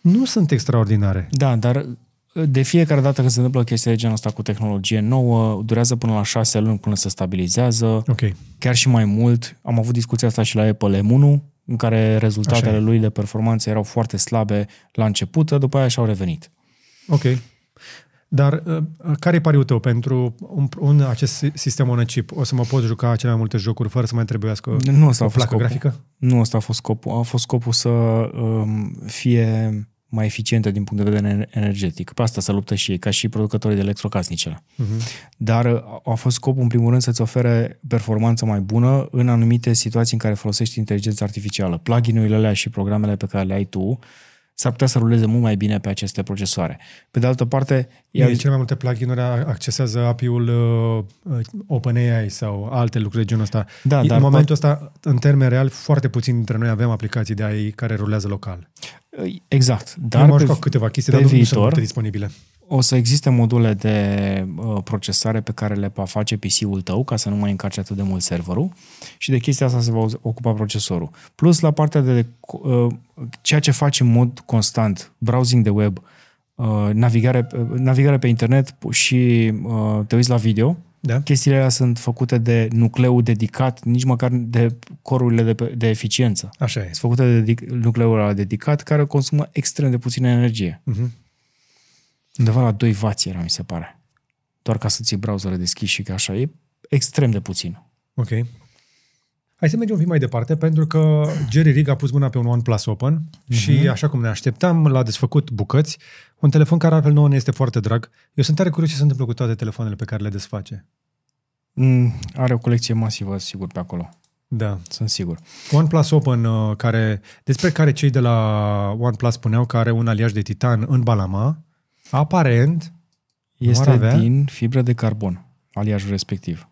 nu sunt extraordinare. Da, dar uh, de fiecare dată când se întâmplă chestia de genul ăsta cu tehnologie nouă, durează până la șase luni până se stabilizează, Ok. chiar și mai mult. Am avut discuția asta și la Apple M1, în care rezultatele Așa e. lui de performanță erau foarte slabe la început, dar după aia și-au revenit. Ok. Dar uh, care e pariul tău pentru un, un acest sistem on a chip? O să mă pot juca cele mai multe jocuri fără să mai trebuiască Nu asta o a fost placă scopul. grafică? Nu asta a fost scopul. A fost scopul să um, fie mai eficientă din punct de vedere energetic. Pe asta se luptă și ei, ca și producătorii de electrocasnicele. Uh-huh. Dar uh, a fost scopul, în primul rând, să-ți ofere performanță mai bună în anumite situații în care folosești inteligența artificială. Plugin-urile alea și programele pe care le ai tu s-ar putea să ruleze mult mai bine pe aceste procesoare. Pe de altă parte, Iar cele mai multe plugin-uri accesează API-ul uh, uh, OpenAI sau alte lucruri de genul ăsta. Da, în dar momentul ăsta, în termen real, foarte puțini dintre noi avem aplicații de AI care rulează local. exact. Dar Dar Eu mă pe, jucat câteva chestii, pe dar nu, nu sunt viitor- multe disponibile. O să existe module de uh, procesare pe care le va face PC-ul tău ca să nu mai încarce atât de mult serverul și de chestia asta se va ocupa procesorul. Plus la partea de uh, ceea ce faci în mod constant, browsing de web, uh, navigare, uh, navigare pe internet și uh, te uiți la video, Da? chestiile alea sunt făcute de nucleu dedicat, nici măcar de corurile de, pe- de eficiență. Așa e. Sunt făcute de dedic- nucleul ăla dedicat care consumă extrem de puțină energie. Uh-huh. Undeva la 2 W era, mi se pare. Doar ca să ții browserul deschis și că așa e extrem de puțin. Ok. Hai să mergem un pic mai departe, pentru că Jerry Rig a pus mâna pe un OnePlus Open uh-huh. și, așa cum ne așteptam, l-a desfăcut bucăți. Un telefon care altfel nouă ne este foarte drag. Eu sunt tare curios ce se întâmplă cu toate telefoanele pe care le desface. Mm, are o colecție masivă, sigur, pe acolo. Da. Sunt sigur. OnePlus Open, uh, care, despre care cei de la OnePlus spuneau că are un aliaj de titan în balama, aparent, Este avea? din fibră de carbon, aliajul respectiv.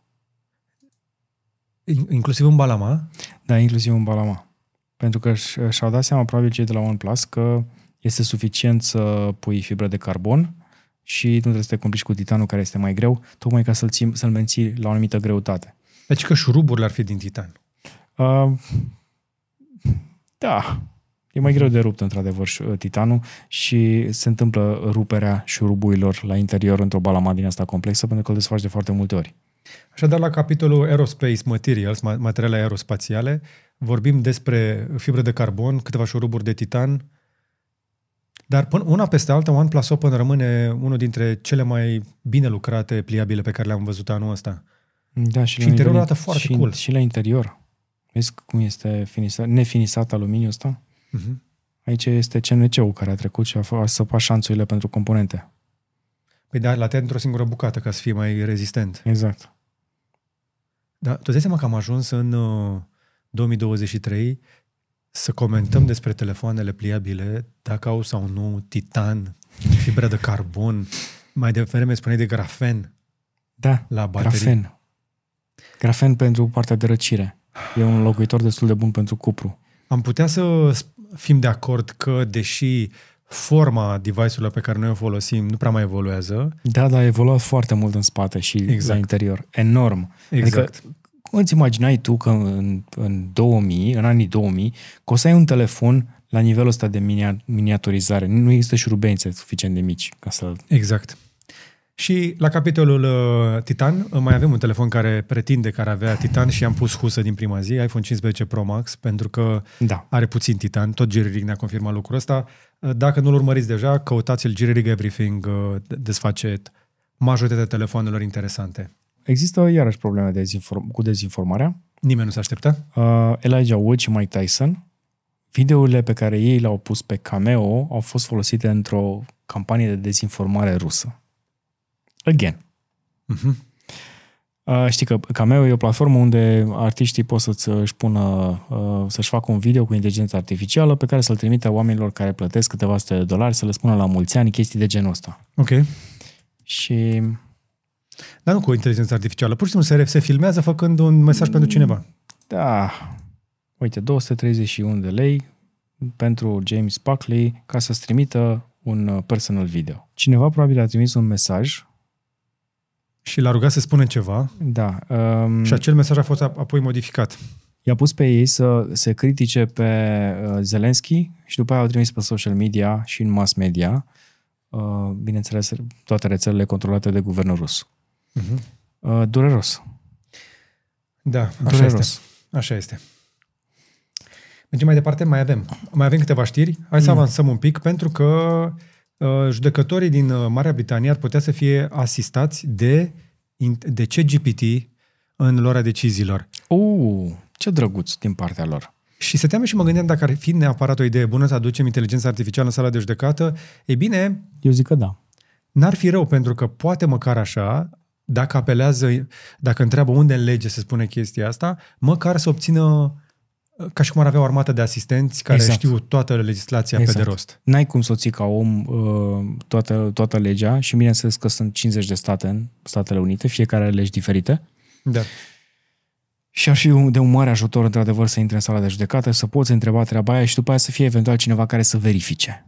in- inclusiv în balama, Da, inclusiv în balama. Pentru că și- și-au dat seama probabil cei de la OnePlus că este suficient să pui fibră de carbon și nu trebuie să te complici cu titanul care este mai greu, tocmai ca să-l, ții, să-l menții la o anumită greutate. deci că șuruburile ar fi din titan. Uh, da, e mai greu de rupt într-adevăr ș- titanul și se întâmplă ruperea șurubuilor la interior într-o balama din asta complexă pentru că îl desfaci de foarte multe ori. Așadar, la capitolul Aerospace Materials, ma- materiale aerospațiale, vorbim despre fibră de carbon, câteva șuruburi de titan, dar până una peste alta, OnePlus Open rămâne unul dintre cele mai bine lucrate pliabile pe care le-am văzut anul ăsta. Da, Și la interiorul nivel- arată foarte și, cool. Și la interior. Vezi cum este finisat, nefinisat aluminiul ăsta? Uh-huh. Aici este CNC-ul care a trecut și a, fă- a săpat șanțurile pentru componente. Păi da, la într-o singură bucată ca să fie mai rezistent. Exact. Dar tu îți dai seama că am ajuns în uh, 2023 să comentăm despre telefoanele pliabile, dacă au sau nu titan, fibră de carbon, mai devreme spuneai de grafen Da, la baterii. grafen. Grafen pentru partea de răcire. E un locuitor destul de bun pentru cupru. Am putea să sp- fim de acord că, deși forma device-urilor pe care noi o folosim nu prea mai evoluează, Da, da, a evoluat foarte mult în spate și Exact. la interior. Enorm. exact. Adică, cum îți imaginai tu că în, în 2000, în anii 2000, că o să ai un telefon la nivelul ăsta de minia, miniaturizare? Nu există șurubențe suficient de mici ca să... Exact. Și la capitolul uh, Titan uh, mai avem un telefon care pretinde că ar avea Titan și am pus husă din prima zi, iPhone 15 Pro Max, pentru că Da. are puțin Titan, tot Jerry Rig ne-a confirmat lucrul ăsta. Uh, Dacă nu-l urmăriți deja, căutați-l Jerry Rig Everything, uh, desface majoritatea telefonelor interesante. Există iarăși probleme de dezinform- cu dezinformarea. Nimeni nu se așteptă? Uh, Elijah Wood și Mike Tyson, videourile pe care ei le-au pus pe Cameo au fost folosite într-o campanie de dezinformare rusă. Again. Uh-huh. Uh, știi că Cameo e o platformă unde artiștii pot să-ți își pună, uh, să-și facă un video cu inteligență artificială pe care să-l trimite oamenilor care plătesc câteva sute de dolari să le spună la mulți ani chestii de genul ăsta. Ok. Și Dar nu cu inteligență artificială. Pur și simplu se, se filmează făcând un mesaj pentru cineva. da, uite, 231 de lei pentru James Buckley ca să-ți trimită un uh, personal video. Cineva probabil a trimis un mesaj, Și l-a rugat să spună ceva da, um, și acel mesaj a fost ap- apoi modificat. i-a pus pe ei să se critique pe uh, Zelensky și după aia au trimis pe social media și în mass media, uh, bineînțeles, toate rețelele controlate de guvernul rus. Uh-huh. Uh, dureros. Da, așa Dureros. este. Așa este. Mergem mai departe, mai avem. Mai avem câteva știri. Hai să avansăm un pic, pentru că uh, judecătorii din uh, Marea Britanie ar putea să fie asistați de, in- de CGPT în luarea deciziilor. Uh, ce drăguț din partea lor. Și se teame și mă gândeam dacă ar fi neapărat o idee bună să aducem inteligența artificială în sala de judecată. E bine, Eu zic că da. N-ar fi rău, pentru că poate măcar așa, dacă apelează, dacă întreabă unde în lege se spune chestia asta, măcar să obțină, ca și cum ar avea o armată de asistenți care Exact. știu toată legislația Exact. pe de rost. N-ai cum să o ții ca om uh, toată, toată legea și bineînțeles că sunt 50 de state în Statele Unite, fiecare are legi diferite. Da. Și ar fi un- de un mare ajutor, într-adevăr, să intri în sala de judecată, să poți întreba treaba aia și după aia să fie eventual cineva care să verifice.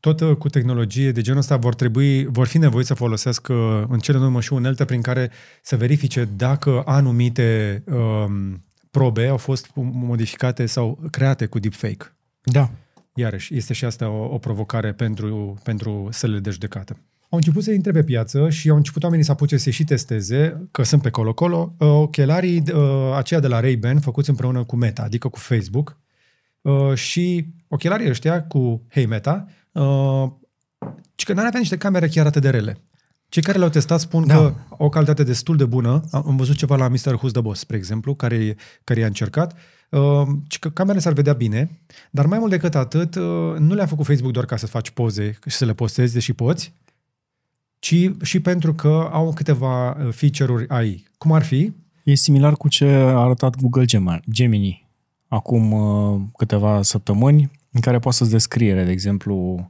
Tot uh, cu tehnologie de genul ăsta vor trebui, vor fi nevoiți să folosească în cele din urmă și unelte prin care să verifice dacă anumite um, probe au fost modificate sau create cu deepfake. Da. Iarăși, este și asta o, o provocare pentru, pentru sălile de judecată. Au început să intre pe piață și au început oamenii să apuce să și testeze, că sunt pe colo-colo, uh, ochelarii uh, aceia de la Ray-Ban făcuți împreună cu Meta, adică cu Facebook. Uh, și ochelarii ăștia cu Hey Meta, uh, ci că n-ar avea niște camere chiar atât de rele. Cei care le-au testat spun Da. da. că au o calitate destul de bună. Am am văzut ceva la Mr. Who's the Boss, spre exemplu, care, care i-a încercat. Uh, ci că camerele s-ar vedea bine, dar mai mult decât atât, uh, nu le-a făcut Facebook doar ca să faci poze și să le postezi, deși poți, ci și pentru că au câteva uh, feature-uri AI. Cum ar fi? E similar cu ce a arătat Google Gem- Gemini acum uh, câteva săptămâni, în care poți să-ți descriere, de exemplu,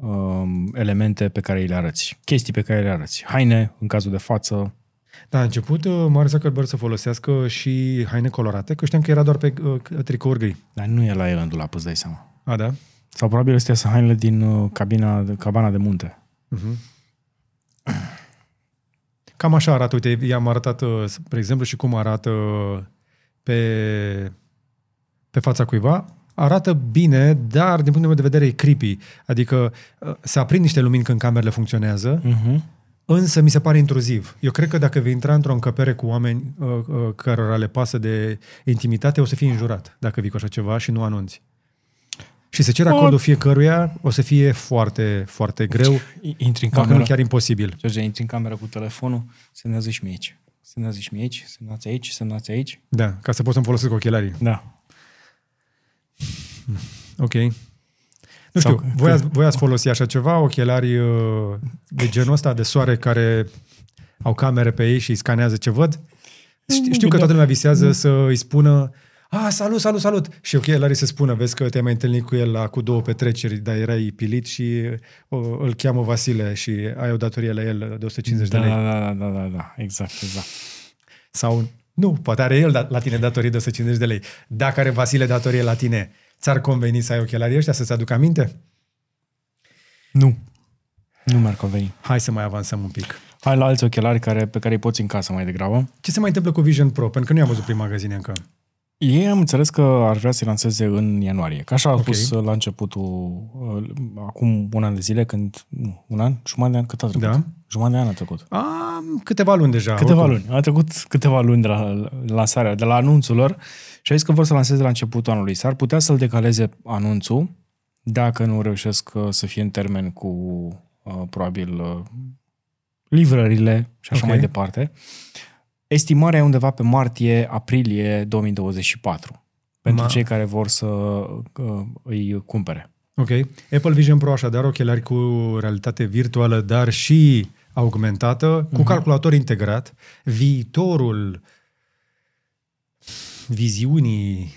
um, elemente pe care îi le arăți, chestii pe care le arăți, haine, în cazul de față. Da, a început uh, Mark Zuckerberg să folosească și haine colorate, că știam că era doar pe uh, tricouri gri. Dar nu e la el în dulap, îți dai seama. A, da? Sau probabil astea sunt hainele din uh, cabina, cabana de munte. Uh-huh. Cam așa arată, uite, i-am arătat, uh, spre exemplu, și cum arată pe, pe fața cuiva. Arată bine, dar din punctul meu de vedere e creepy. Adică uh, se aprind niște lumini când camerele funcționează, Uh-huh. însă mi se pare intruziv. Eu cred că dacă vei intra într-o încăpere cu oameni uh, uh, cărora le pasă de intimitate, o să fii înjurat dacă vii cu așa ceva și nu anunți. Și să cer acordul fiecăruia o să fie foarte, foarte greu, Intri în dacă nu cameră. chiar imposibil. George, intri în cameră cu telefonul, semnează și mie aici. Semnează și mie aici, semnați aici, semnați aici. Da, ca să pot să-mi folosesc ochelarii. Da. Ok. Nu Sau știu, că- voi ați, voi ați folosi așa ceva, ochelari uh, de genul ăsta, de soare, care au camere pe ei și îi scanează ce văd? Știu, știu că toată lumea visează să îi spună a, salut, salut, salut! Și ochelarii se spună, vezi că te-ai mai întâlnit cu el la, cu două petreceri, dar erai pilit și uh, îl cheamă Vasile și ai o datorie la el de 150 Da, de lei. da, da, da, da, da, exact, exact. Sau nu, poate are el da- la tine datorie de 150 de lei. Dacă are Vasile datorie la tine, ți-ar conveni să ai ochelarii ăștia să-ți aducă aminte? Nu. Nu mi-ar conveni. Hai să mai avansăm un pic. Hai la alți ochelari care, pe care îi poți în casă mai degrabă. Ce se mai întâmplă cu Vision Pro? Pentru că nu i-am văzut prin magazine încă. Ei am înțeles că ar vrea să-i lanseze în ianuarie. Că așa a Ok. spus la începutul, uh, acum un an de zile, când, nu, un an, jumătate de an, cât a trecut? Da. Jumătate de an a trecut. Am câteva luni deja. Câteva oricum. luni. A trecut câteva luni de la lansarea, de la anunțul lor și a zis că vor să lanseze la începutul anului. S-ar putea să-l decaleze anunțul dacă nu reușesc uh, să fie în termen cu uh, probabil uh, livrările și așa Ok. mai departe. Estimarea e undeva pe martie-aprilie 2024 pentru Ma- cei care vor să uh, îi cumpere. Ok. Apple Vision Pro așadar ochelari cu realitate virtuală, dar și augmentată, cu calculator integrat. Viitorul viziunii,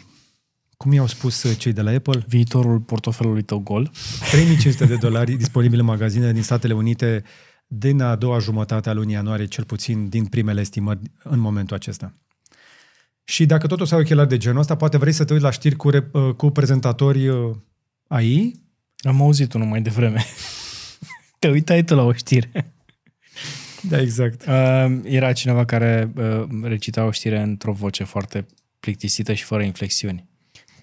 cum i-au spus cei de la Apple, Viitorul portofelului tău gol. 3500 de dolari disponibile în magazine din Statele Unite din a doua jumătate a lunii ianuarie, cel puțin din primele estimări în momentul acesta. Și dacă tot o să ai ochelari de genul ăsta, poate vrei să te uiți la știri cu, re- cu prezentatori uh, AI, Am auzit unul mai devreme. Te uitai tu la o știre. Da, exact. Uh, era cineva care uh, recita o știre într-o voce foarte plictisită și fără inflexiuni.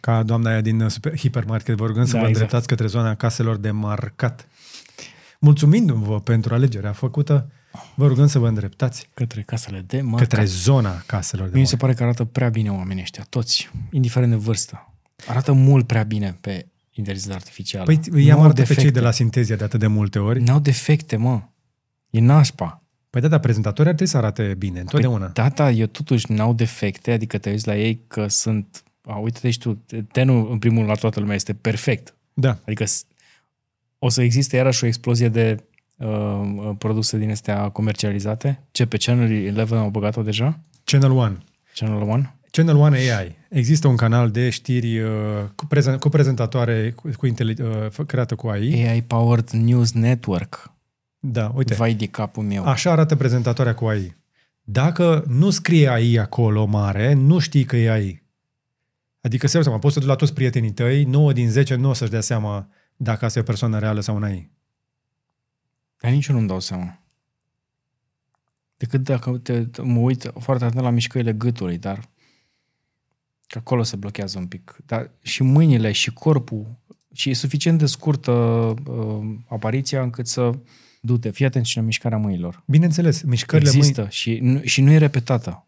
Ca doamna aia din uh, super, hipermarket, vă rugăm să Da, vă exact. îndreptați către zona caselor de marcat. Mulțumindu-vă pentru alegerea făcută, vă rugăm să vă îndreptați Către casele de marcat. către zona caselor de Mie mi se marcat. pare că arată prea bine oamenii ăștia, toți, indiferent de vârstă. Arată mult prea bine pe inteligența artificială. Păi i-am N-au arătat pe cei defecte. de la Sintezia de atât de multe ori. N-au defecte, mă. E nașpa. Păi da, dar prezentatorii ar trebui să arate bine, întotdeauna. Păi, data, eu totuși n-au defecte, adică te uiți la ei că sunt... A, uite-te și tu, tenul în primul la toată lumea este perfect. Da. Adică s- o să existe iarăși o explozie de uh, uh, produse din astea comercializate. Ce, pe Channel 11 au băgat-o deja? Channel One. Channel 1? Channel One AI. Există un canal de știri uh, cu, prezen- cu prezentatoare cu, cu inteli- uh, f- creată cu AI. AI Powered News Network. Da, uite. Vai de capul meu. Așa arată prezentatoarea cu AI. Dacă nu scrie AI acolo mare, nu știi că e AI. Adică, să seama, poți să duci la toți prietenii tăi, 9 din 10 nu o să-și dea seama dacă asta e o persoană reală sau un AI. Dar nici eu nu-mi dau seama. Decât dacă te, te- mă uit foarte atent la mișcările gâtului, dar că acolo se blochează un pic. Dar și mâinile și corpul și e suficient de scurtă uh, apariția încât să du-te. Fii atent și la mișcarea mâinilor. Bineînțeles, mișcările Există mâini... și, nu, și nu e repetată.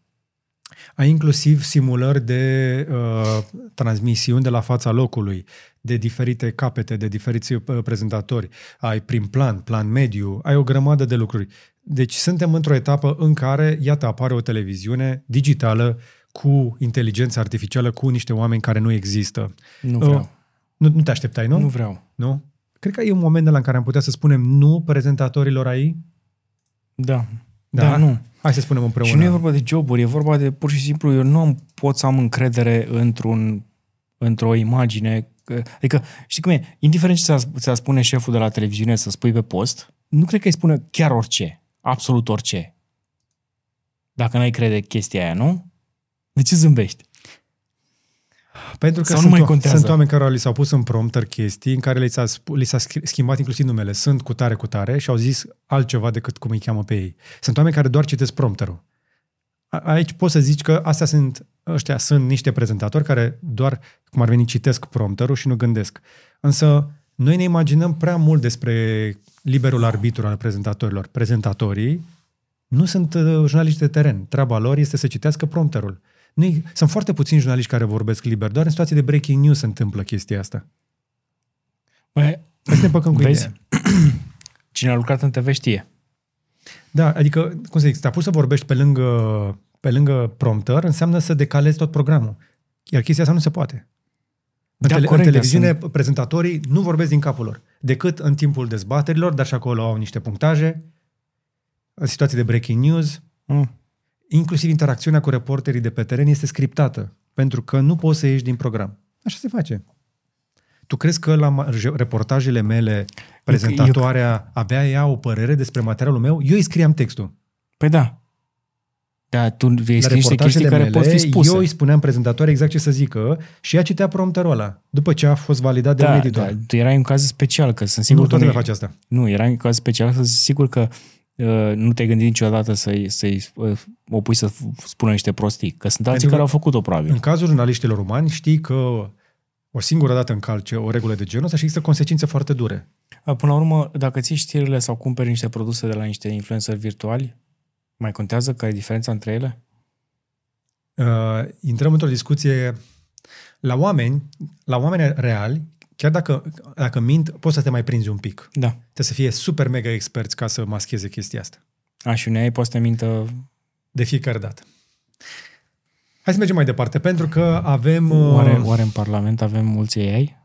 Ai inclusiv simulări de uh, transmisiuni de la fața locului, de diferite capete, de diferiți uh, prezentatori. Ai prim plan, plan mediu, ai o grămadă de lucruri. Deci suntem într-o etapă în care, iată, apare o televiziune digitală cu inteligență artificială, cu niște oameni care nu există. Nu Uh, vreau. Nu, nu te așteptai, nu? Nu vreau. nu? Cred că e un moment de la în care am putea să spunem nu prezentatorilor AI. Da. Da? Da, nu. Hai să spunem împreună. Și nu e vorba de joburi, e vorba de pur și simplu, eu nu am, pot să am încredere într-un, într-o imagine. că- Adică, știi cum e? Indiferent ce ți-a, ți-a spune șeful de la televiziune să spui pe post, nu cred că îi spune chiar orice, absolut orice. Dacă n-ai crede chestia aia, nu? De ce zâmbești? Pentru că Sau nu sunt, mai o- contează? sunt oameni care li s-au pus în prompter chestii în care li s-a, sp- li s-a schi- schimbat inclusiv numele. Sunt cu tare, cu tare și au zis altceva decât cum îi cheamă pe ei. Sunt oameni care doar citesc prompterul. A- Aici poți să zici că astea sunt, ăștia sunt niște prezentatori care doar, cum ar veni, citesc prompterul și nu gândesc. Însă noi ne imaginăm prea mult despre liberul arbitru al prezentatorilor. Prezentatorii nu sunt uh, jurnaliști de teren. Treaba lor este să citească prompterul. Nu, sunt foarte puțini jurnaliști care vorbesc liber, doar în situații de breaking news se întâmplă chestia asta. Bă, Hai să ne păcăm cu Vezi? ideea. cine a lucrat în TV știe. Da, adică, cum să zic, te-a pus să vorbești pe lângă, pe lângă prompter, înseamnă să decalezi tot programul. Iar chestia asta nu se poate. În, Da, tele- corect, în dar televiziune, prezentatorii nu vorbesc din capul lor, decât în timpul dezbaterilor, dar și acolo au niște punctaje, în situații de breaking news, Mm. Inclusiv interacțiunea cu reporterii de pe teren este scriptată, pentru că nu poți să ieși din program. Așa se face. Tu crezi că la ma- reportajele mele prezentatoarea abia ea o părere despre materialul meu? Eu îi scriam textul. Păi da. Da, tu La ești niște chestii reportajele care mele, pot fi spuse. eu îi spuneam prezentatoare exact ce să zică și ea citea prompterul ăla, după ce a fost validat de un da, editor. da, tu erai un caz special, că sunt Sigur sigur nu, că toată nu, lumea face asta. nu, era un caz special, că sunt sigur că uh, nu te-ai gândit niciodată să-i, să-i uh, o pui să f- spună niște prostii, că sunt alții Pentru care că au făcut-o probabil. În cazul jurnaliștilor umani, știi că o singură dată încalce o regulă de genul ăsta și există consecințe foarte dure. Uh, Până la urmă, dacă ții știrile sau cumperi niște produse de la niște influenceri virtuali, mai contează care e diferența între ele? Uh, intrăm într-o discuție la oameni, la oameni reali, chiar dacă, dacă mint, poți să te mai prinzi un pic. Da. Trebuie să fie super mega experți ca să mascheze chestia asta. A, și unei poate să te mintă... De fiecare dată. Hai să mergem mai departe, pentru că avem... Oare, uh, oare în Parlament avem mulți AI?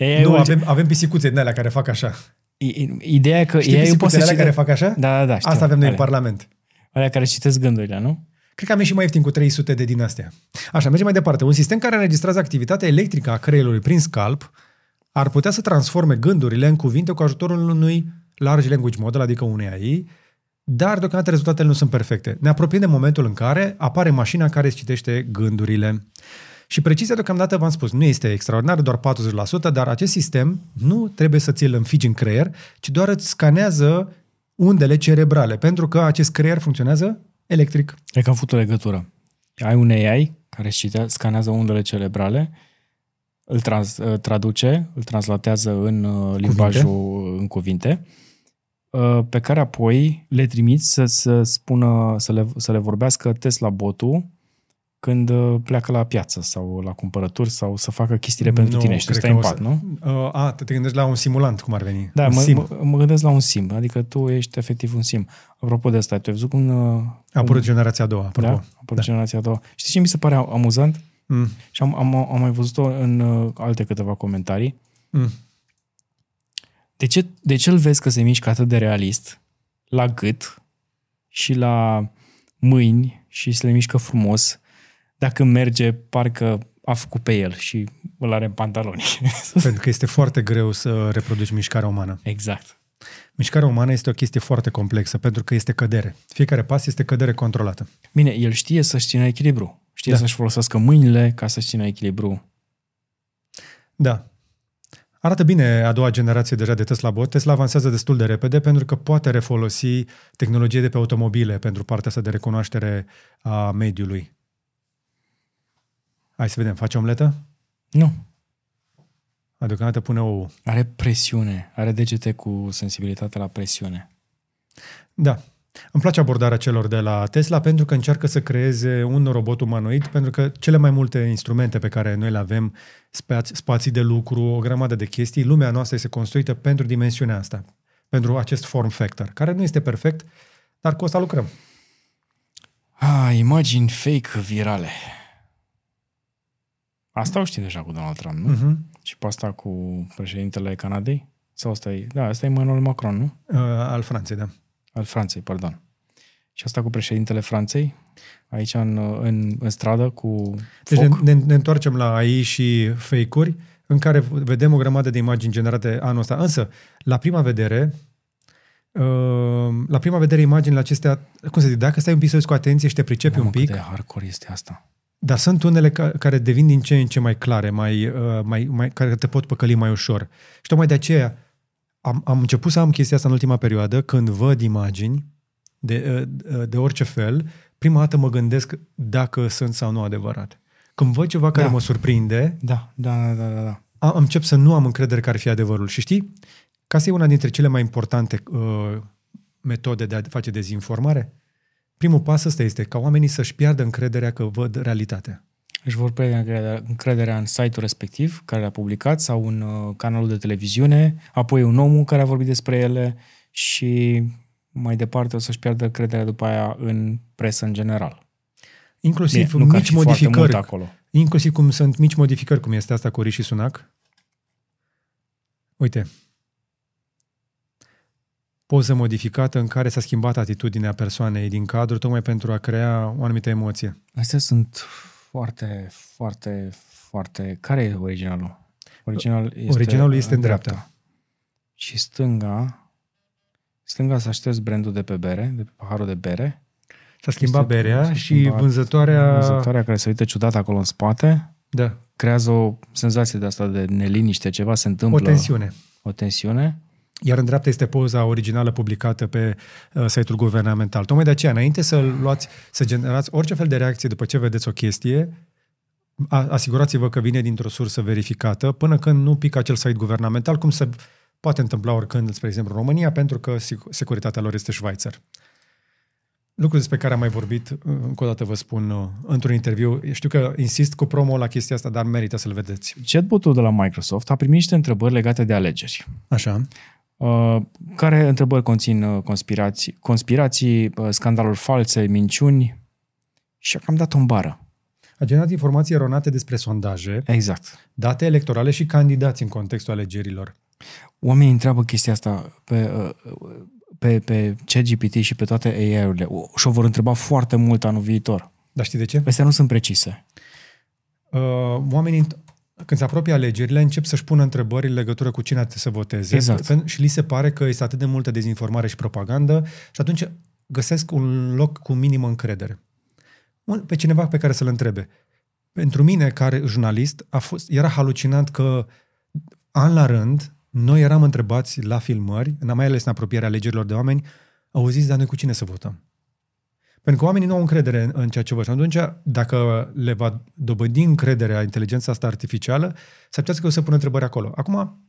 AI nu, ul- avem, avem pisicuțe din alea care fac așa. I- i- Ideea e că Știi AI poate să pisicuțele alea cite... care fac așa? Da, da, da. Știu. Asta avem noi în Alea. Parlament. Alea care citesc gândurile, nu? Cred că am ieșit mai ieftin cu 300 de din astea. Așa, mergem mai departe. Un sistem care înregistrează activitatea electrică a creierului prin scalp ar putea să transforme gândurile în cuvinte cu ajutorul unui large language model, adică unei AI, dar deocamdată rezultatele nu sunt perfecte. Ne apropiem de momentul în care apare mașina care îți citește gândurile. Și precizia deocamdată, v-am spus, nu este extraordinară, doar 40%, dar acest sistem nu trebuie să ți-l înfigi în creier, ci doar îți scanează undele cerebrale, pentru că acest creier funcționează electric. Cred că am făcut o legătură. Ai un AI care își citea, scanează undele cerebrale, îl trans, uh, traduce, îl translatează în uh, limbajul în cuvinte, uh, pe care apoi le trimiți să, să spună, să le, să le vorbească Tesla botul când uh, pleacă la piață sau la cumpărături sau să facă chestiile pentru Nu, tine și tu cred stai în că o pat, să- nu? Uh, a, te gândești la un simulant, cum ar veni. Da, un mă, sim. mă, mă gândesc la un sim, adică tu ești efectiv un sim. Apropo de asta, tu ai văzut cum... uh, A apărut generația a doua, Da? apropo. A apărut generația a doua. Știi ce mi se pare amuzant? Mm. Și am, am, am mai văzut-o în uh, alte câteva comentarii. Mm. De ce, de ce îl vezi că se mișcă atât de realist la gât și la mâini și se le mișcă frumos dacă merge parcă a făcut pe el și îl are în pantaloni. Pentru că este foarte greu să reproduci mișcarea umană. exact. Mișcarea umană este o chestie foarte complexă, pentru că este cădere. Fiecare pas este cădere controlată. Bine, el știe să-și țină echilibru. Știe Da. să-și folosească mâinile ca să-și țină echilibru. Da. Arată bine a doua generație deja de Tesla Bot. Tesla avansează destul de repede pentru că poate refolosi tehnologie de pe automobile pentru partea asta de recunoaștere a mediului. Hai să vedem, face omletă? Nu. A, Deocamdată pune ou. Are presiune. Are degete cu sensibilitate la presiune. Da. Îmi place abordarea celor de la Tesla pentru că încearcă să creeze un robot umanoid, pentru că cele mai multe instrumente pe care noi le avem, spați, spații de lucru, o grămadă de chestii, lumea noastră este construită pentru dimensiunea asta, pentru acest form factor, care nu este perfect, dar cu asta lucrăm. Ah, imagini fake virale. Asta o știi deja cu Donald Trump, nu? Uh-huh. Și pe asta cu președintele Canadei? Sau asta e? Da, asta e Emmanuel Macron, nu? Uh, al Franței, da. Al Franței, pardon. Și asta cu președintele Franței? Aici în, în, în stradă cu Deci foc? ne, ne întoarcem la AI și fake-uri, în care vedem o grămadă de imagini generate anul ăsta. Însă, la prima vedere, uh, la prima vedere, imaginile acestea, cum să zic, dacă stai un pic să uiți cu atenție și te pricepi Mamă, un pic, cât de hardcore este asta. Dar sunt unele ca, care devin din ce în ce mai clare, mai, uh, mai, mai, care te pot păcăli mai ușor. Și tocmai de aceea am, am început să am chestia asta în ultima perioadă, când văd imagini de, uh, de orice fel, prima dată mă gândesc dacă sunt sau nu adevărate. Când văd ceva care Da. mă surprinde, Da, da, da, da, da, da. am, încep să nu am încredere că ar fi adevărul. Și știi, ca să e una dintre cele mai importante uh, metode de a face dezinformare, primul pas ăsta este ca oamenii să-și piardă încrederea că văd realitatea. Își vor pierde încrederea, încrederea în site-ul respectiv care l-a publicat sau în uh, canalul de televiziune, apoi un om care a vorbit despre ele și mai departe o să-și piardă încrederea după aia în presă în general. Inclusiv Bine, nu că ar mici fi foarte modificări, mult acolo. inclusiv cum sunt mici modificări, cum este asta cu Rishi Sunak. Uite. Poză modificată în care s-a schimbat atitudinea persoanei din cadru, tocmai pentru a crea o anumită emoție. Astea sunt foarte, foarte, foarte... Care e originalul? Original este Originalul este în dreapta. Și stânga... Stânga s-a șters brandul de pe bere, de pe paharul de bere. S-a schimbat Este- berea s-a și schimbat vânzătoarea... Vânzătoarea care se uită ciudat acolo în spate, Da, creează o senzație de asta de neliniște, ceva se întâmplă. o tensiune. O tensiune. Iar în dreapta este poza originală publicată pe uh, site-ul guvernamental. Tocmai de aceea, înainte să luați, să generați orice fel de reacție după ce vedeți o chestie, a, asigurați-vă că vine dintr-o sursă verificată până când nu pică acel site guvernamental, cum se poate întâmpla oricând, spre exemplu, în România, pentru că sic- securitatea lor este Schweizer. Lucru despre care am mai vorbit, uh, încă o dată vă spun, uh, într-un interviu. Știu că insist cu promo la chestia asta, dar merită să-l vedeți. Chatbotul de la Microsoft a primit niște întrebări legate de alegeri. Așa. Uh, care întrebări conțin uh, conspirații, conspirații uh, scandaluri false, minciuni și cam dat o bară. A generat informații eronate despre sondaje, Exact. date electorale și candidați în contextul alegerilor. Oamenii întreabă chestia asta pe, uh, pe, pe ChatGPT și pe toate AI-urile și o vor întreba foarte mult anul viitor. Dar știi de ce? Astea nu sunt precise. Uh, oamenii, când se apropie alegerile, încep să-și pună întrebări în legătură cu cine trebuie să voteze. Exact. Pen- Și li se pare că este atât de multă dezinformare și propagandă și atunci găsesc un loc cu minimă încredere. Un- Pe cineva pe care să-l întrebe. Pentru mine, care jurnalist, a fost, era halucinant că an la rând, noi eram întrebați la filmări, mai ales în apropierea alegerilor de oameni, auziți, dar noi cu cine să votăm? Pentru că oamenii nu au încredere în, în ceea ce văd. Și atunci, dacă le va dobândi încrederea inteligența asta artificială, s-ar putea să o să pună întrebări acolo. Acum,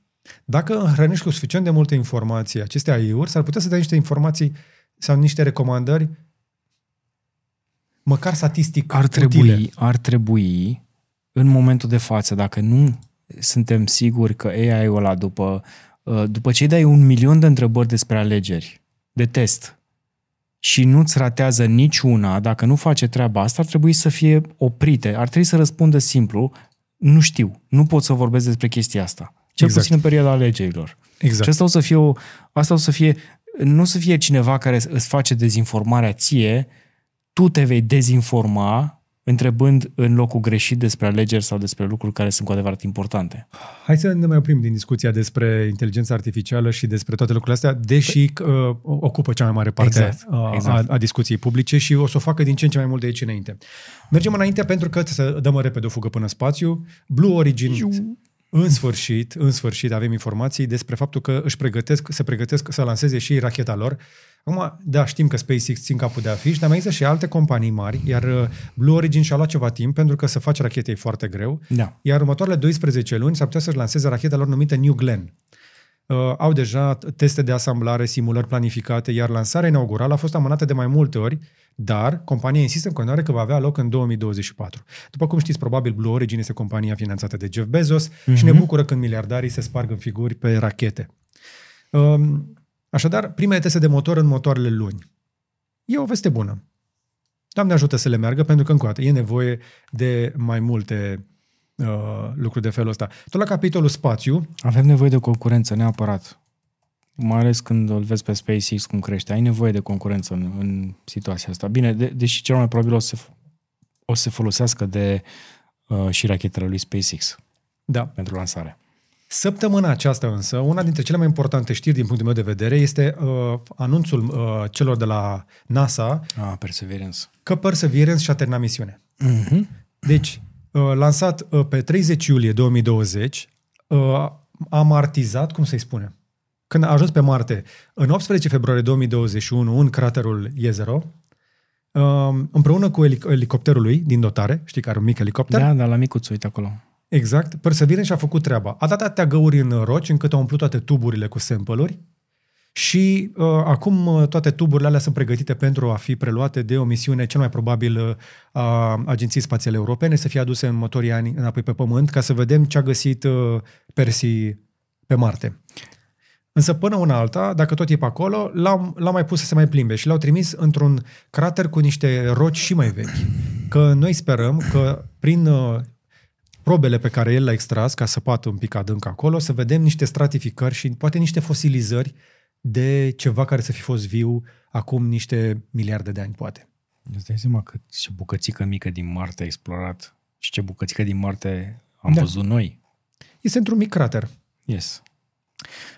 dacă hrănești cu suficient de multe informații aceste AI-uri, s-ar putea să dea niște informații sau niște recomandări măcar statistic Ar utile. trebui, ar trebui, în momentul de față, dacă nu suntem siguri că AI-ul ăla, după, uh, după ce îi dai un milion de întrebări despre alegeri, de test, și nu-ți ratează niciuna, dacă nu face treaba asta, ar trebui să fie oprite. Ar trebui să răspundă simplu, nu știu, nu pot să vorbesc despre chestia asta. Cel Exact. puțin în perioada alegerilor. Exact. Și asta o să fie, o, asta o să fie, nu să fie cineva care îți face dezinformarea ție, tu te vei dezinforma întrebând în locul greșit despre alegeri sau despre lucruri care sunt cu adevărat importante. Hai să ne mai oprim din discuția despre inteligența artificială și despre toate lucrurile astea, deși uh, ocupă cea mai mare parte Exact, uh, exact. A, a discuției publice și o să o facă din ce în ce mai mult de aici înainte. Mergem înainte pentru că să dăm repede o fugă până în spațiu. Blue Origin, în sfârșit, în sfârșit avem informații despre faptul că își pregătesc, se pregătesc să lanseze și racheta lor. Acum, da, știm că SpaceX țin capul de afiș, dar mai există și alte companii mari, iar uh, Blue Origin și-a luat ceva timp pentru că să faci rachete e foarte greu. Da. Iar următoarele 12 luni s-ar putea să-și lanseze racheta lor numită New Glenn. Uh, au deja teste de asamblare, simulări planificate, iar lansarea inaugurală a fost amânată de mai multe ori, dar compania insistă în continuare că va avea loc în 2024. După cum știți, probabil Blue Origin este compania finanțată de Jeff Bezos uh-huh. și ne bucură când miliardarii se sparg în figuri pe rachete. Um, așadar, primele teste de motor în motoarele luni. E o veste bună. Doamne ajută să le meargă, pentru că, încă o dată, e nevoie de mai multe uh, lucruri de felul ăsta. Tot la capitolul spațiu, Avem nevoie de concurență, neapărat. Mai ales când îl vezi pe SpaceX cum crește. Ai nevoie de concurență în, în situația asta. Bine, de, deși cel mai probabil o să, o să se folosească de uh, și rachetele lui SpaceX da, pentru lansare. Săptămâna aceasta însă, una dintre cele mai importante știri din punctul meu de vedere este uh, anunțul uh, celor de la NASA Ah, Perseverance. că Perseverance și-a terminat misiunea. Mm-hmm. Deci, uh, lansat uh, pe 30 iulie 2020, uh, a martizat, cum să-i spunem, când a ajuns pe Marte în 18 februarie 2021 în craterul Jezero, uh, împreună cu elic- elicopterul lui din dotare, știi că are un mic elicopter, Da, dar la micuț, uite acolo. Exact. Perseverance și-a făcut treaba. A dat atâtea găuri în roci încât au umplut toate tuburile cu sample-uri și uh, acum uh, toate tuburile alea sunt pregătite pentru a fi preluate de o misiune cel mai probabil uh, a Agenției Spațiale Europene să fie aduse în următorii ani înapoi pe Pământ ca să vedem ce a găsit uh, Persi pe Marte. Însă până una alta, dacă tot e pe acolo, l-am, l-am mai pus să se mai plimbe și l-au trimis într-un crater cu niște roci și mai vechi. Că noi sperăm că prin uh, probele pe care el le-a extras, ca să poată un pic adânc acolo, să vedem niște stratificări și poate niște fosilizări de ceva care să fi fost viu acum niște miliarde de ani, poate. Îți dai seama cât ce bucățică mică din Marte a explorat și ce bucățică din Marte am Da. da. văzut noi. Este într-un mic crater. Yes.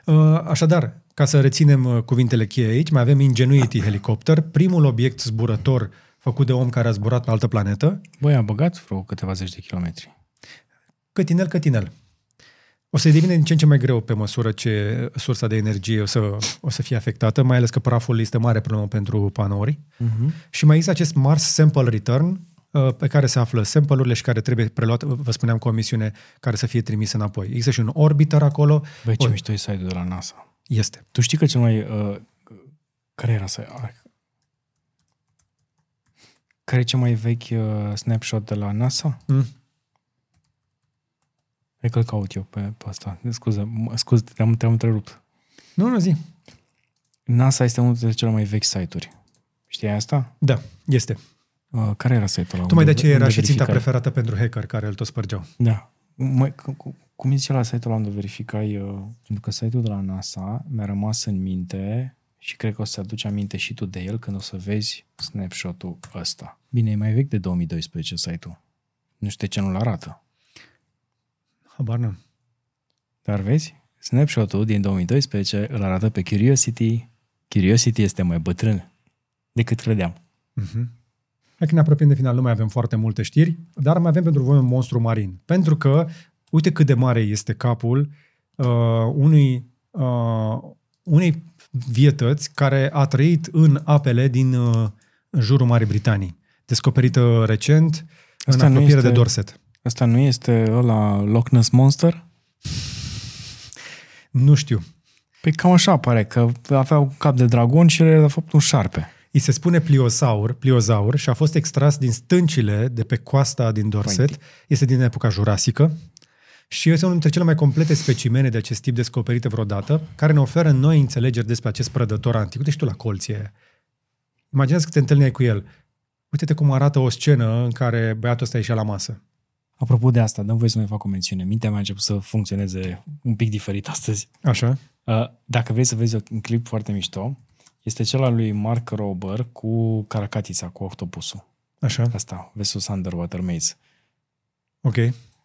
Uh, Așadar, ca să reținem uh, cuvintele cheie aici, mai avem Ingenuity Helicopter, primul obiect zburător făcut de om care a zburat pe altă planetă. Băi, a băgat vreo câteva zeci de kilometri. Cătinel, cătinel. O să devine din ce în ce mai greu pe măsură ce sursa de energie o să, o să fie afectată, mai ales că praful este mare problemă pentru panouri. Uh-huh. Și mai există acest Mars Sample Return, uh, pe care se află sample-urile și care trebuie preluat, vă spuneam, cu o misiune care să fie trimisă înapoi. Există și un orbiter acolo. Băi, ce Ori- mișto e site-ul de la NASA. Este. Tu știi că cel mai... Uh, care era să... ah, Care e cel mai vechi uh, snapshot de la NASA? Mm. Hai că-l caut eu pe, pe asta. Scuze, m- scuze, te-am, te-am întrerupt. Nu, nu zi. NASA este unul dintre cele mai vechi site-uri. Știai asta? Da, este. Uh, care era site-ul ăla? Tocmai de Unde- aceea era unde și ținta verificai? preferată pentru hacker care îl tot spărgeau. Da. Măi, cu- cu- cum zice la site-ul ăla unde verificai? Uh, pentru că site-ul de la NASA mi-a rămas în minte și cred că o să aduci aminte și tu de el când o să vezi snapshot-ul ăsta. Bine, e mai vechi de 2012 site-ul. Nu știu de ce nu-l arată. Habar n-am. Dar vezi, snapshot-ul din 2012 îl arată pe Curiosity. Curiosity este mai bătrân decât credeam. Mhm. Hai că ne apropiem de final, nu mai avem foarte multe știri, dar mai avem pentru voi un monstru marin. Pentru că, uite cât de mare este capul uh, unui, uh, unei vietăți care a trăit în apele din uh, în jurul Marii Britanii. Descoperită recent Asta în nu apropiere este- de Dorset. Asta nu este ăla Loch Ness Monster? Nu știu. Păi cam așa pare, că avea un cap de dragon și era de fapt un șarpe. Îi se spune pliosaur, pliozaur și a fost extras din stâncile de pe coasta din Dorset. Este din epoca jurasică și este unul dintre cele mai complete specimene de acest tip descoperite vreodată, care ne oferă noi înțelegeri despre acest prădător antic. Uite și tu la colție aia. Imaginează că te întâlneai cu el. Uite-te cum arată o scenă în care băiatul ăsta ieșea la masă. Apropo de asta, dăm voie să mai fac o mențiune. Mintea mea a început să funcționeze un pic diferit astăzi. Așa? Uh, Dacă vrei să vezi un clip foarte mișto, este cel al lui Mark Rober cu caracatița, cu octopusul. Așa? Asta, Vesus Underwater Maze. Ok.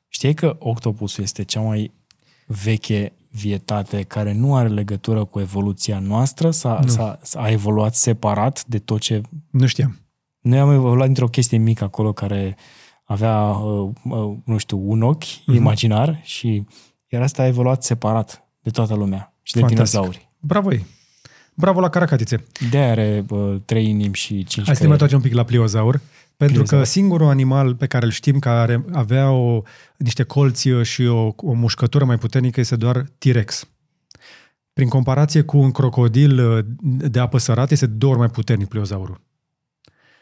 Știai că octopusul este cea mai veche vietate care nu are legătură cu evoluția noastră? S-a, Nu. s-a, s-a a evoluat separat de tot ce... Nu știam. Noi am evoluat dintr-o chestie mică acolo care avea, uh, uh, nu știu, un ochi Mhm. imaginar și iar asta a evoluat separat de toată lumea și de Fantastic. dinozauri. Bravo ei. Bravo la caracatițe. De are uh, trei inimi și cinci Hai să ne mai creiere. întoarcem un pic la pliozaur, pentru Pliozaur. că singurul animal pe care îl știm care avea o, niște colți și o, o mușcătură mai puternică este doar T-Rex. Prin comparație cu un crocodil uh, de apă sărată, este de două ori mai puternic pliozaurul.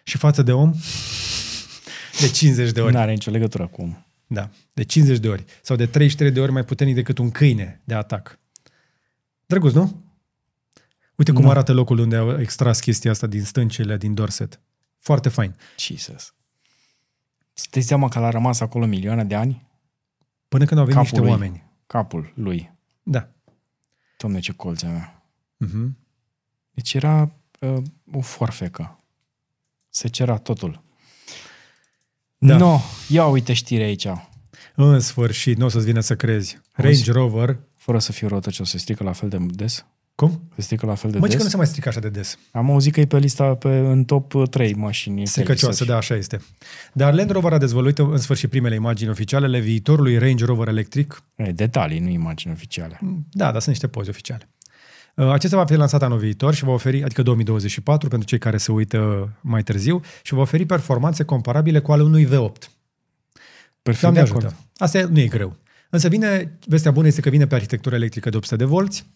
Și față de om, de 50 de ori. Nu are nicio legătură cu... Da, de 50 de ori. Sau de 33 de ori mai puternic decât un câine de atac. Drăguț, nu? Uite cum Da. arată locul unde au extras chestia asta din stâncile din Dorset. Foarte fain. Jesus. Îți dai seama că l-a rămas acolo milioane de ani? Până când au venit Capul niște lui. oameni. Capul lui. Da. Doamne, ce colțe mea. Uh-huh. Deci era uh, o foarfecă. Se cera totul. Da. No, ia uite știre aici. În sfârșit, nu o să-ți vină să crezi. Auzi? Range Rover. Fără să fiu răutăcios, se strică la fel de des? Cum? Se strică la fel de Mă, des? că nu se mai strică așa de des. Am auzit că e pe lista pe, în top 3 mașini. Stricăcioasă, da, așa este. Dar Land Rover a dezvăluit în sfârșit primele imagini oficiale ale viitorului Range Rover electric E, detalii, nu imagini oficiale. Da, dar sunt niște poze oficiale. Uh, Acesta va fi lansat anul viitor și va oferi, adică 2024, pentru cei care se uită mai târziu, și va oferi performanțe comparabile cu ale unui V8. Perfect Doamne de ajută. acord. Asta e- nu e greu. Însă vine, vestea bună este că vine pe arhitectură electrică de 800 de volți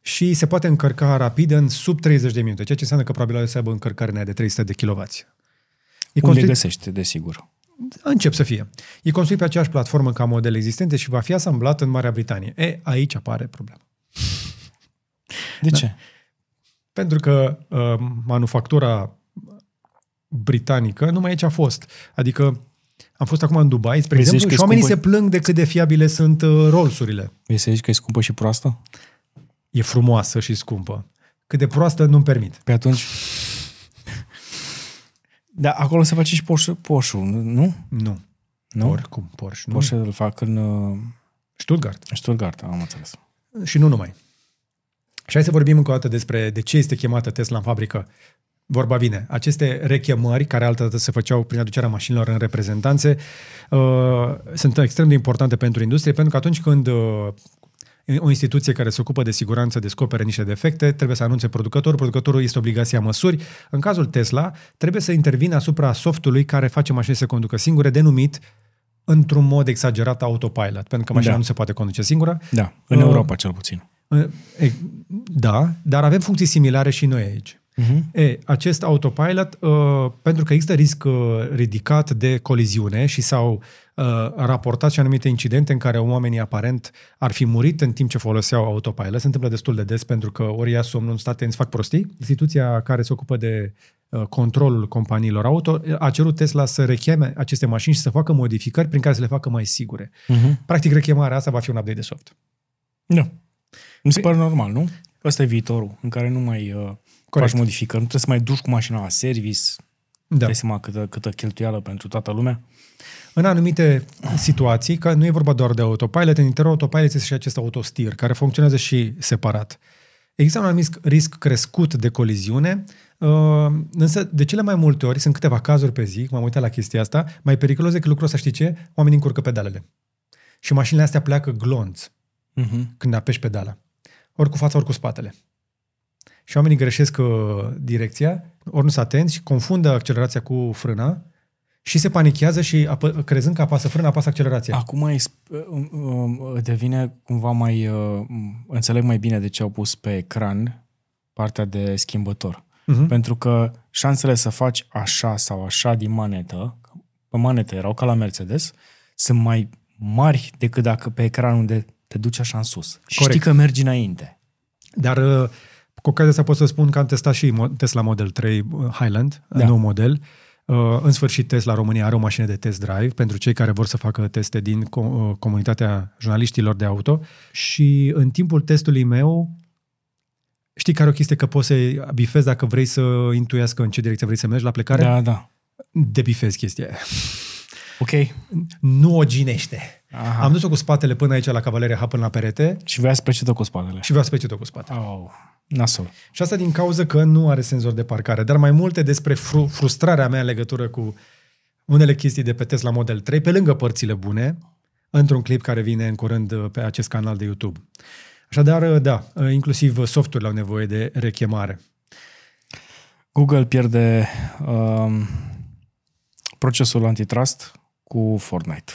și se poate încărca rapid în sub 30 de minute, ceea ce înseamnă că probabil o să aibă încărcare în aia de 300 de kW. E Unde construit, găsește, desigur. încep să fie. E construit pe aceeași platformă ca modele existente și va fi asamblat în Marea Britanie. E, aici apare problema. De Da. ce? Pentru că uh, manufactura britanică numai aici a fost. Adică am fost acum în Dubai, spre Vrei să exemplu, zici și că e oamenii se scumpă? plâng de cât de fiabile sunt uh, Rolls-urile. Vrei să zici că e scumpă și proastă? E frumoasă și scumpă. Cât de proastă nu-mi permit. Pe atunci... Da, acolo se face și Porsche, Porsche nu? Nu. Nu? Oricum, Porsche. Nu? Porsche îl fac în uh, Stuttgart. Stuttgart, am înțeles. Și nu numai. Și hai să vorbim încă o dată despre de ce este chemată Tesla în fabrică. Vorba vine. Aceste rechemări, care altădată se făceau prin aducerea mașinilor în reprezentanțe, uh, sunt extrem de importante pentru industrie, pentru că atunci când uh, o instituție care se ocupă de siguranță descoperă niște defecte, trebuie să anunțe producătorul, producătorul este obligația măsuri. În cazul Tesla, trebuie să intervină asupra softului care face mașini să conducă singure, denumit într-un mod exagerat autopilot, pentru că mașina Da. nu se poate conduce singură. Da, în Uh, Europa cel puțin. E, Da, dar avem funcții similare și noi aici. Uh-huh. E, acest autopilot, uh, pentru că există risc uh, ridicat de coliziune și s-au uh, raportat și anumite incidente în care oamenii aparent ar fi murit în timp ce foloseau autopilot, se întâmplă destul de des pentru că ori ia somnul, nu sunt atenți, fac prostii. Instituția care se ocupă de uh, controlul companiilor auto a cerut Tesla să recheme aceste mașini și să facă modificări prin care să le facă mai sigure. Uh-huh. Practic, rechemarea asta va fi un update de soft. Da. Mi se Păi- pare normal, nu? Ăsta e viitorul, în care nu mai uh, faci modificări, nu trebuie să mai duci cu mașina la service, Da. dai seama câtă, câtă cheltuială pentru toată lumea. În anumite situații, că nu e vorba doar de autopilot, în interiorul autopilot este și acest autostir, care funcționează și separat. Există un anumit risc crescut de coliziune, uh, însă de cele mai multe ori, sunt câteva cazuri pe zi, m-am uitat la chestia asta, mai periculos decât lucrul ăsta, știi ce? Oamenii încurcă pedalele. Și mașinile astea pleacă glonți Uh-huh. când apeși pedala. Ori cu fața, ori cu spatele. Și oamenii greșesc uh, direcția, ori nu sunt atenți și confundă accelerația cu frâna și se panichează și apă, crezând că apasă frâna, apasă accelerația. Acum e, um, um, devine cumva mai... uh, Înțeleg mai bine de ce au pus pe ecran partea de schimbător. Uh-huh. Pentru că șansele să faci așa sau așa din manetă, pe manetă erau ca la Mercedes, sunt mai mari decât dacă pe ecran unde te duci așa în sus. Și Corect. știi că mergi înainte. Dar uh, cu ocazia asta pot să spun că am testat și mo- Tesla Model 3 uh, Highland, Da. da. nou model. Uh, În sfârșit, Tesla România are o mașină de test drive pentru cei care vor să facă teste din co- uh, comunitatea jurnaliștilor de auto. Și în timpul testului meu, știi care e o chestie că poți să bifezi dacă vrei să intuiască în ce direcție vrei să mergi la plecare? Da, da. Debifezi chestia aia. Ok. Nu o ginește. Aha. Am dus-o cu spatele până aici la Cavaleria Hub, până la perete Și voia să plece tot cu spatele. și vreau să plece tot cu spatele. Oh, nasol. Și asta din cauza că nu are senzor de parcare. Dar mai multe despre fru- frustrarea mea în legătură cu unele chestii de pe Tesla Model 3, pe lângă părțile bune, într-un clip care vine în curând uh, pe acest canal de YouTube. Așadar, uh, da, uh, inclusiv softurile au nevoie de rechemare. Google pierde um, procesul antitrust cu Fortnite.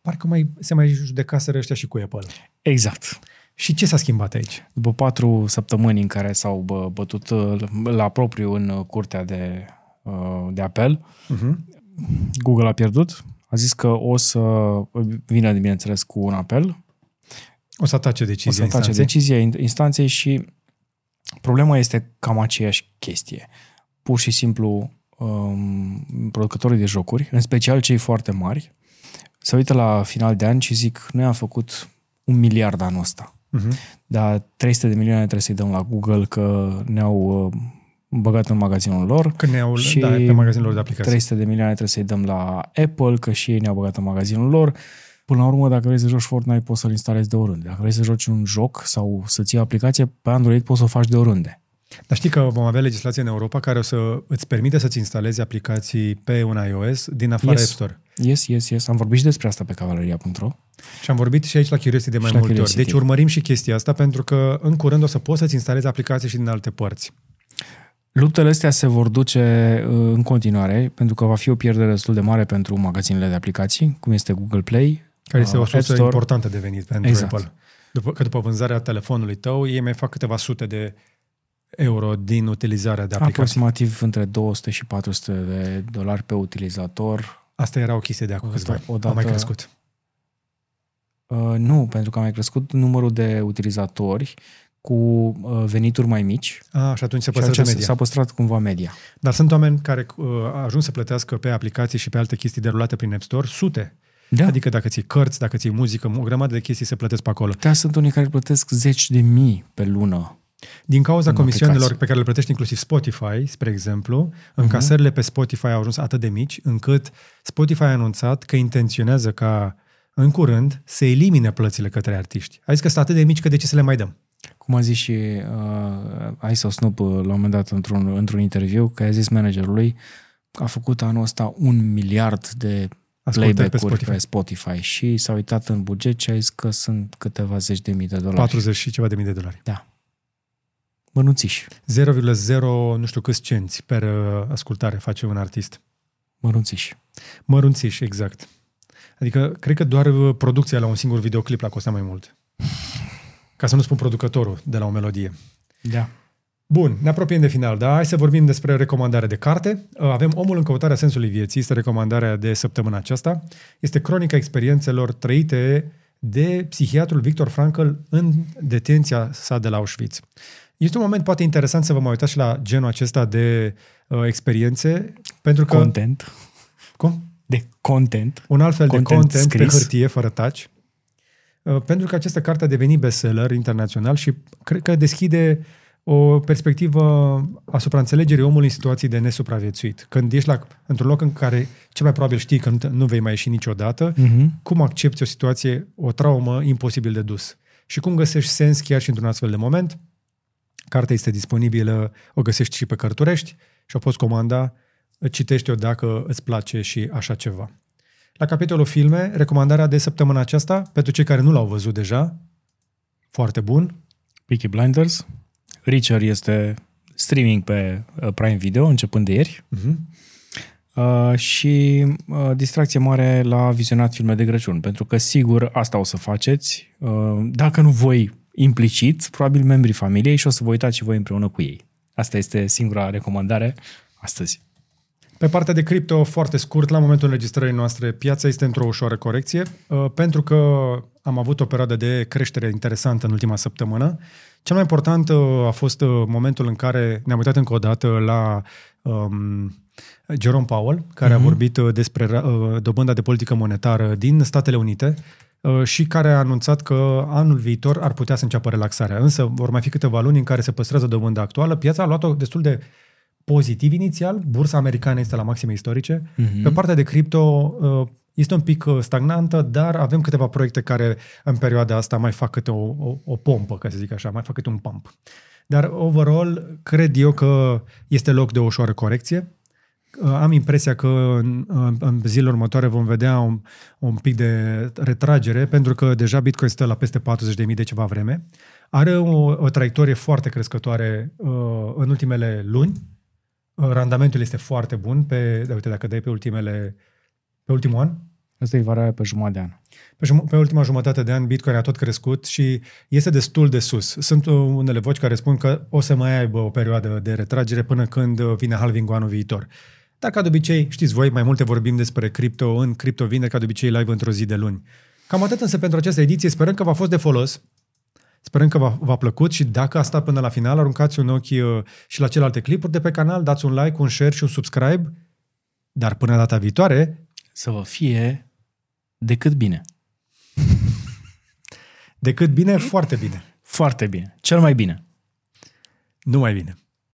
Parcă mai, se mai judecaseră ăștia și cu Apple. Exact. Și ce s-a schimbat aici? După patru săptămâni în care s-au bă, bătut uh, la propriu în uh, curtea de, uh, de apel, Uh-huh. Google a pierdut, a zis că o să vină, bineînțeles, cu un apel, O să atace o decizia să face instanței. decizia in- instanței și problema este cam aceeași chestie. Pur și simplu, um, producătorii de jocuri, în special cei foarte mari, se uită la final de an și zic, noi am făcut un miliard anul ăsta. Uh-huh. Dar 300 de milioane trebuie să-i dăm la Google că ne-au uh, băgat în magazinul lor. Când ne-au Și da, pe magazinul de aplicații. 300 de milioane trebuie să-i dăm la Apple, că și ei ne-au băgat în magazinul lor. Până la urmă, dacă vrei să joci Fortnite, poți să-l instalezi de oriunde. Dacă vrei să joci un joc sau să-ți iei o aplicație, pe Android poți să o faci de oriunde. Dar știi că vom avea legislație în Europa care o să îți permite să-ți instalezi aplicații pe un iOS din afara Yes. App Store. Yes, yes, yes. Am vorbit și despre asta pe cavaleria.ro. Și am vorbit și aici la Curiosity de mai Și la multe ori. Curiosity. Deci urmărim și chestia asta pentru că în curând o să poți să-ți instalezi aplicații și din alte părți. Luptele astea se vor duce uh, în continuare, pentru că va fi o pierdere destul de mare pentru magazinele de aplicații, cum este Google Play, Care este uh, o App sursă Store. importantă de venit pentru Exact. Apple. După, că după vânzarea telefonului tău, ei mai fac câteva sute de euro din utilizarea de aplicații. aproximativ între 200 și 400 de dolari pe utilizator. Asta era o chestie de acum O câțiva dată- ani. o A mai dată- crescut. Uh, nu, pentru că a mai crescut numărul de utilizatori cu uh, venituri mai mici A, și atunci se și păstrează atunci media. s-a păstrat cumva media. Dar sunt oameni care uh, ajung să plătească pe aplicații și pe alte chestii derulate prin App Store sute. Da. Adică dacă ții cărți, dacă ții muzică, o grămadă de chestii se plătesc pe acolo. Da, sunt unii care plătesc zeci de mii pe lună. Din cauza În comisioanelor aplicații. pe care le plătește inclusiv Spotify, spre exemplu, Mhm. încasările pe Spotify au ajuns atât de mici, încât Spotify a anunțat că intenționează ca în curând să elimine plățile către artiști. A zis că sunt atât de mici că de ce să le mai dăm? Cum a zis și uh, Ice Snoop uh, la un moment dat într-un, într-un interviu, că a zis managerului că a făcut anul ăsta un miliard de Ascultări pe playback-uri Spotify. pe Spotify și s-a uitat în buget și a zis că sunt câteva zeci de mii de dolari. 40 și ceva de mii de dolari. Da. Mănunțiși. 0,0 nu știu câți cenți per uh, ascultare face un artist. Mărunțiși. Mărunțiși, exact. Adică, cred că doar uh, producția la un singur videoclip l-a costat mai mult. Ca să nu spun producătorul de la o melodie. Da. Bun, ne apropiem de final, da? Hai să vorbim despre recomandare de carte. Avem Omul în căutarea sensului vieții, este recomandarea de săptămâna aceasta. Este cronica experiențelor trăite de psihiatrul Victor Frankl în detenția sa de la Auschwitz. Este un moment poate interesant să vă mai uitați și la genul acesta de uh, experiențe, pentru că... Content. Cum? De content. Un alt fel Content de content scris. pe hârtie, fără taci. Uh, pentru că această carte a devenit bestseller internațional și cred că deschide o perspectivă asupra înțelegerii omului în situații de nesupraviețuit. Când ești la, într-un loc în care cel mai probabil știi că nu, te, nu vei mai ieși niciodată, Mm-hmm. cum accepti o situație, o traumă imposibil de dus. Și cum găsești sens chiar și într-un astfel de moment. Cartea este disponibilă, o găsești și pe Cărturești și o poți comanda, citește-o dacă îți place și așa ceva. La capitolul filme, recomandarea de săptămâna aceasta, pentru cei care nu l-au văzut deja, foarte bun, Peaky Blinders. Reacher este streaming pe uh, Prime Video începând de ieri. uh-huh. Uh, și uh, distracție mare la vizionat filme de Crăciun, pentru că sigur asta o să faceți, uh, dacă nu voi implicit, probabil membrii familiei și o să vă uitați și voi împreună cu ei. Asta este singura recomandare astăzi. Pe partea de cripto, foarte scurt, la momentul înregistrării noastre, piața este într-o ușoară corecție, uh, pentru că am avut o perioadă de creștere interesantă în ultima săptămână. Cel mai important uh, a fost uh, momentul în care ne-am uitat încă o dată la um, Jerome Powell, care uh-huh. a vorbit uh, despre uh, dobânda de politică monetară din Statele Unite uh, și care a anunțat că anul viitor ar putea să înceapă relaxarea. Însă vor mai fi câteva luni în care se păstrează dobânda actuală. Piața a luat-o destul de pozitiv inițial, bursa americană este la maxime istorice. Mhm. Pe partea de cripto uh, este un pic uh, stagnantă, dar avem câteva proiecte care în perioada asta mai fac câte o, o, o pompă, ca să zic așa, mai fac câte un pump. Dar overall, cred eu că este loc de o ușoară corecție. Uh, Am impresia că în, în- în zilele următoare vom vedea un, un pic de retragere, pentru că deja Bitcoin stă la peste 40.000 de ceva vreme. Are o, o traiectorie foarte crescătoare uh, în ultimele luni. Uh, Randamentul este foarte bun. Pe, da, uite, dacă dai pe ultimele pe ultimul an, Asta e valoarea pe jumătate de an. pe, jum- pe ultima jumătate de an Bitcoin a tot crescut și este destul de sus. Sunt uh, unele voci care spun că o să mai aibă o perioadă de retragere până când uh, vine halving anul viitor. Dar ca de obicei, știți voi, mai multe vorbim despre cripto în cripto vine ca de obicei live într-o zi de luni. Cam atât însă pentru această ediție. Sperăm că v-a fost de folos. Sperăm că v-a, v-a plăcut și dacă a stat până la final, aruncați un ochi uh, și la celelalte clipuri de pe canal, dați un like, un share și un subscribe. Dar până data viitoare, Să vă fie decât bine. decât bine, foarte bine. Foarte bine. Cel mai bine. Nu mai bine.